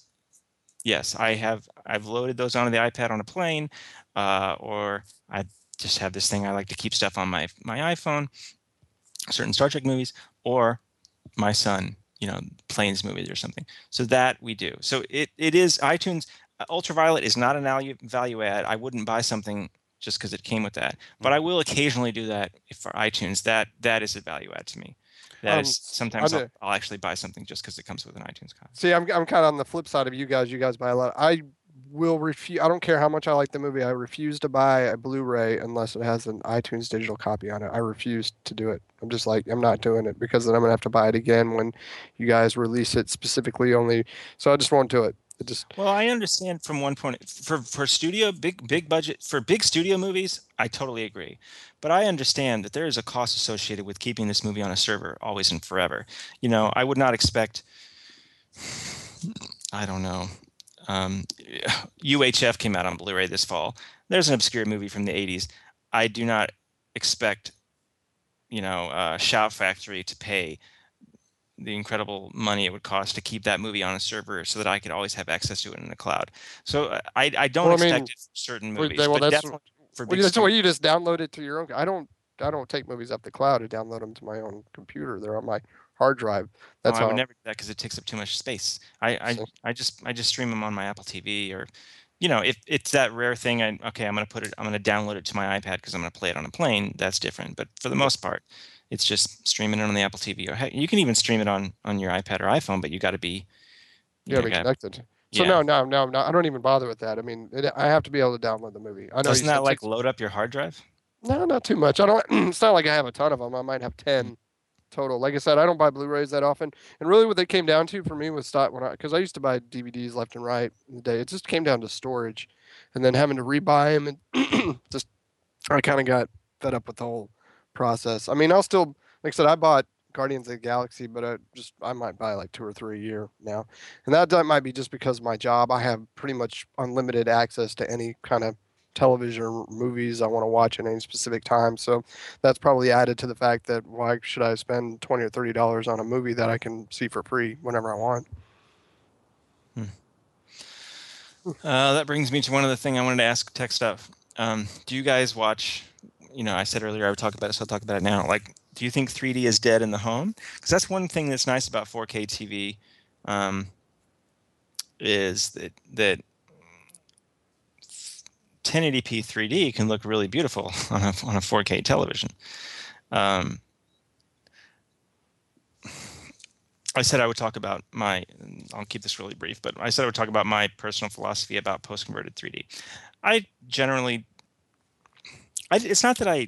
yes, I have. I've loaded those onto the iPad on a plane, uh, or I just have this thing I like to keep stuff on my my iPhone, certain Star Trek movies, or my son, you know, planes movies or something. So that we do. So it it is iTunes. Uh, Ultraviolet is not an value value add. I wouldn't buy something just because it came with that, but I will occasionally do that for iTunes. That that is a value add to me. That Um, is sometimes I'll, I'll actually buy something just because it comes with an iTunes copy. See, I'm I'm kind of on the flip side of you guys. You guys buy a lot. I will refuse. I don't care how much I like the movie. I refuse to buy a Blu-ray unless it has an iTunes digital copy on it. I refuse to do it. I'm just like I'm not doing it because then I'm gonna have to buy it again when you guys release it specifically only. So I just won't do it. It just Well, I understand from one point for for studio big big budget for big studio movies, I totally agree. But I understand that there is a cost associated with keeping this movie on a server always and forever. You know, I would not expect I don't know. Um, UHF came out on Blu-ray this fall. There's an obscure movie from the 80s. I do not expect you know, uh, Shout Factory to pay the incredible money it would cost to keep that movie on a server so that I could always have access to it in the cloud. So uh, I, I don't Well, I mean, expect it for certain movies, well, but that's- definitely for well, big that's why you just download it to your own. I don't I don't take movies off the cloud. I download them to my own computer. They're on my hard drive. That's no, I would never do that because it takes up too much space. I, I, So- I just I just stream them on my Apple TV or, you know, if it's that rare thing, I okay, I'm gonna put it, I'm gonna download it to my iPad because I'm gonna play it on a plane. That's different. But for the most part, it's just streaming it on the Apple TV or heck, you can even stream it on on your iPad or iPhone, but you got to be You gotta be connected. So Yeah. no, no, no, no. I don't even bother with that. I mean, it, I have to be able to download the movie. I know Doesn't that like load up your hard drive? No, not too much. I don't. <clears throat> It's not like I have a ton of them. I might have ten total. Like I said, I don't buy Blu-rays that often. And really, what they came down to for me was stop when I because I used to buy DVDs left and right in the day. It just came down to storage, and then having to rebuy them and <clears throat> just I kind of got fed up with the whole process. I mean, I'll still like I said, I bought Guardians of the Galaxy, but I just I might buy like two or three a year now, and that, that might be just because my job. I have pretty much unlimited access to any kind of television or movies I want to watch at any specific time. So that's probably added to the fact that why should I spend twenty or thirty dollars on a movie that I can see for free whenever I want? Uh, that brings me to one other thing I wanted to ask Tech Stuff. Um, do you guys watch? You know, I said earlier I would talk about it, so I'll talk about it now. Like, do you think 3D is dead in the home? Because that's one thing that's nice about 4K TV, um, is that that 1080p 3D can look really beautiful <laughs> on a on a 4K television. Um, I said I would talk about my. I'll keep this really brief, but I said I would talk about my personal philosophy about post-converted 3D. I generally, I, it's not that I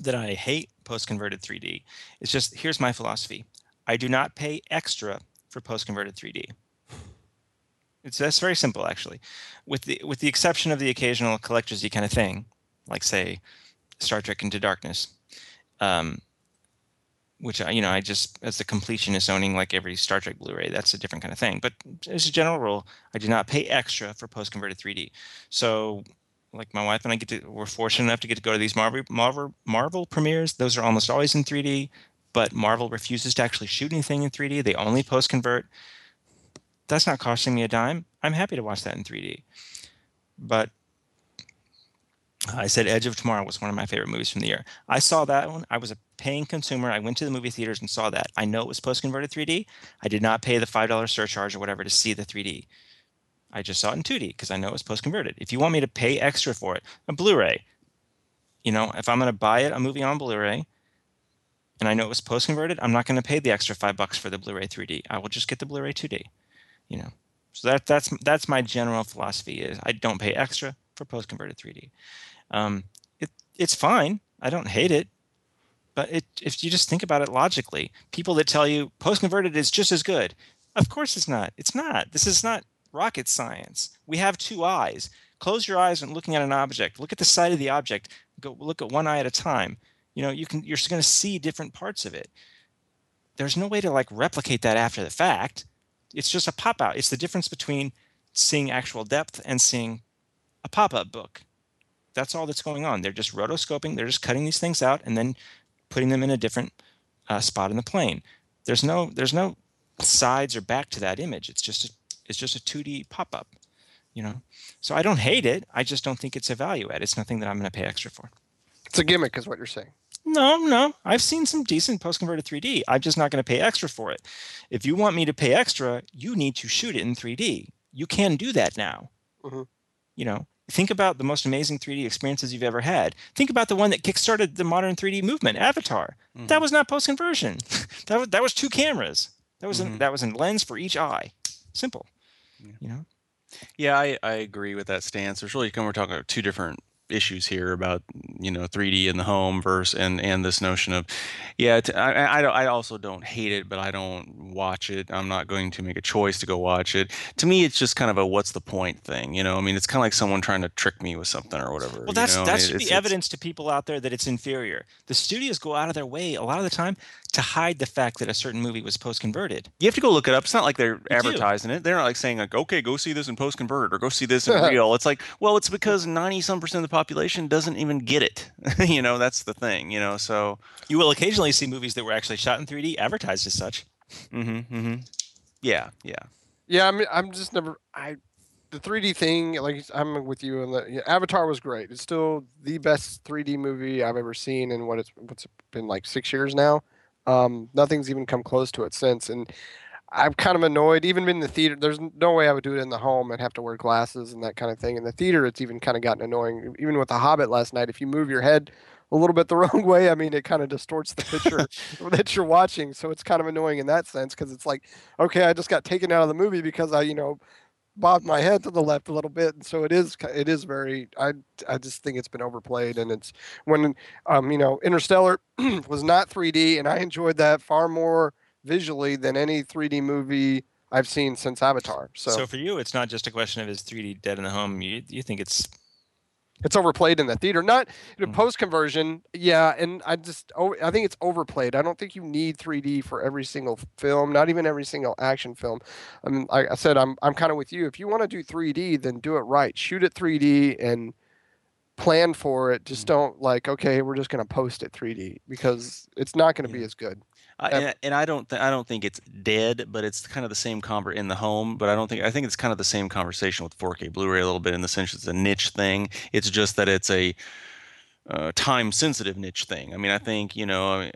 that I hate post-converted 3D. It's just here's my philosophy. I do not pay extra for post-converted 3D. It's that's very simple actually, with the with the exception of the occasional collectorsy kind of thing, like say Star Trek Into Darkness. Um, which I, you know, I just as the completionist owning like every Star Trek Blu-ray, that's a different kind of thing. But as a general rule, I do not pay extra for post-converted 3D. So, like my wife and I get to, we're fortunate enough to get to go to these Marvel Marvel Marvel premieres. Those are almost always in 3D, but Marvel refuses to actually shoot anything in 3D. They only post-convert. That's not costing me a dime. I'm happy to watch that in 3D. But I said Edge of Tomorrow was one of my favorite movies from the year. I saw that one. I was a paying consumer. I went to the movie theaters and saw that. I know it was post converted 3D. I did not pay the $5 surcharge or whatever to see the 3D. I just saw it in 2D because I know it was post converted. If you want me to pay extra for it, a Blu ray, you know, if I'm going to buy it, a movie on Blu ray, and I know it was post converted, I'm not going to pay the extra five bucks for the Blu ray 3D. I will just get the Blu ray 2D, you know. So that that's that's my general philosophy is I don't pay extra for post converted 3D. Um, it it's fine. I don't hate it, but it if you just think about it logically, people that tell you post converted is just as good, of course it's not. It's not. This is not rocket science. We have two eyes. Close your eyes when looking at an object. Look at the side of the object. Go look at one eye at a time. You know you can you're going to see different parts of it. There's no way to like replicate that after the fact. It's just a pop out. It's the difference between seeing actual depth and seeing a pop up book that's all that's going on. They're just rotoscoping. They're just cutting these things out and then putting them in a different uh, spot in the plane. There's no there's no sides or back to that image. It's just it's just a 2D pop up, you know. So I don't hate it. I just don't think it's a value add. It's nothing that I'm going to pay extra for. It's a gimmick, is what you're saying. No, no. I've seen some decent post converted 3D. I'm just not going to pay extra for it. If you want me to pay extra, you need to shoot it in 3D. You can do that now. Mhm. You know, think about the most amazing 3D experiences you've ever had. Think about the one that kickstarted the modern 3D movement, Avatar. That was not post conversion. <laughs> that was that was two cameras. That was Mhm. a, that was a lens for each eye. Simple. You know. Yeah, I, I agree with that stance. There's really, we're talking about two different issues here about you know 3D in the home versus and and this notion of yeah t- I, I, I don't- I also don't hate it but I don't watch it I'm not going to make a choice to go watch it to me it's just kind of a what's the point thing you know I mean it's kind of like someone trying to trick me with something or whatever Well, you that's know? I that mean, should be evidence to people out there that it's inferior. The studios go out of their way a lot of the time to hide the fact that a certain movie was post converted. you have to go look it up. It's not like they're do. advertising it. They're not like saying like, okay, go see this in post convert or go see this in <laughs> real. It's like, well, it's because ninety some percent of the population doesn't even get it. <laughs> you know, that's the thing. You know, so You will occasionally see movies that were actually shot in 3D advertised as such. Mm-hmm. mm-hmm. yeah, yeah. Yeah, I'm. I'm just never. I the 3D thing. Like I'm with you. on the yeah, Avatar was great. It's still the best 3D movie I've ever seen in what it's what's it been like six years now. Um, nothing's even come close to it since, and I'm kind of annoyed. Even in the theater, there's no way I would do it in the home. I'd have to wear glasses and that kind of thing. In the theater, it's even kind of gotten annoying. Even with The Hobbit last night, if you move your head a little bit the <laughs> wrong way. I mean, it kind of distorts the picture <laughs> that you're watching, so it's kind of annoying in that sense because it's like, okay, I just got taken out of the movie because I, you know, bobbed my head to the left a little bit, and so it is. It is very. I I just think it's been overplayed, and it's when, um, you know, Interstellar <clears throat> was not 3D, and I enjoyed that far more visually than any 3D movie I've seen since Avatar. So, So for you, it's not just a question of is 3D dead in the home. You you think it's it's overplayed in the theater. Not in Mm. post conversion, yeah. And I just, oh, I think it's overplayed. I don't think you need 3D for every single film, not even every single action film. I mean, like I said, I'm, I'm kind of with you. If you want to do 3D, then do it right. Shoot it 3D and plan for it. Mm. Just don't like, okay, we're just going to post it 3D because it's not going to be as good. Uh, I, and, and I don't th- I don't think it's dead, but it's kind of the same conver in the home. But I don't think I think it's kind of the same conversation with 4K Blu-ray a little bit in the sense it's a niche thing. It's just that it's a uh, time-sensitive niche thing. I mean, I think you know,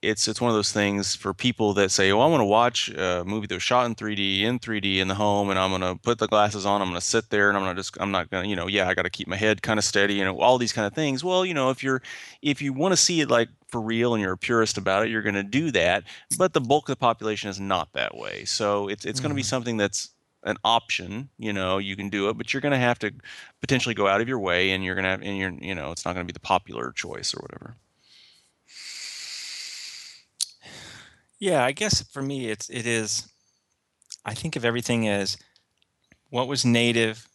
it's it's one of those things for people that say, "Oh, I want to watch a movie that was shot in 3D in 3D in the home, and I'm gonna put the glasses on. I'm gonna sit there, and I'm gonna just I'm not gonna you know, yeah, I got to keep my head kind of steady, you know, all these kind of things." Well, you know, if you're if you want to see it like for real and you're a purist about it, you're going to do that. But the bulk of the population is not that way. So it's it's going to be Mhm. something that's an option. You know, you can do it, but you're going to have to potentially go out of your way, and you're going to have, and you're you know, it's not going to be the popular choice or whatever. Yeah, I guess for me it's it is I think of everything as what was native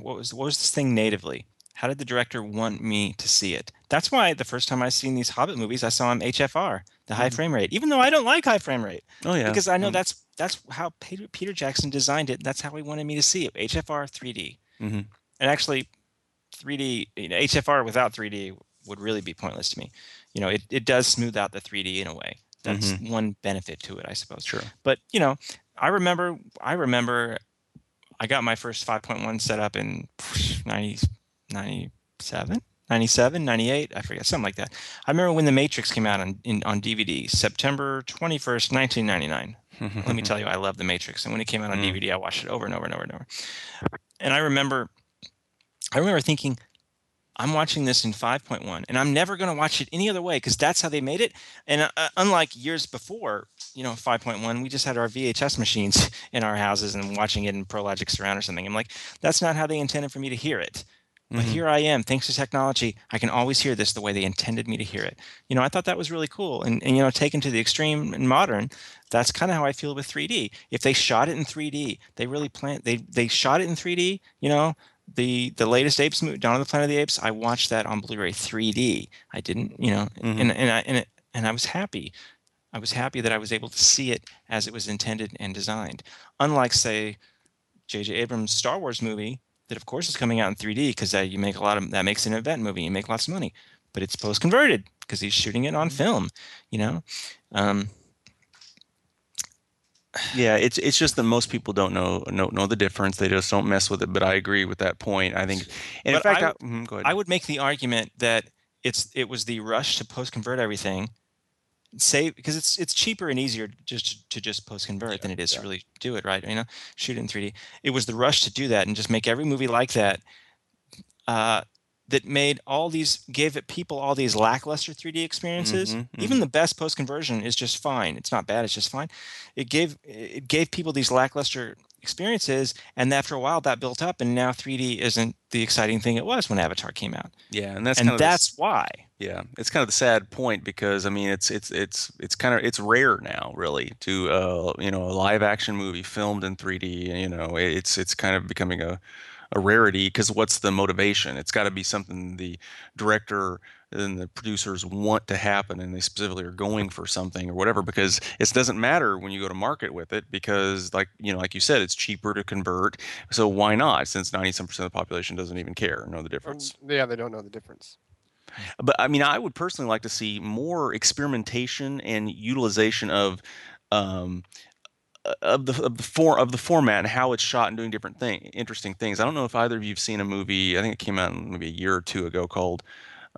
what was what was this thing natively? How did the director want me to see it? That's why the first time I seen these Hobbit movies, I saw them HFR, the high Mhm. frame rate, even though I don't like high frame rate. Oh yeah, Because I know um, that's that's how Peter, Peter Jackson designed it. That's how he wanted me to see it. HFR 3D. Mhm. And actually 3D, you know, HFR without 3D would really be pointless to me. You know, it, it does smooth out the 3D in a way. That's one benefit to it, I suppose sure. but you know i remember i remember i got my first 5.1 set up in 90, 97 97 98 i forget something like that i remember when the matrix came out on in, on dvd september 21st 1999 let me tell you i love the matrix and when it came out on Mm. dvd i watched it over and over and over and over. And i remember i remember thinking i'm watching this in 5.1 and i'm never going to watch it any other way because that's how they made it. And uh, unlike years before you know 5.1 we just had our vhs machines <laughs> in our houses and watching it in prologic surround or something. I'm like that's not how they intended for me to hear it but Mhm. here i am thanks to technology i can always hear this the way they intended me to hear it. You know i thought that was really cool and, and you know taken to the extreme and modern that's kind of how i feel with 3d if they shot it in 3d they really plan they they shot it in 3d you know the the latest apes movie dawn of the planet of the apes i watched that on blu-ray 3d i didn't you know Mhm. and and I, and, it, and I was happy. I was happy that i was able to see it as it was intended and designed. Unlike say jj abrams star wars movie that of course is coming out in 3d because that you make a lot of that makes an event movie you make lots of money but it's post converted because he's shooting it on film you know um, Yeah, it's it's just that most people don't know know know the difference. They just don't mess with it. But I agree with that point. I think, and in fact, I I, ahead. I would make the argument that it's it was the rush to post convert everything, save because it's it's cheaper and easier just to just post convert than it is yeah. to really do it right. You know, shoot it in 3D. It was the rush to do that and just make every movie like that. Uh, that made all these gave it people all these lackluster 3D experiences. Mhm, Even the best post conversion is just fine. It's not bad. It's just fine. It gave it gave people these lackluster experiences, and after a while that built up, and now 3D isn't the exciting thing it was when Avatar came out, yeah, and that's and kind of the s- that's why. Yeah, it's kind of the sad point because I mean it's it's it's it's kind of it's rare now really to uh you know a live action movie filmed in 3D you know it's it's kind of becoming a a rarity because what's the motivation? It's got to be something the director and the producers want to happen and they specifically are going for something or whatever because it doesn't matter when you go to market with it because like you know like you said it's cheaper to convert so why not since 97% of the population doesn't even care know the difference yeah, they don't know the difference. But I mean, I would personally like to see more experimentation and utilization of um, of the of the for of the format and how it's shot and doing different thing interesting things. I don't know if either of you've seen a movie. I think it came out maybe a year or two ago called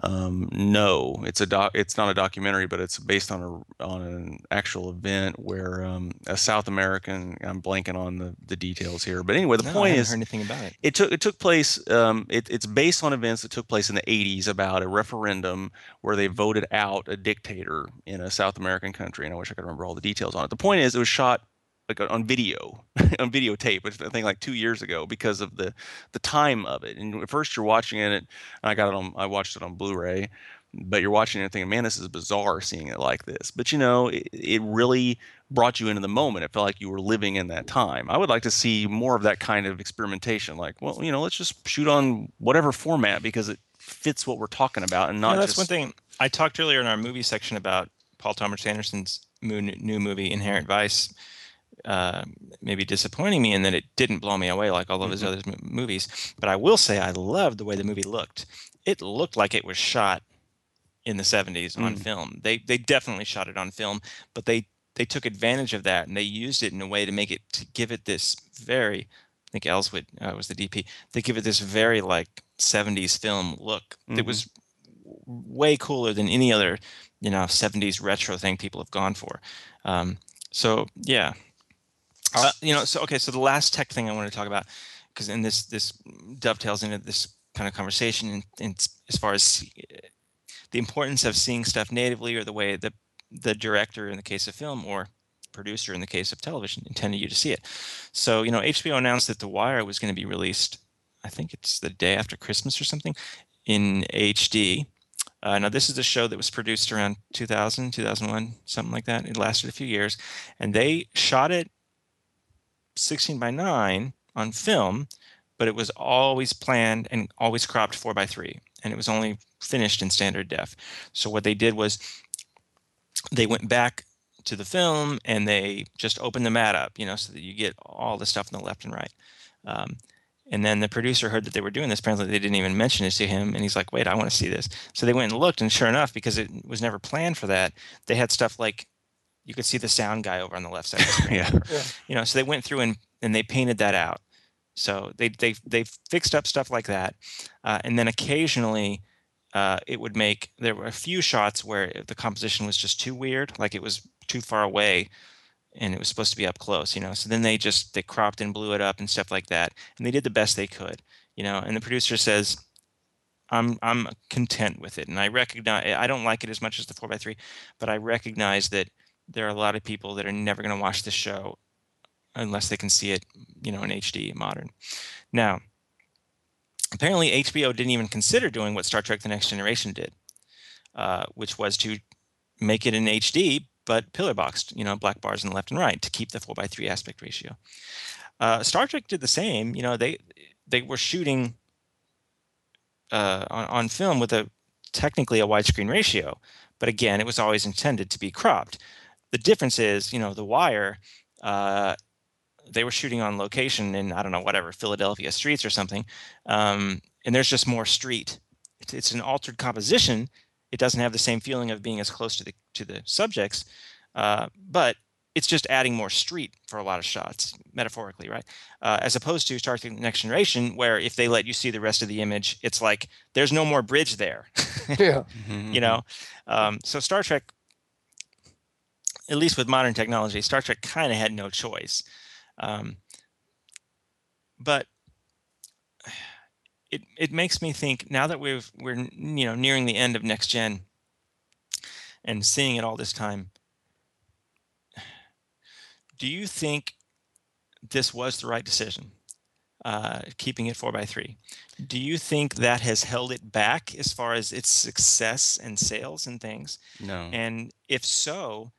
Um, no, it's a doc. It's not a documentary, but it's based on a on an actual event where um, a South American. I'm blanking on the, the details here, but anyway, the No, point haven't is heard anything about it. it took it took place. Um, it, it's based on events that took place in the 80s about a referendum where they voted out a dictator in a South American country, and I wish I could remember all the details on it. The point is, it was shot like on video, <laughs> on videotape, which I think like two years ago because of the the time of it. And at first you're watching it, and I got it on, I watched it on Blu-ray, but you're watching it and thinking, man, this is bizarre seeing it like this. But you know, it, it really brought you into the moment. It felt like you were living in that time. I would like to see more of that kind of experimentation. Like, well, you know, let's just shoot on whatever format because it fits what we're talking about and not Yeah, that's just one thing. I talked earlier in our movie section about Paul Thomas Anderson's new movie Inherent Vice. Uh, maybe disappointing me in that it didn't blow me away like all of his Mhm. other mo- movies. But I will say I loved the way the movie looked. It looked like it was shot in the 70s on Mm. film. They they definitely shot it on film, but they they took advantage of that and they used it in a way to make it to give it this very I think Elswit uh, was the DP. They give it this very like 70s film look that Mhm. was w- way cooler than any other, you know, 70s retro thing people have gone for. Um, so yeah, uh, you know, so okay, so the last tech thing I want to talk about, because in this this dovetails into this kind of conversation, in, in, as far as the importance of seeing stuff natively, or the way the the director in the case of film, or producer in the case of television, intended you to see it. So you know, HBO announced that The Wire was going to be released. I think it's the day after Christmas or something, in HD. Uh, now, this is a show that was produced around 2000, 2001, something like that. It lasted a few years, and they shot it 16 by 9 on film, but it was always planned and always cropped 4 by 3, and it was only finished in standard def. So what they did was they went back to the film and they just opened the mat up, you know, so that you get all the stuff on the left and right. Um, and then the producer heard that they were doing this. Apparently, they didn't even mention it to him. And he's like, wait, I want to see this. So they went and looked. And sure enough, because it was never planned for that, they had stuff like you could see the sound guy over on the left side of the <laughs> screen. yeah. Yeah. You know, so they went through and, and they painted that out. So they, they, they fixed up stuff like that. Uh, and then occasionally uh, it would make, there were a few shots where the composition was just too weird, like it was too far away and it was supposed to be up close, you know. So then they just they cropped and blew it up and stuff like that, and they did the best they could, you know. And the producer says, "I'm I'm content with it, and I recognize I don't like it as much as the four x three, but I recognize that there are a lot of people that are never going to watch the show unless they can see it, you know, in HD modern. Now, apparently HBO didn't even consider doing what Star Trek: The Next Generation did, uh, which was to make it in HD but pillar boxed, you know, black bars in the left and right to keep the four by three aspect ratio. Uh, Star Trek did the same. You know, they they were shooting uh, on, on film with a technically a widescreen ratio, but again, it was always intended to be cropped. The difference is, you know, The Wire. Uh, they were shooting on location in I don't know whatever Philadelphia streets or something, um, and there's just more street. It's, it's an altered composition. It doesn't have the same feeling of being as close to the to the subjects, uh, but it's just adding more street for a lot of shots, metaphorically, right? Uh, as opposed to Star Trek: Next Generation, where if they let you see the rest of the image, it's like there's no more bridge there. <laughs> Yeah. Mhm, you know, um, so Star Trek, at least with modern technology, Star Trek kind of had no choice. Um, but it it makes me think now that we've we're you know nearing the end of next gen and seeing it all this time do you think this was the right decision uh, keeping it four by three do you think that has held it back as far as its success and sales and things No. and if so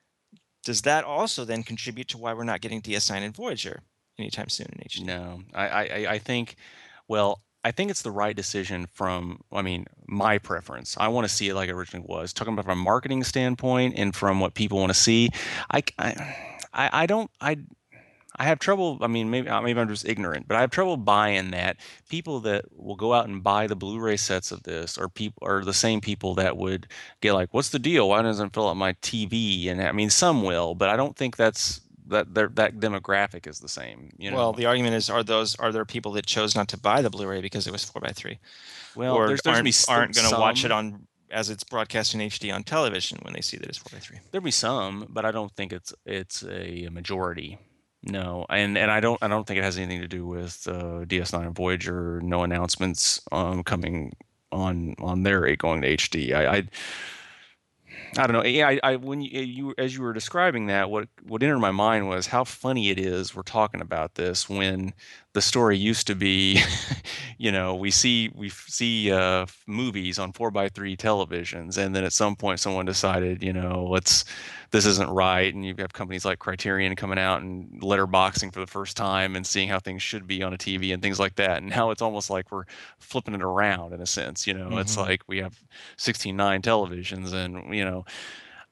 does that also then contribute to why we're not getting ds9 and voyager anytime soon in hd No, I, I, I- think, well, I think it's the right decision from, I mean, my preference. I want to see it like it originally was. Talking about from a marketing standpoint and from what people want to see, I, I I don't, I, I have trouble. I mean, maybe uh, maybe I'm just ignorant, but I have trouble buying that people that will go out and buy the Blu-ray sets of this are people are the same people that would get like, "What's the deal? Why doesn't it fill up my TV?" And I mean, some will, but I don't think that's that that demographic is the same. You know. Well, the argument is: are those are there people that chose not to buy the Blu-ray because it was four by three, well, or there's, there's aren't, aren't going to watch it on as it's broadcast in HD on television when they see that it's four by three? There'll be some, but I don't think it's it's a majority. No, and and I don't I don't think it has anything to do with uh, DS9 and Voyager. No announcements um, coming on on their going to HD. I. I I don't know. Yeah, I, I when you, you as you were describing that, what what entered my mind was how funny it is we're talking about this when the story used to be, <laughs> you know, we see we see uh, movies on four by three televisions, and then at some point someone decided, you know, let's this isn't right, and you have companies like Criterion coming out and letterboxing for the first time and seeing how things should be on a TV and things like that. And now it's almost like we're flipping it around in a sense. You know, it's Mhm. like we have 16:9 televisions, and you know,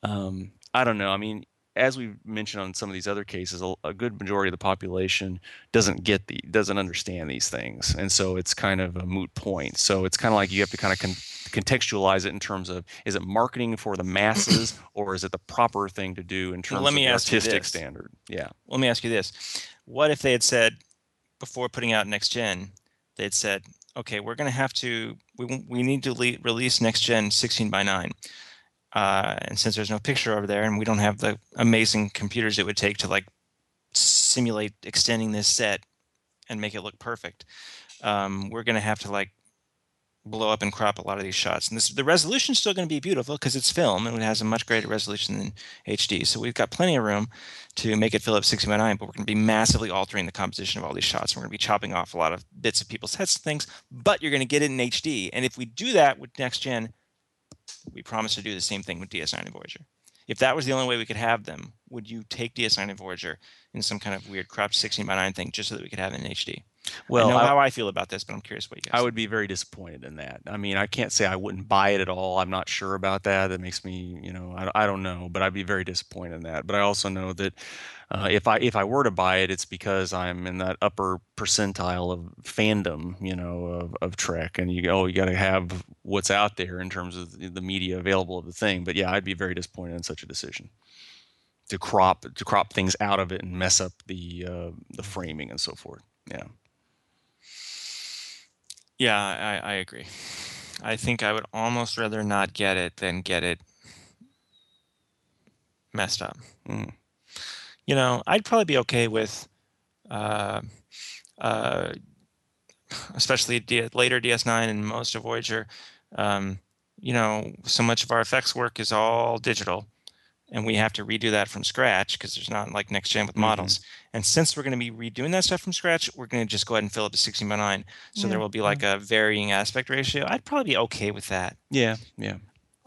um, I don't know. I mean, as we mentioned on some of these other cases, a, a good majority of the population doesn't get the doesn't understand these things, and so it's kind of a moot point. So it's kind of like you have to kind of con- contextualize it in terms of is it marketing for the masses <clears throat> or is it the proper thing to do in terms let of me the ask you artistic this. standard? Yeah. Let me ask you this: What if they had said before putting out next gen, they'd said, okay, we're going to have to we we need to le- release next gen 16 by 9. Uh, and since there's no picture over there, and we don't have the amazing computers it would take to like simulate extending this set and make it look perfect, um, we're going to have to like blow up and crop a lot of these shots. And this, the resolution is still going to be beautiful because it's film and it has a much greater resolution than HD. So we've got plenty of room to make it fill up 60 by 9, but we're going to be massively altering the composition of all these shots. We're going to be chopping off a lot of bits of people's heads and things, but you're going to get it in HD. And if we do that with next gen, we promise to do the same thing with DS9 and Voyager. If that was the only way we could have them, would you take DS9 and Voyager in some kind of weird cropped 16 by 9 thing just so that we could have it in HD? Well, I know I- how I feel about this, but I'm curious what you guys I would be very disappointed in that. I mean, I can't say I wouldn't buy it at all. I'm not sure about that. That makes me, you know, I, I don't know, but I'd be very disappointed in that. But I also know that uh, if I if I were to buy it, it's because I'm in that upper percentile of fandom, you know, of, of Trek, and you go, oh, you got to have what's out there in terms of the- the media available of the thing. But yeah, I'd be very disappointed in such a decision to crop to crop things out of it and mess up the uh, the framing and so forth. Yeah. Yeah, I, I agree. I think I would almost rather not get it than get it messed up. Mm. You know, I'd probably be okay with, uh, uh, especially D- later DS9 and most of Voyager. Um, you know, so much of our effects work is all digital, and we have to redo that from scratch because there's not like next gen with Mhm. models. And since we're going to be redoing that stuff from scratch, we're going to just go ahead and fill up to 16 by 9. So there will be like a varying aspect ratio. I'd probably be okay with that. Yeah. Yeah.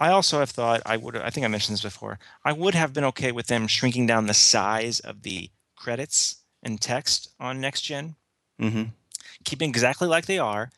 I also have thought I would. I think I mentioned this before. I would have been okay with them shrinking down the size of the credits and text on next gen, Mm-hmm. keeping exactly like they are,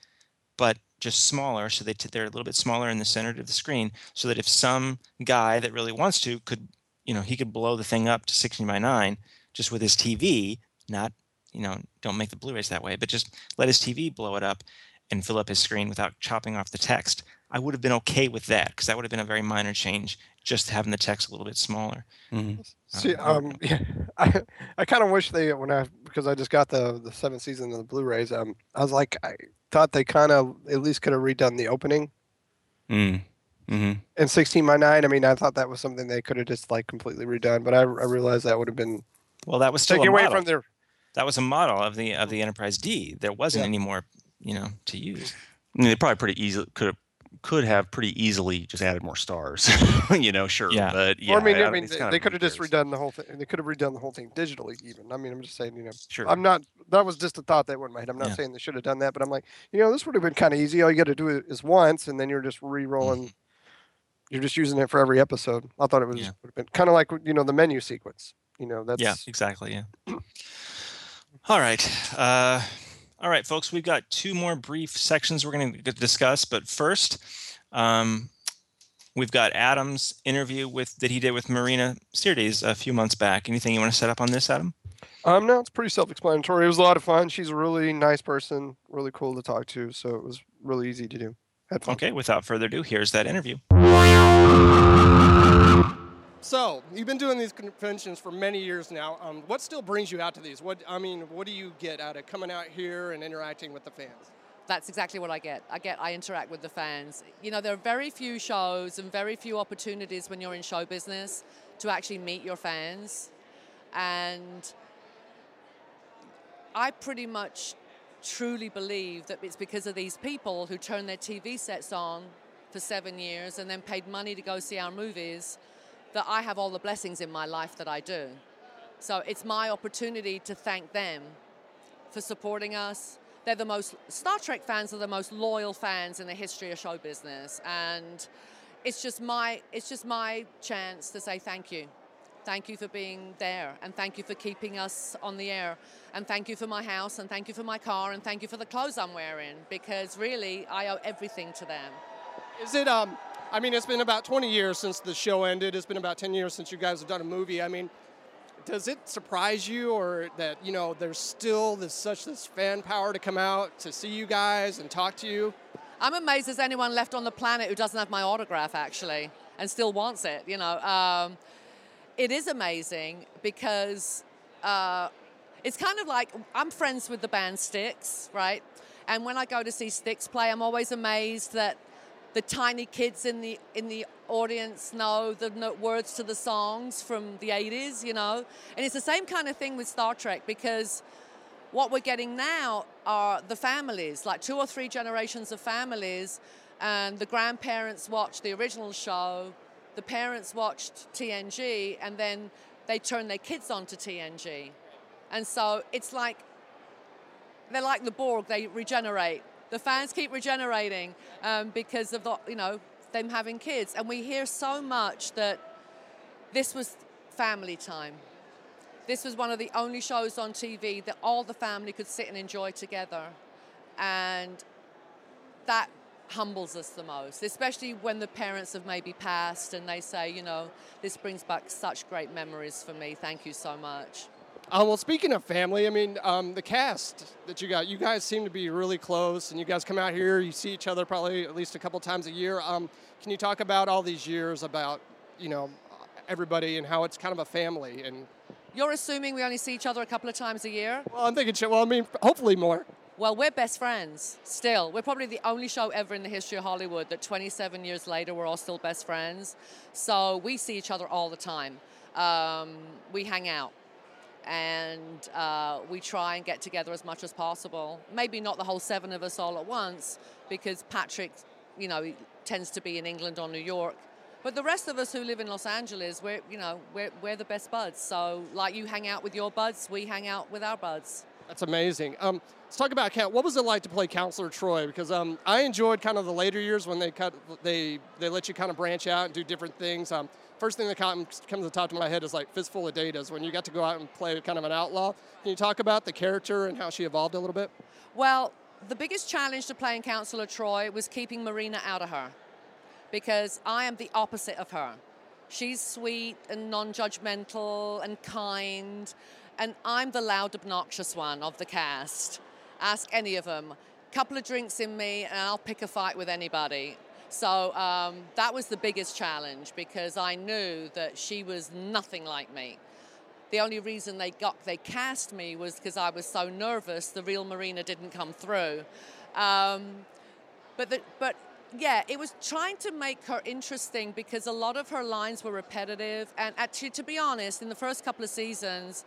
but just smaller. So they t- they're a little bit smaller in the center of the screen, so that if some guy that really wants to could, you know, he could blow the thing up to 16 by 9 just with his TV. Not, you know, don't make the Blu-rays that way, but just let his TV blow it up and fill up his screen without chopping off the text. I would have been okay with that because that would have been a very minor change, just having the text a little bit smaller. Mm-hmm. See, I um, yeah, <laughs> I, I kind of wish they when I because I just got the the seventh season of the Blu-rays. Um, I was like, I thought they kind of at least could have redone the opening Mm. Mm-hmm. in 16 by 9. I mean, I thought that was something they could have just like completely redone, but I, I realized that would have been Well, that was still taken a away model. from their. that was a model of the of the Enterprise D. There wasn't Yeah. any more, you know, to use. I mean, they probably pretty easily could have could have pretty easily just added more stars. <laughs> you know, sure. Yeah. But yeah, or I mean, I don't- mean, they, they could have just redone the whole thing. They could have redone the whole thing digitally, even. I mean, I'm just saying, you know, Sure. I'm not. That was just a thought that went in my head. I'm not Yeah. saying they should have done that, but I'm like, you know, this would have been kind of easy. All you got to do is is once, and then you're just re-rolling. You're just using it for every episode. I thought it was Yeah. would have been kind of like you know the menu sequence. You know, that's Yeah, exactly. Yeah. <clears throat> All right. Uh, all right, folks. We've got two more brief sections we're going to discuss, but first, um, we've got Adam's interview with that he did with Marina Sirtis a few months back. Anything you want to set up on this, Adam? Um, no, it's pretty self-explanatory. It was a lot of fun. She's a really nice person, really cool to talk to. So it was really easy to do. Had fun. Okay. Without further ado, here's that interview. So you've been doing these conventions for many years now. Um, what still brings you out to these? What I mean, what do you get out of coming out here and interacting with the fans? That's exactly what I get. I get I interact with the fans. You know, there are very few shows and very few opportunities when you're in show business to actually meet your fans. And I pretty much truly believe that it's because of these people who turned their TV sets on for seven years and then paid money to go see our movies that I have all the blessings in my life that I do. So it's my opportunity to thank them for supporting us. They're the most, Star Trek fans are the most loyal fans in the history of show business. And it's just my, it's just my chance to say thank you. Thank you for being there, and thank you for keeping us on the air, and thank you for my house, and thank you for my car, and thank you for the clothes I'm wearing, because really I owe everything to them. Is it? Um, I mean, it's been about 20 years since the show ended. It's been about 10 years since you guys have done a movie. I mean, does it surprise you, or that you know there's still this such this fan power to come out to see you guys and talk to you? I'm amazed there's anyone left on the planet who doesn't have my autograph, actually, and still wants it. You know. Um, it is amazing because uh, it's kind of like I'm friends with the band Styx, right? And when I go to see Styx play, I'm always amazed that the tiny kids in the in the audience know the words to the songs from the 80s, you know. And it's the same kind of thing with Star Trek because what we're getting now are the families, like two or three generations of families, and the grandparents watch the original show the parents watched TNG and then they turn their kids on to TNG. And so it's like they're like the Borg, they regenerate. The fans keep regenerating um, because of the, you know, them having kids. And we hear so much that this was family time. This was one of the only shows on TV that all the family could sit and enjoy together. And that humbles us the most, especially when the parents have maybe passed and they say, you know, this brings back such great memories for me. Thank you so much. Uh, well, speaking of family, I mean, um, the cast that you got, you guys seem to be really close, and you guys come out here, you see each other probably at least a couple times a year. Um, can you talk about all these years about, you know, everybody and how it's kind of a family? And you're assuming we only see each other a couple of times a year? Well, I'm thinking, well, I mean, hopefully more. Well, we're best friends still. We're probably the only show ever in the history of Hollywood that 27 years later we're all still best friends. So we see each other all the time. Um, we hang out and uh, we try and get together as much as possible. Maybe not the whole seven of us all at once because Patrick, you know, tends to be in England or New York. But the rest of us who live in Los Angeles, we're, you know, we're, we're the best buds. So like you hang out with your buds, we hang out with our buds. That's amazing. Um, let's talk about Count. What was it like to play Counselor Troi? Because um, I enjoyed kind of the later years when they cut, they they let you kind of branch out and do different things. Um, first thing that comes, to the top of my head is like Fistful of Datas when you got to go out and play kind of an outlaw. Can you talk about the character and how she evolved a little bit? Well, the biggest challenge to playing Counselor Troi was keeping Marina out of her, because I am the opposite of her. She's sweet and non-judgmental and kind and I'm the loud, obnoxious one of the cast. Ask any of them. Couple of drinks in me, and I'll pick a fight with anybody. So um, that was the biggest challenge because I knew that she was nothing like me. The only reason they got they cast me was because I was so nervous. The real Marina didn't come through. Um, but the, but yeah, it was trying to make her interesting because a lot of her lines were repetitive. And actually, to be honest, in the first couple of seasons,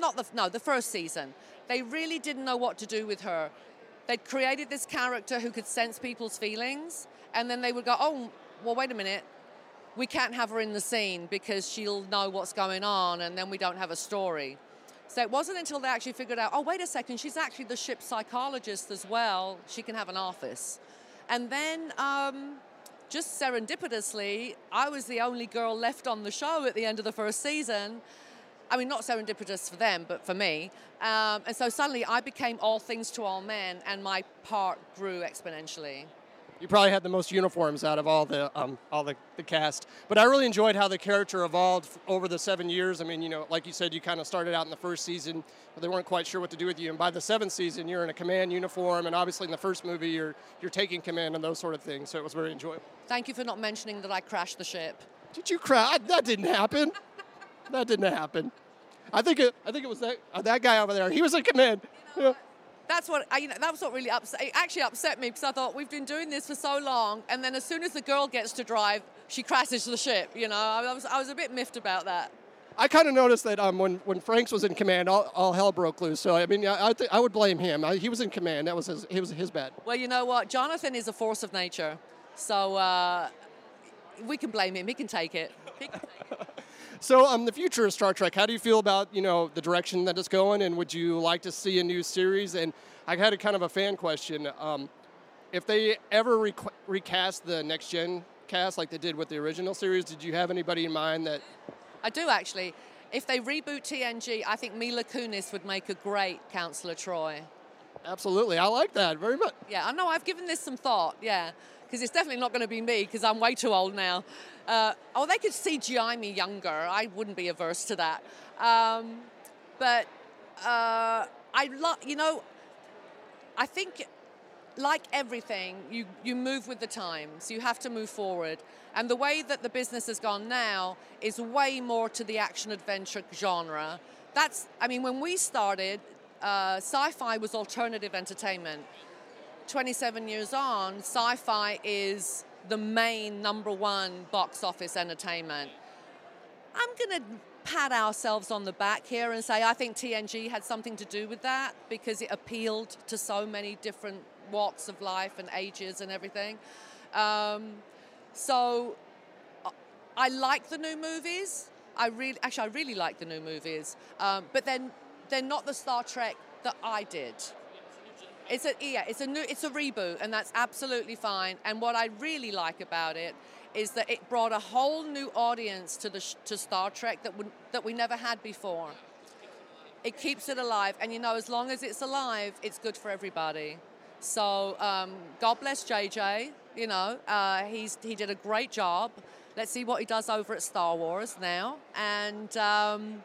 not the no the first season. They really didn't know what to do with her. They'd created this character who could sense people's feelings and then they would go oh well wait a minute. We can't have her in the scene because she'll know what's going on and then we don't have a story. So it wasn't until they actually figured out oh wait a second she's actually the ship psychologist as well. She can have an office. And then um, just serendipitously i was the only girl left on the show at the end of the first season I mean, not serendipitous for them, but for me. Um, and so suddenly I became all things to all men, and my part grew exponentially. You probably had the most uniforms out of all the um, all the, the cast, but I really enjoyed how the character evolved over the seven years. I mean, you know, like you said, you kind of started out in the first season, but they weren't quite sure what to do with you, and by the seventh season, you're in a command uniform, and obviously in the first movie, you're you're taking command and those sort of things. So it was very enjoyable. Thank you for not mentioning that I crashed the ship. Did you crash? That didn't happen. That didn't happen. I think it, I think it was that uh, that guy over there. He was in command. Yeah. That's what I, you know. That was what really upset. It actually upset me because I thought we've been doing this for so long, and then as soon as the girl gets to drive, she crashes the ship. You know, I was I was a bit miffed about that. I kind of noticed that um, when when Frakes was in command, all, all hell broke loose. So I mean, I I, th- I would blame him. I, he was in command. That was his. He was his bad. Well, you know what? Jonathan is a force of nature, so uh, we can blame him. He can take it. He can take it. So, um, the future of Star Trek. How do you feel about you know the direction that it's going, and would you like to see a new series? And I had a kind of a fan question. Um, if they ever requ- recast the next gen cast like they did with the original series, did you have anybody in mind that? I do actually. If they reboot TNG, I think Mila Kunis would make a great Counselor Troi. Absolutely, I like that very much. Yeah, I know. I've given this some thought. Yeah, because it's definitely not going to be me because I'm way too old now. Uh, oh, they could CGI me younger. I wouldn't be averse to that. Um, but uh, I love, you know, I think like everything, you, you move with the times. You have to move forward. And the way that the business has gone now is way more to the action adventure genre. That's, I mean, when we started, uh, sci fi was alternative entertainment. 27 years on, sci fi is the main number one box office entertainment. I'm going to pat ourselves on the back here and say I think TNG had something to do with that because it appealed to so many different walks of life and ages and everything. Um, so I like the new movies. I really, actually, I really like the new movies, um, but then they're not the Star Trek that I did. It's a yeah, it's a new, it's a reboot, and that's absolutely fine. And what I really like about it is that it brought a whole new audience to the to Star Trek that we, that we never had before. It keeps it alive, and you know, as long as it's alive, it's good for everybody. So um, God bless JJ. You know, uh, he's he did a great job. Let's see what he does over at Star Wars now, and um,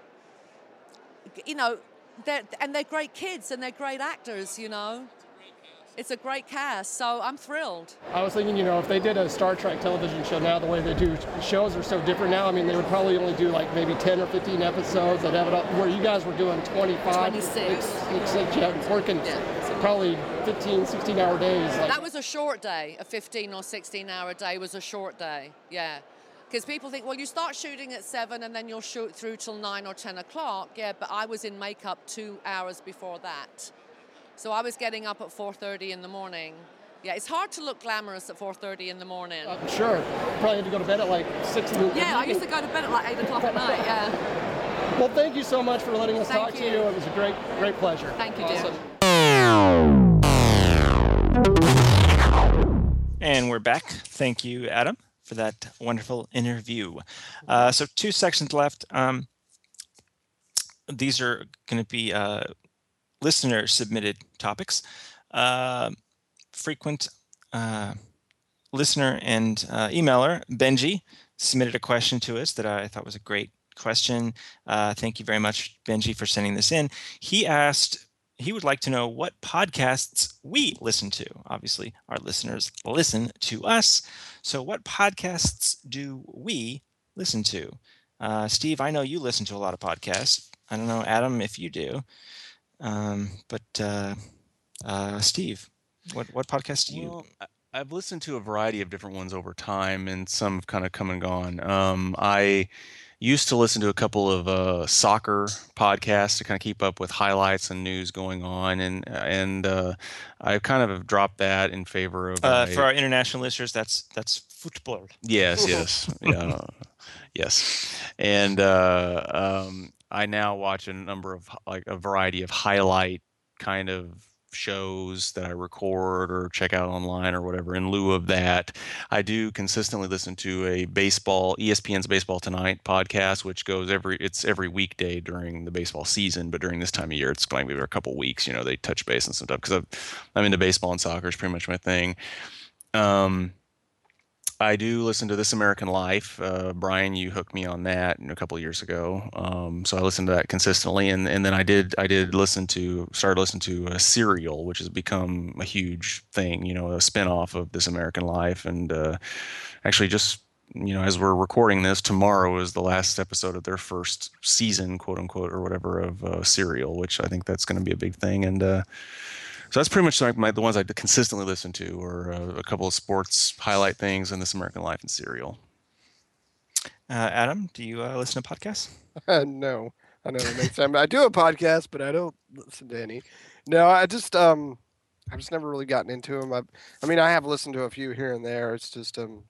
you know, they're, and they're great kids and they're great actors. You know, it's a great cast, so I'm thrilled. I was thinking, you know, if they did a Star Trek television show now, the way they do shows are so different now. I mean, they would probably only do like maybe 10 or 15 episodes. They'd have it up where you guys were doing 25. 26. It's like you had working Yeah. probably 15, 16 hour days. Like, That was a short day. A 15 or 16 hour day was a short day. Yeah. Because people think, well, you start shooting at 7 and then you'll shoot through till 9 or 10 o'clock. Yeah, but I was in makeup two hours before that. So I was getting up at 4.30 in the morning. Yeah, it's hard to look glamorous at 4.30 in the morning. I'm sure. Probably had to go to bed at like 6 in the yeah, I used to go to bed at like 8 o'clock at <laughs> night, yeah. Well, thank you so much for letting us Thank talk to you. you. It was a great, great pleasure. Thank you, dear. And we're back. Thank you, Adam, for that wonderful interview. Uh, so, two sections left. Um, these are going to be uh, listener submitted topics. Uh, frequent uh, listener and uh, emailer, Benji, submitted a question to us that I thought was a great question. Uh, thank you very much, Benji, for sending this in. He asked, he would like to know what podcasts we listen to. Obviously, our listeners listen to us. So, what podcasts do we listen to? Uh, Steve, I know you listen to a lot of podcasts. I don't know, Adam, if you do. Um, but uh, uh, Steve, what what podcast do you? Well, I've listened to a variety of different ones over time, and some have kind of come and gone. Um, I used to listen to a couple of uh, soccer podcasts to kind of keep up with highlights and news going on, and and uh, I kind of have dropped that in favor of. Uh, a- for our international listeners, that's that's football. Yes, <laughs> yes, yeah, yes, and uh, um, I now watch a number of like a variety of highlight kind of shows that I record or check out online or whatever. In lieu of that, I do consistently listen to a baseball ESPN's Baseball Tonight podcast, which goes every it's every weekday during the baseball season, but during this time of year, it's going to be a couple weeks. You know, they touch base and stuff because I'm into baseball and soccer is pretty much my thing. Um, I do listen to This American Life. Uh, Brian, you hooked me on that a couple years ago, um, so I listened to that consistently, and and then I did I did listen to started listening to uh, Serial, which has become a huge thing. You know, a spinoff of This American Life, and uh, actually just you know, as we're recording this, tomorrow is the last episode of their first season, quote unquote, or whatever of uh, Serial, which I think that's going to be a big thing. And uh, so that's pretty much like my the ones I consistently listen to, or uh, a couple of sports highlight things and This American Life and Serial. Uh, Adam, do you uh, listen to podcasts? <laughs> no, I know it makes sense. I do a podcast, but I don't listen to any. No, I just um, I've just never really gotten into them. I, I mean, I have listened to a few here and there. It's just um,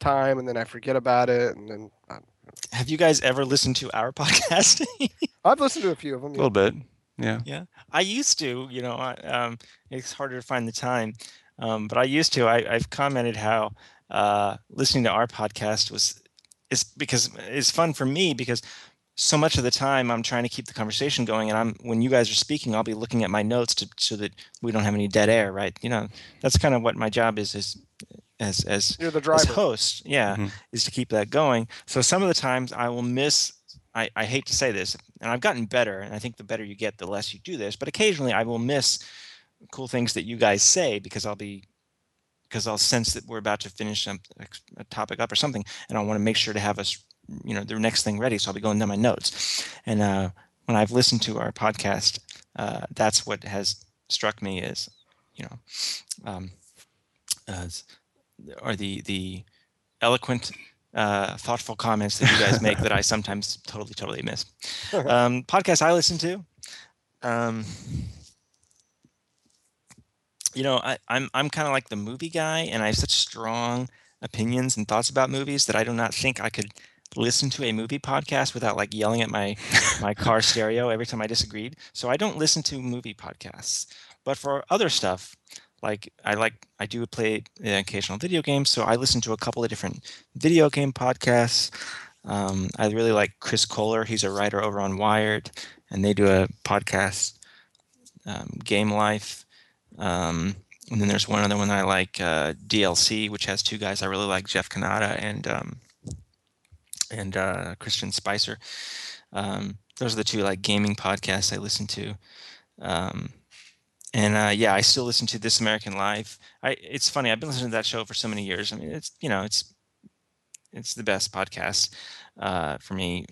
time, and then I forget about it, and then. I, Have you guys ever listened to our <laughs> podcast? I've listened to a few of them. A little bit, yeah. Yeah, I used to. You know, I, um, it's harder to find the time, um, but I used to. I, I've commented how uh, listening to our podcast was is because it's fun for me because so much of the time I'm trying to keep the conversation going, and I'm when you guys are speaking, I'll be looking at my notes to so that we don't have any dead air, right? You know, that's kind of what my job is is as as You're the as host, yeah, Mhm. is to keep that going. So some of the times I will miss. I, I hate to say this, and I've gotten better, and I think the better you get, the less you do this. But occasionally I will miss cool things that you guys say because I'll be because I'll sense that we're about to finish some, a topic up or something, and I want to make sure to have us, you know, the next thing ready. So I'll be going down my notes, and uh, when I've listened to our podcast, uh, that's what has struck me is, you know, um, as, are the the eloquent, uh, thoughtful comments that you guys <laughs> make that I sometimes totally totally miss. Um, podcasts I listen to. Um, you know, I, I'm I'm kind of like the movie guy, and I have such strong opinions and thoughts about movies that I do not think I could listen to a movie podcast without like yelling at my <laughs> my car stereo every time I disagreed. So I don't listen to movie podcasts. But for other stuff, like I like I do play occasional video games, so I listen to a couple of different video game podcasts. Um, I really like Chris Kohler. He's a writer over on Wired, and they do a podcast, um, Game Life. Um, and then there's one other one I like, uh, DLC, which has two guys I really like, Jeff Cannata and um, and uh, Christian Spicer. Um, those are the two like gaming podcasts I listen to. Um, and uh, yeah, I still listen to This American Life. I it's funny. I've been listening to that show for so many years. I mean, it's you know, it's it's the best podcast uh, for me.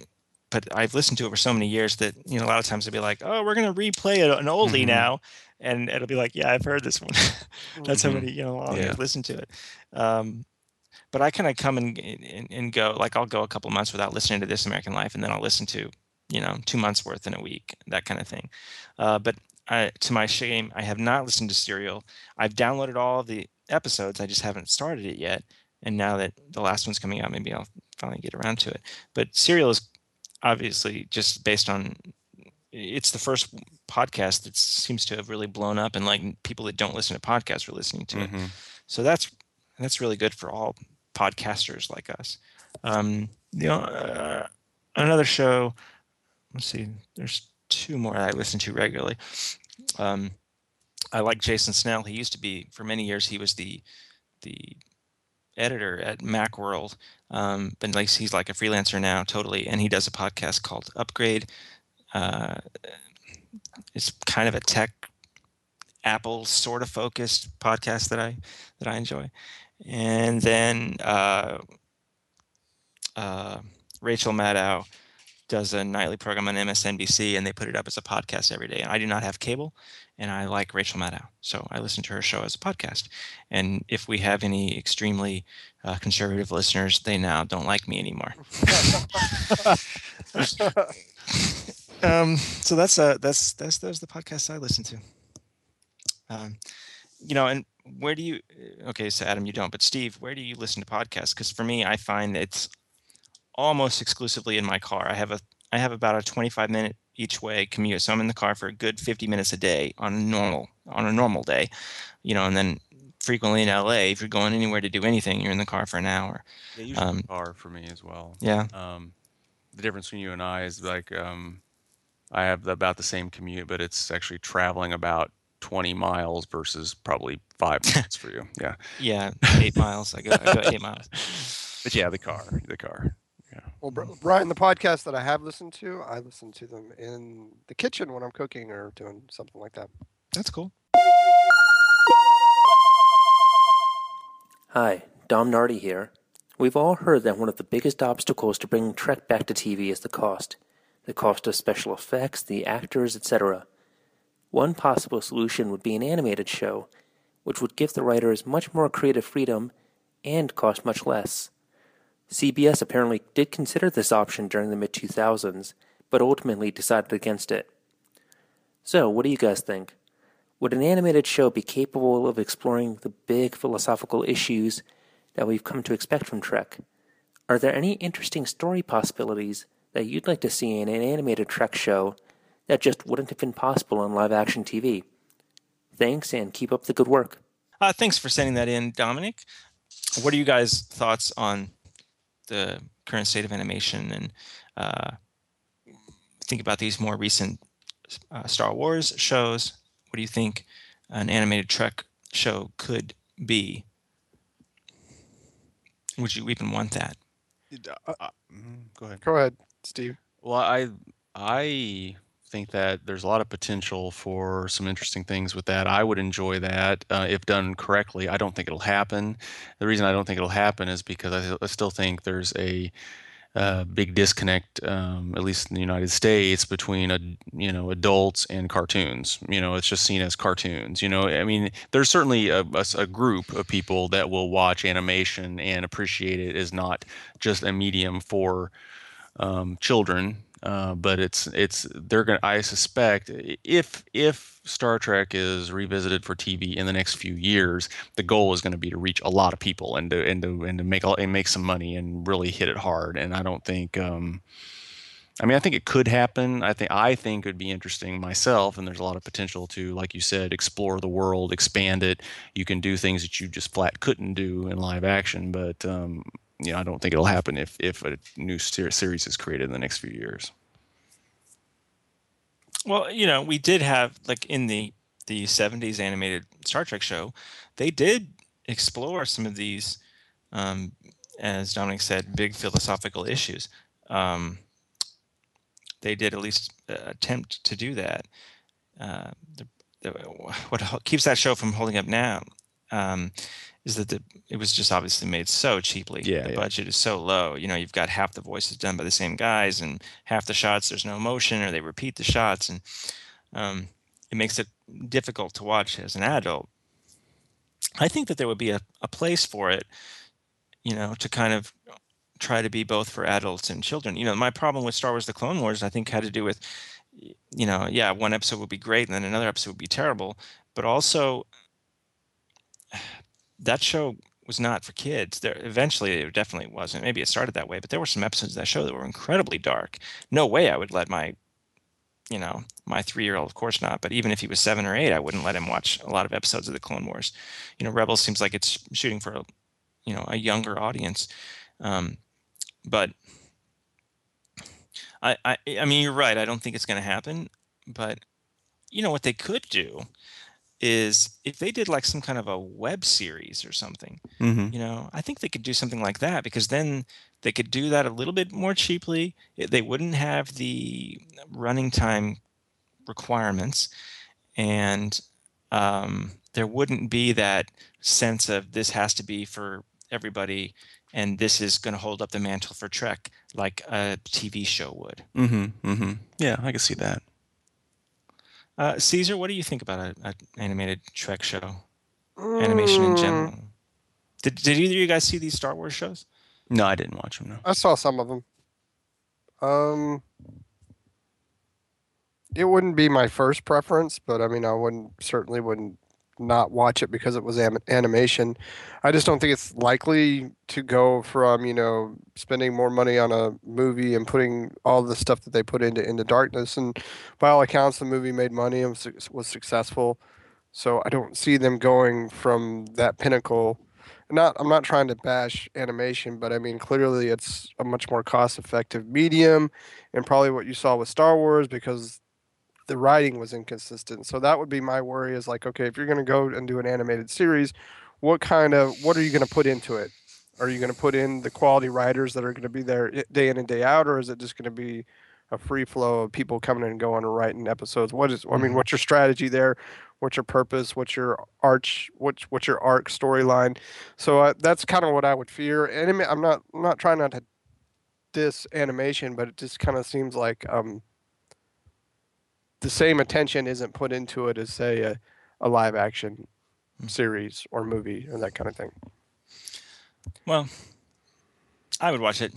But I've listened to it for so many years that you know a lot of times I'll be like, "Oh, we're gonna replay it, an oldie Mhm. now," and it'll be like, "Yeah, I've heard this one." <laughs> That's how Mhm. many you know Yeah. I've listened to it. Um, but I kind of come and, and and go like I'll go a couple months without listening to This American Life, and then I'll listen to you know two months worth in a week, that kind of thing. Uh, but I, to my shame, I have not listened to Serial. I've downloaded all the episodes. I just haven't started it yet. And now that the last one's coming out, maybe I'll finally get around to it. But Serial is obviously just based on. It's the first podcast that seems to have really blown up, and like people that don't listen to podcasts are listening to it. Mhm. So that's that's really good for all podcasters like us. Um, you know, uh, another show. Let's see. There's two more I listen to regularly. Um, I like Jason Snell. He used to be for many years. He was the the editor at MacWorld, um, but he's like a freelancer now, totally. And he does a podcast called Upgrade. Uh, it's kind of a tech Apple sort of focused podcast that I that I enjoy. And then uh, uh, Rachel Maddow does a nightly program on MSNBC, and they put it up as a podcast every day. And I do not have cable, and I like Rachel Maddow, so I listen to her show as a podcast. And if we have any extremely uh, conservative listeners, they now don't like me anymore. <laughs> um, so that's uh, that's that's those the podcasts I listen to. Um, you know, and where do you? Okay, so Adam, you don't, but Steve, where do you listen to podcasts? Because for me, I find it's almost exclusively in my car. I have a I have about a 25 minute each way commute, so I'm in the car for a good 50 minutes a day on a normal on a normal day. You know, and then frequently in LA, if you're going anywhere to do anything, you're in the car for an hour. Yeah, usually Um, car for me as well. Yeah. Um, the difference between you and I is like um, I have about the same commute, but it's actually traveling about 20 miles versus probably five <laughs> minutes for you. Yeah. Yeah, eight miles. I go, I go eight miles. <laughs> But yeah, the car, the car. Well, Br- mm. Brian, the podcast that I have listened to, I listen to them in the kitchen when I'm cooking or doing something like that. That's cool. Hi, Dom Nardi here. We've all heard that one of the biggest obstacles to bringing Trek back to TV is the cost. The cost of special effects, the actors, etc. One possible solution would be an animated show, which would give the writers much more creative freedom and cost much less. CBS apparently did consider this option during the mid 2000s, but ultimately decided against it. So, what do you guys think? Would an animated show be capable of exploring the big philosophical issues that we've come to expect from Trek? Are there any interesting story possibilities that you'd like to see in an animated Trek show that just wouldn't have been possible on live action TV? Thanks and keep up the good work. Uh, thanks for sending that in, Dominic. What are you guys' thoughts on the current state of animation and uh, think about these more recent uh, Star Wars shows? What do you think an animated Trek show could be? Would you even want that? Uh, uh, mm, go ahead. Go ahead, Steve. Well, I I think that there's a lot of potential for some interesting things with that. I would enjoy that uh, if done correctly. I don't think it'll happen. The reason I don't think it'll happen is because I, I still think there's a uh, big disconnect, um, at least in the United States, between a, you know adults and cartoons. You know, it's just seen as cartoons. You know, I mean, there's certainly a, a, a group of people that will watch animation and appreciate it as not just a medium for um, children uh, but it's it's they're to I suspect if if Star Trek is revisited for TV in the next few years, the goal is going to be to reach a lot of people and to and to and to make a, and make some money and really hit it hard. And I don't think um, I mean I think it could happen. I think I think it would be interesting myself and there's a lot of potential to like you said explore the world, expand it. You can do things that you just flat couldn't do in live action, but um, you know, I don't think it'll happen if if a new series is created in the next few years. Well, you know, we did have like in the the 70s animated Star Trek show, they did explore some of these, um, as Dominic said, big philosophical issues. Um, they did at least uh, attempt to do that. Uh, the, the, what keeps that show from holding up now um, is that the it was just obviously made so cheaply. Yeah, the yeah. budget is so low. You know, you've got half the voices done by the same guys, and half the shots there's no motion, or they repeat the shots, and um, it makes it difficult to watch as an adult. I think that there would be a, a place for it, you know, to kind of try to be both for adults and children. You know, my problem with Star Wars: The Clone Wars, I think, had to do with, you know, yeah, one episode would be great, and then another episode would be terrible, but also that show was not for kids. There eventually it definitely wasn't. Maybe it started that way, but there were some episodes of that show that were incredibly dark. No way I would let my you know, my three year old, of course not, but even if he was seven or eight, I wouldn't let him watch a lot of episodes of the Clone Wars. You know, Rebels seems like it's shooting for a, you know, a younger audience. Um, but I, I, I mean, you're right. I don't think it's going to happen, but you know what they could do is if they did like some kind of a web series or something, Mhm. you know, I think they could do something like that because then they could do that a little bit more cheaply. They wouldn't have the running time requirements, and um, there wouldn't be that sense of this has to be for everybody and this is going to hold up the mantle for Trek like a TV show would. Mm-hmm, mm-hmm. Yeah, I can see that. Uh, Caesar, what do you think about an animated Trek show? Animation in Mm, general. Did, did either of you guys see these Star Wars shows? No, I didn't watch them. No. I saw some of them. Um, it wouldn't be my first preference, but I mean, I wouldn't certainly wouldn't not watch it because it was am- animation. I just don't think it's likely to go from you know spending more money on a movie and putting all the stuff that they put into Into Darkness, and by all accounts, the movie made money and was, was successful. So I don't see them going from that pinnacle not I'm not trying to bash animation, but I mean clearly it's a much more cost effective medium and probably what you saw with Star Wars because the writing was inconsistent. So that would be my worry is like, okay, if you're gonna go and do an animated series, what kind of what are you gonna put into it? Are you gonna put in the quality writers that are gonna be there day in and day out, or is it just gonna be a free flow of people coming in and going and writing episodes. What is I mean, Mhm. what's your strategy there? What's your purpose? What's your arch? What's what's your arc storyline? So uh, that's kind of what I would fear. And I'm not I'm not trying not to diss animation, but it just kind of seems like um, the same attention isn't put into it as say a, a live action Mm. series or movie or that kind of thing. Well, I would watch it.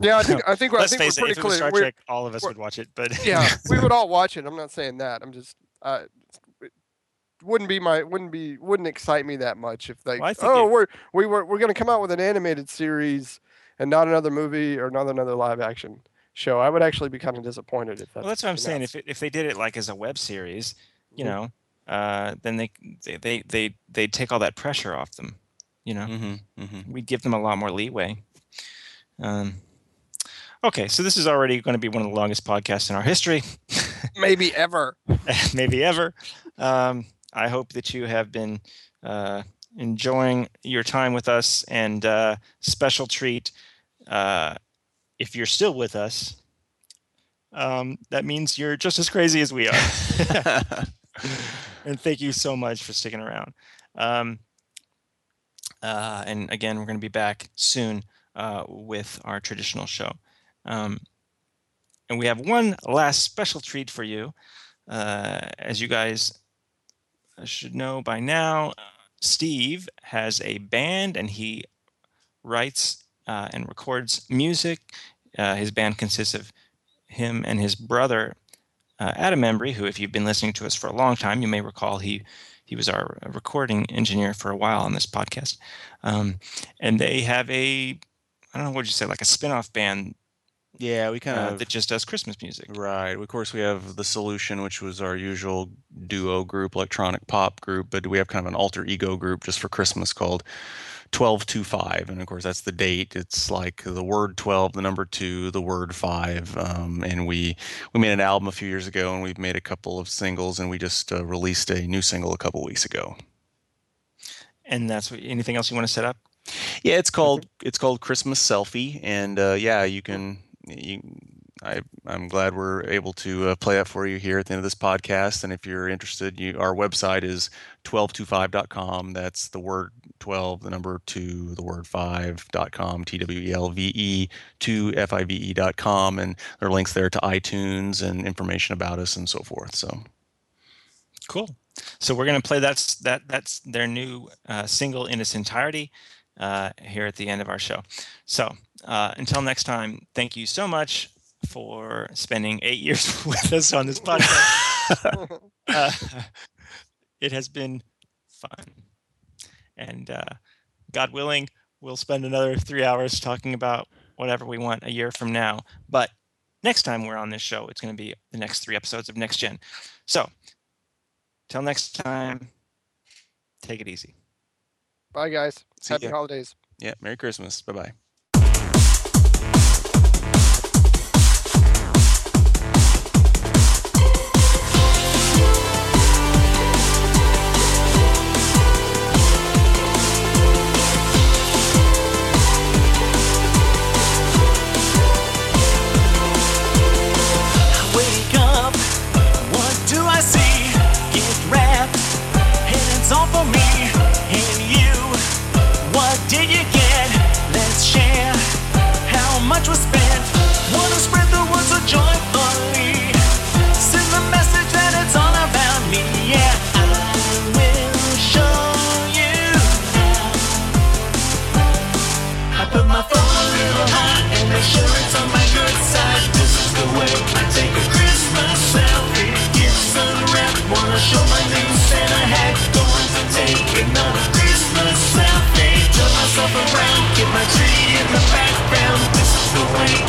Yeah, I think I think Let's think we're pretty it clear. Star Trek, all of us would watch it. But <laughs> yeah, <laughs> we would all watch it. I'm not saying that. I'm just uh, wouldn't be my wouldn't be wouldn't excite me that much if like Well, oh we're we were we're gonna come out with an animated series and not another movie or not another live action show. I would actually be kind of disappointed if that's well, that's what I'm saying. If it, if they did it like as a web series, you Mhm. know, uh, then they they they they they'd take all that pressure off them. You know, Mm-hmm, mm-hmm. we'd give them a lot more leeway. Um, okay, so this is already going to be one of the longest podcasts in our history. <laughs> maybe ever. <laughs> maybe ever. Um, I hope that you have been uh, enjoying your time with us. And uh, special treat, uh, if you're still with us, um, that means you're just as crazy as we are. <laughs> and thank you so much for sticking around. Um, uh, and again, we're going to be back soon uh, with our traditional show. Um, and we have one last special treat for you. Uh, as you guys should know by now, Steve has a band and he writes uh, and records music. Uh, his band consists of him and his brother, uh, Adam Embry, who, if you've been listening to us for a long time, you may recall he he was our recording engineer for a while on this podcast. Um, and they have a, I don't know what you say, like a spin-off band Yeah, we kind uh, of that just does Christmas music. Right. Of course, we have the Solution, which was our usual duo group, electronic pop group, but we have kind of an alter ego group just for Christmas called 1225. And of course, that's the date. It's like the word 12, the number two, the word five. Um, and we we made an album a few years ago, and we've made a couple of singles, and we just uh, released a new single a couple weeks ago. And that's what, anything else you want to set up? Yeah, it's called it's called Christmas Selfie, and uh, yeah, you can. You, I I'm glad we're able to uh, play that for you here at the end of this podcast. And if you're interested, you our website is 1225.com. That's the word 12, the number two, the word five dot com. T W E L V E two F I V E dot com, and there are links there to iTunes and information about us and so forth. So Cool. So we're going to play that's that that's their new uh, single in its entirety uh, here at the end of our show. So uh, until next time, thank you so much for spending eight <laughs> years with us on this podcast. <laughs> uh, <laughs> it has been fun, and uh, God willing, we'll spend another three hours talking about whatever we want a year from now. But next time we're on this show, it's going to be the next three episodes of Next Gen. So Till next time, take it easy. Bye guys. See Happy ya. holidays. yeah, Merry Christmas. Bye bye. i'm sure show my new Santa hat Going a Christmas selfie Turn myself around, get my tree in the background. This is the way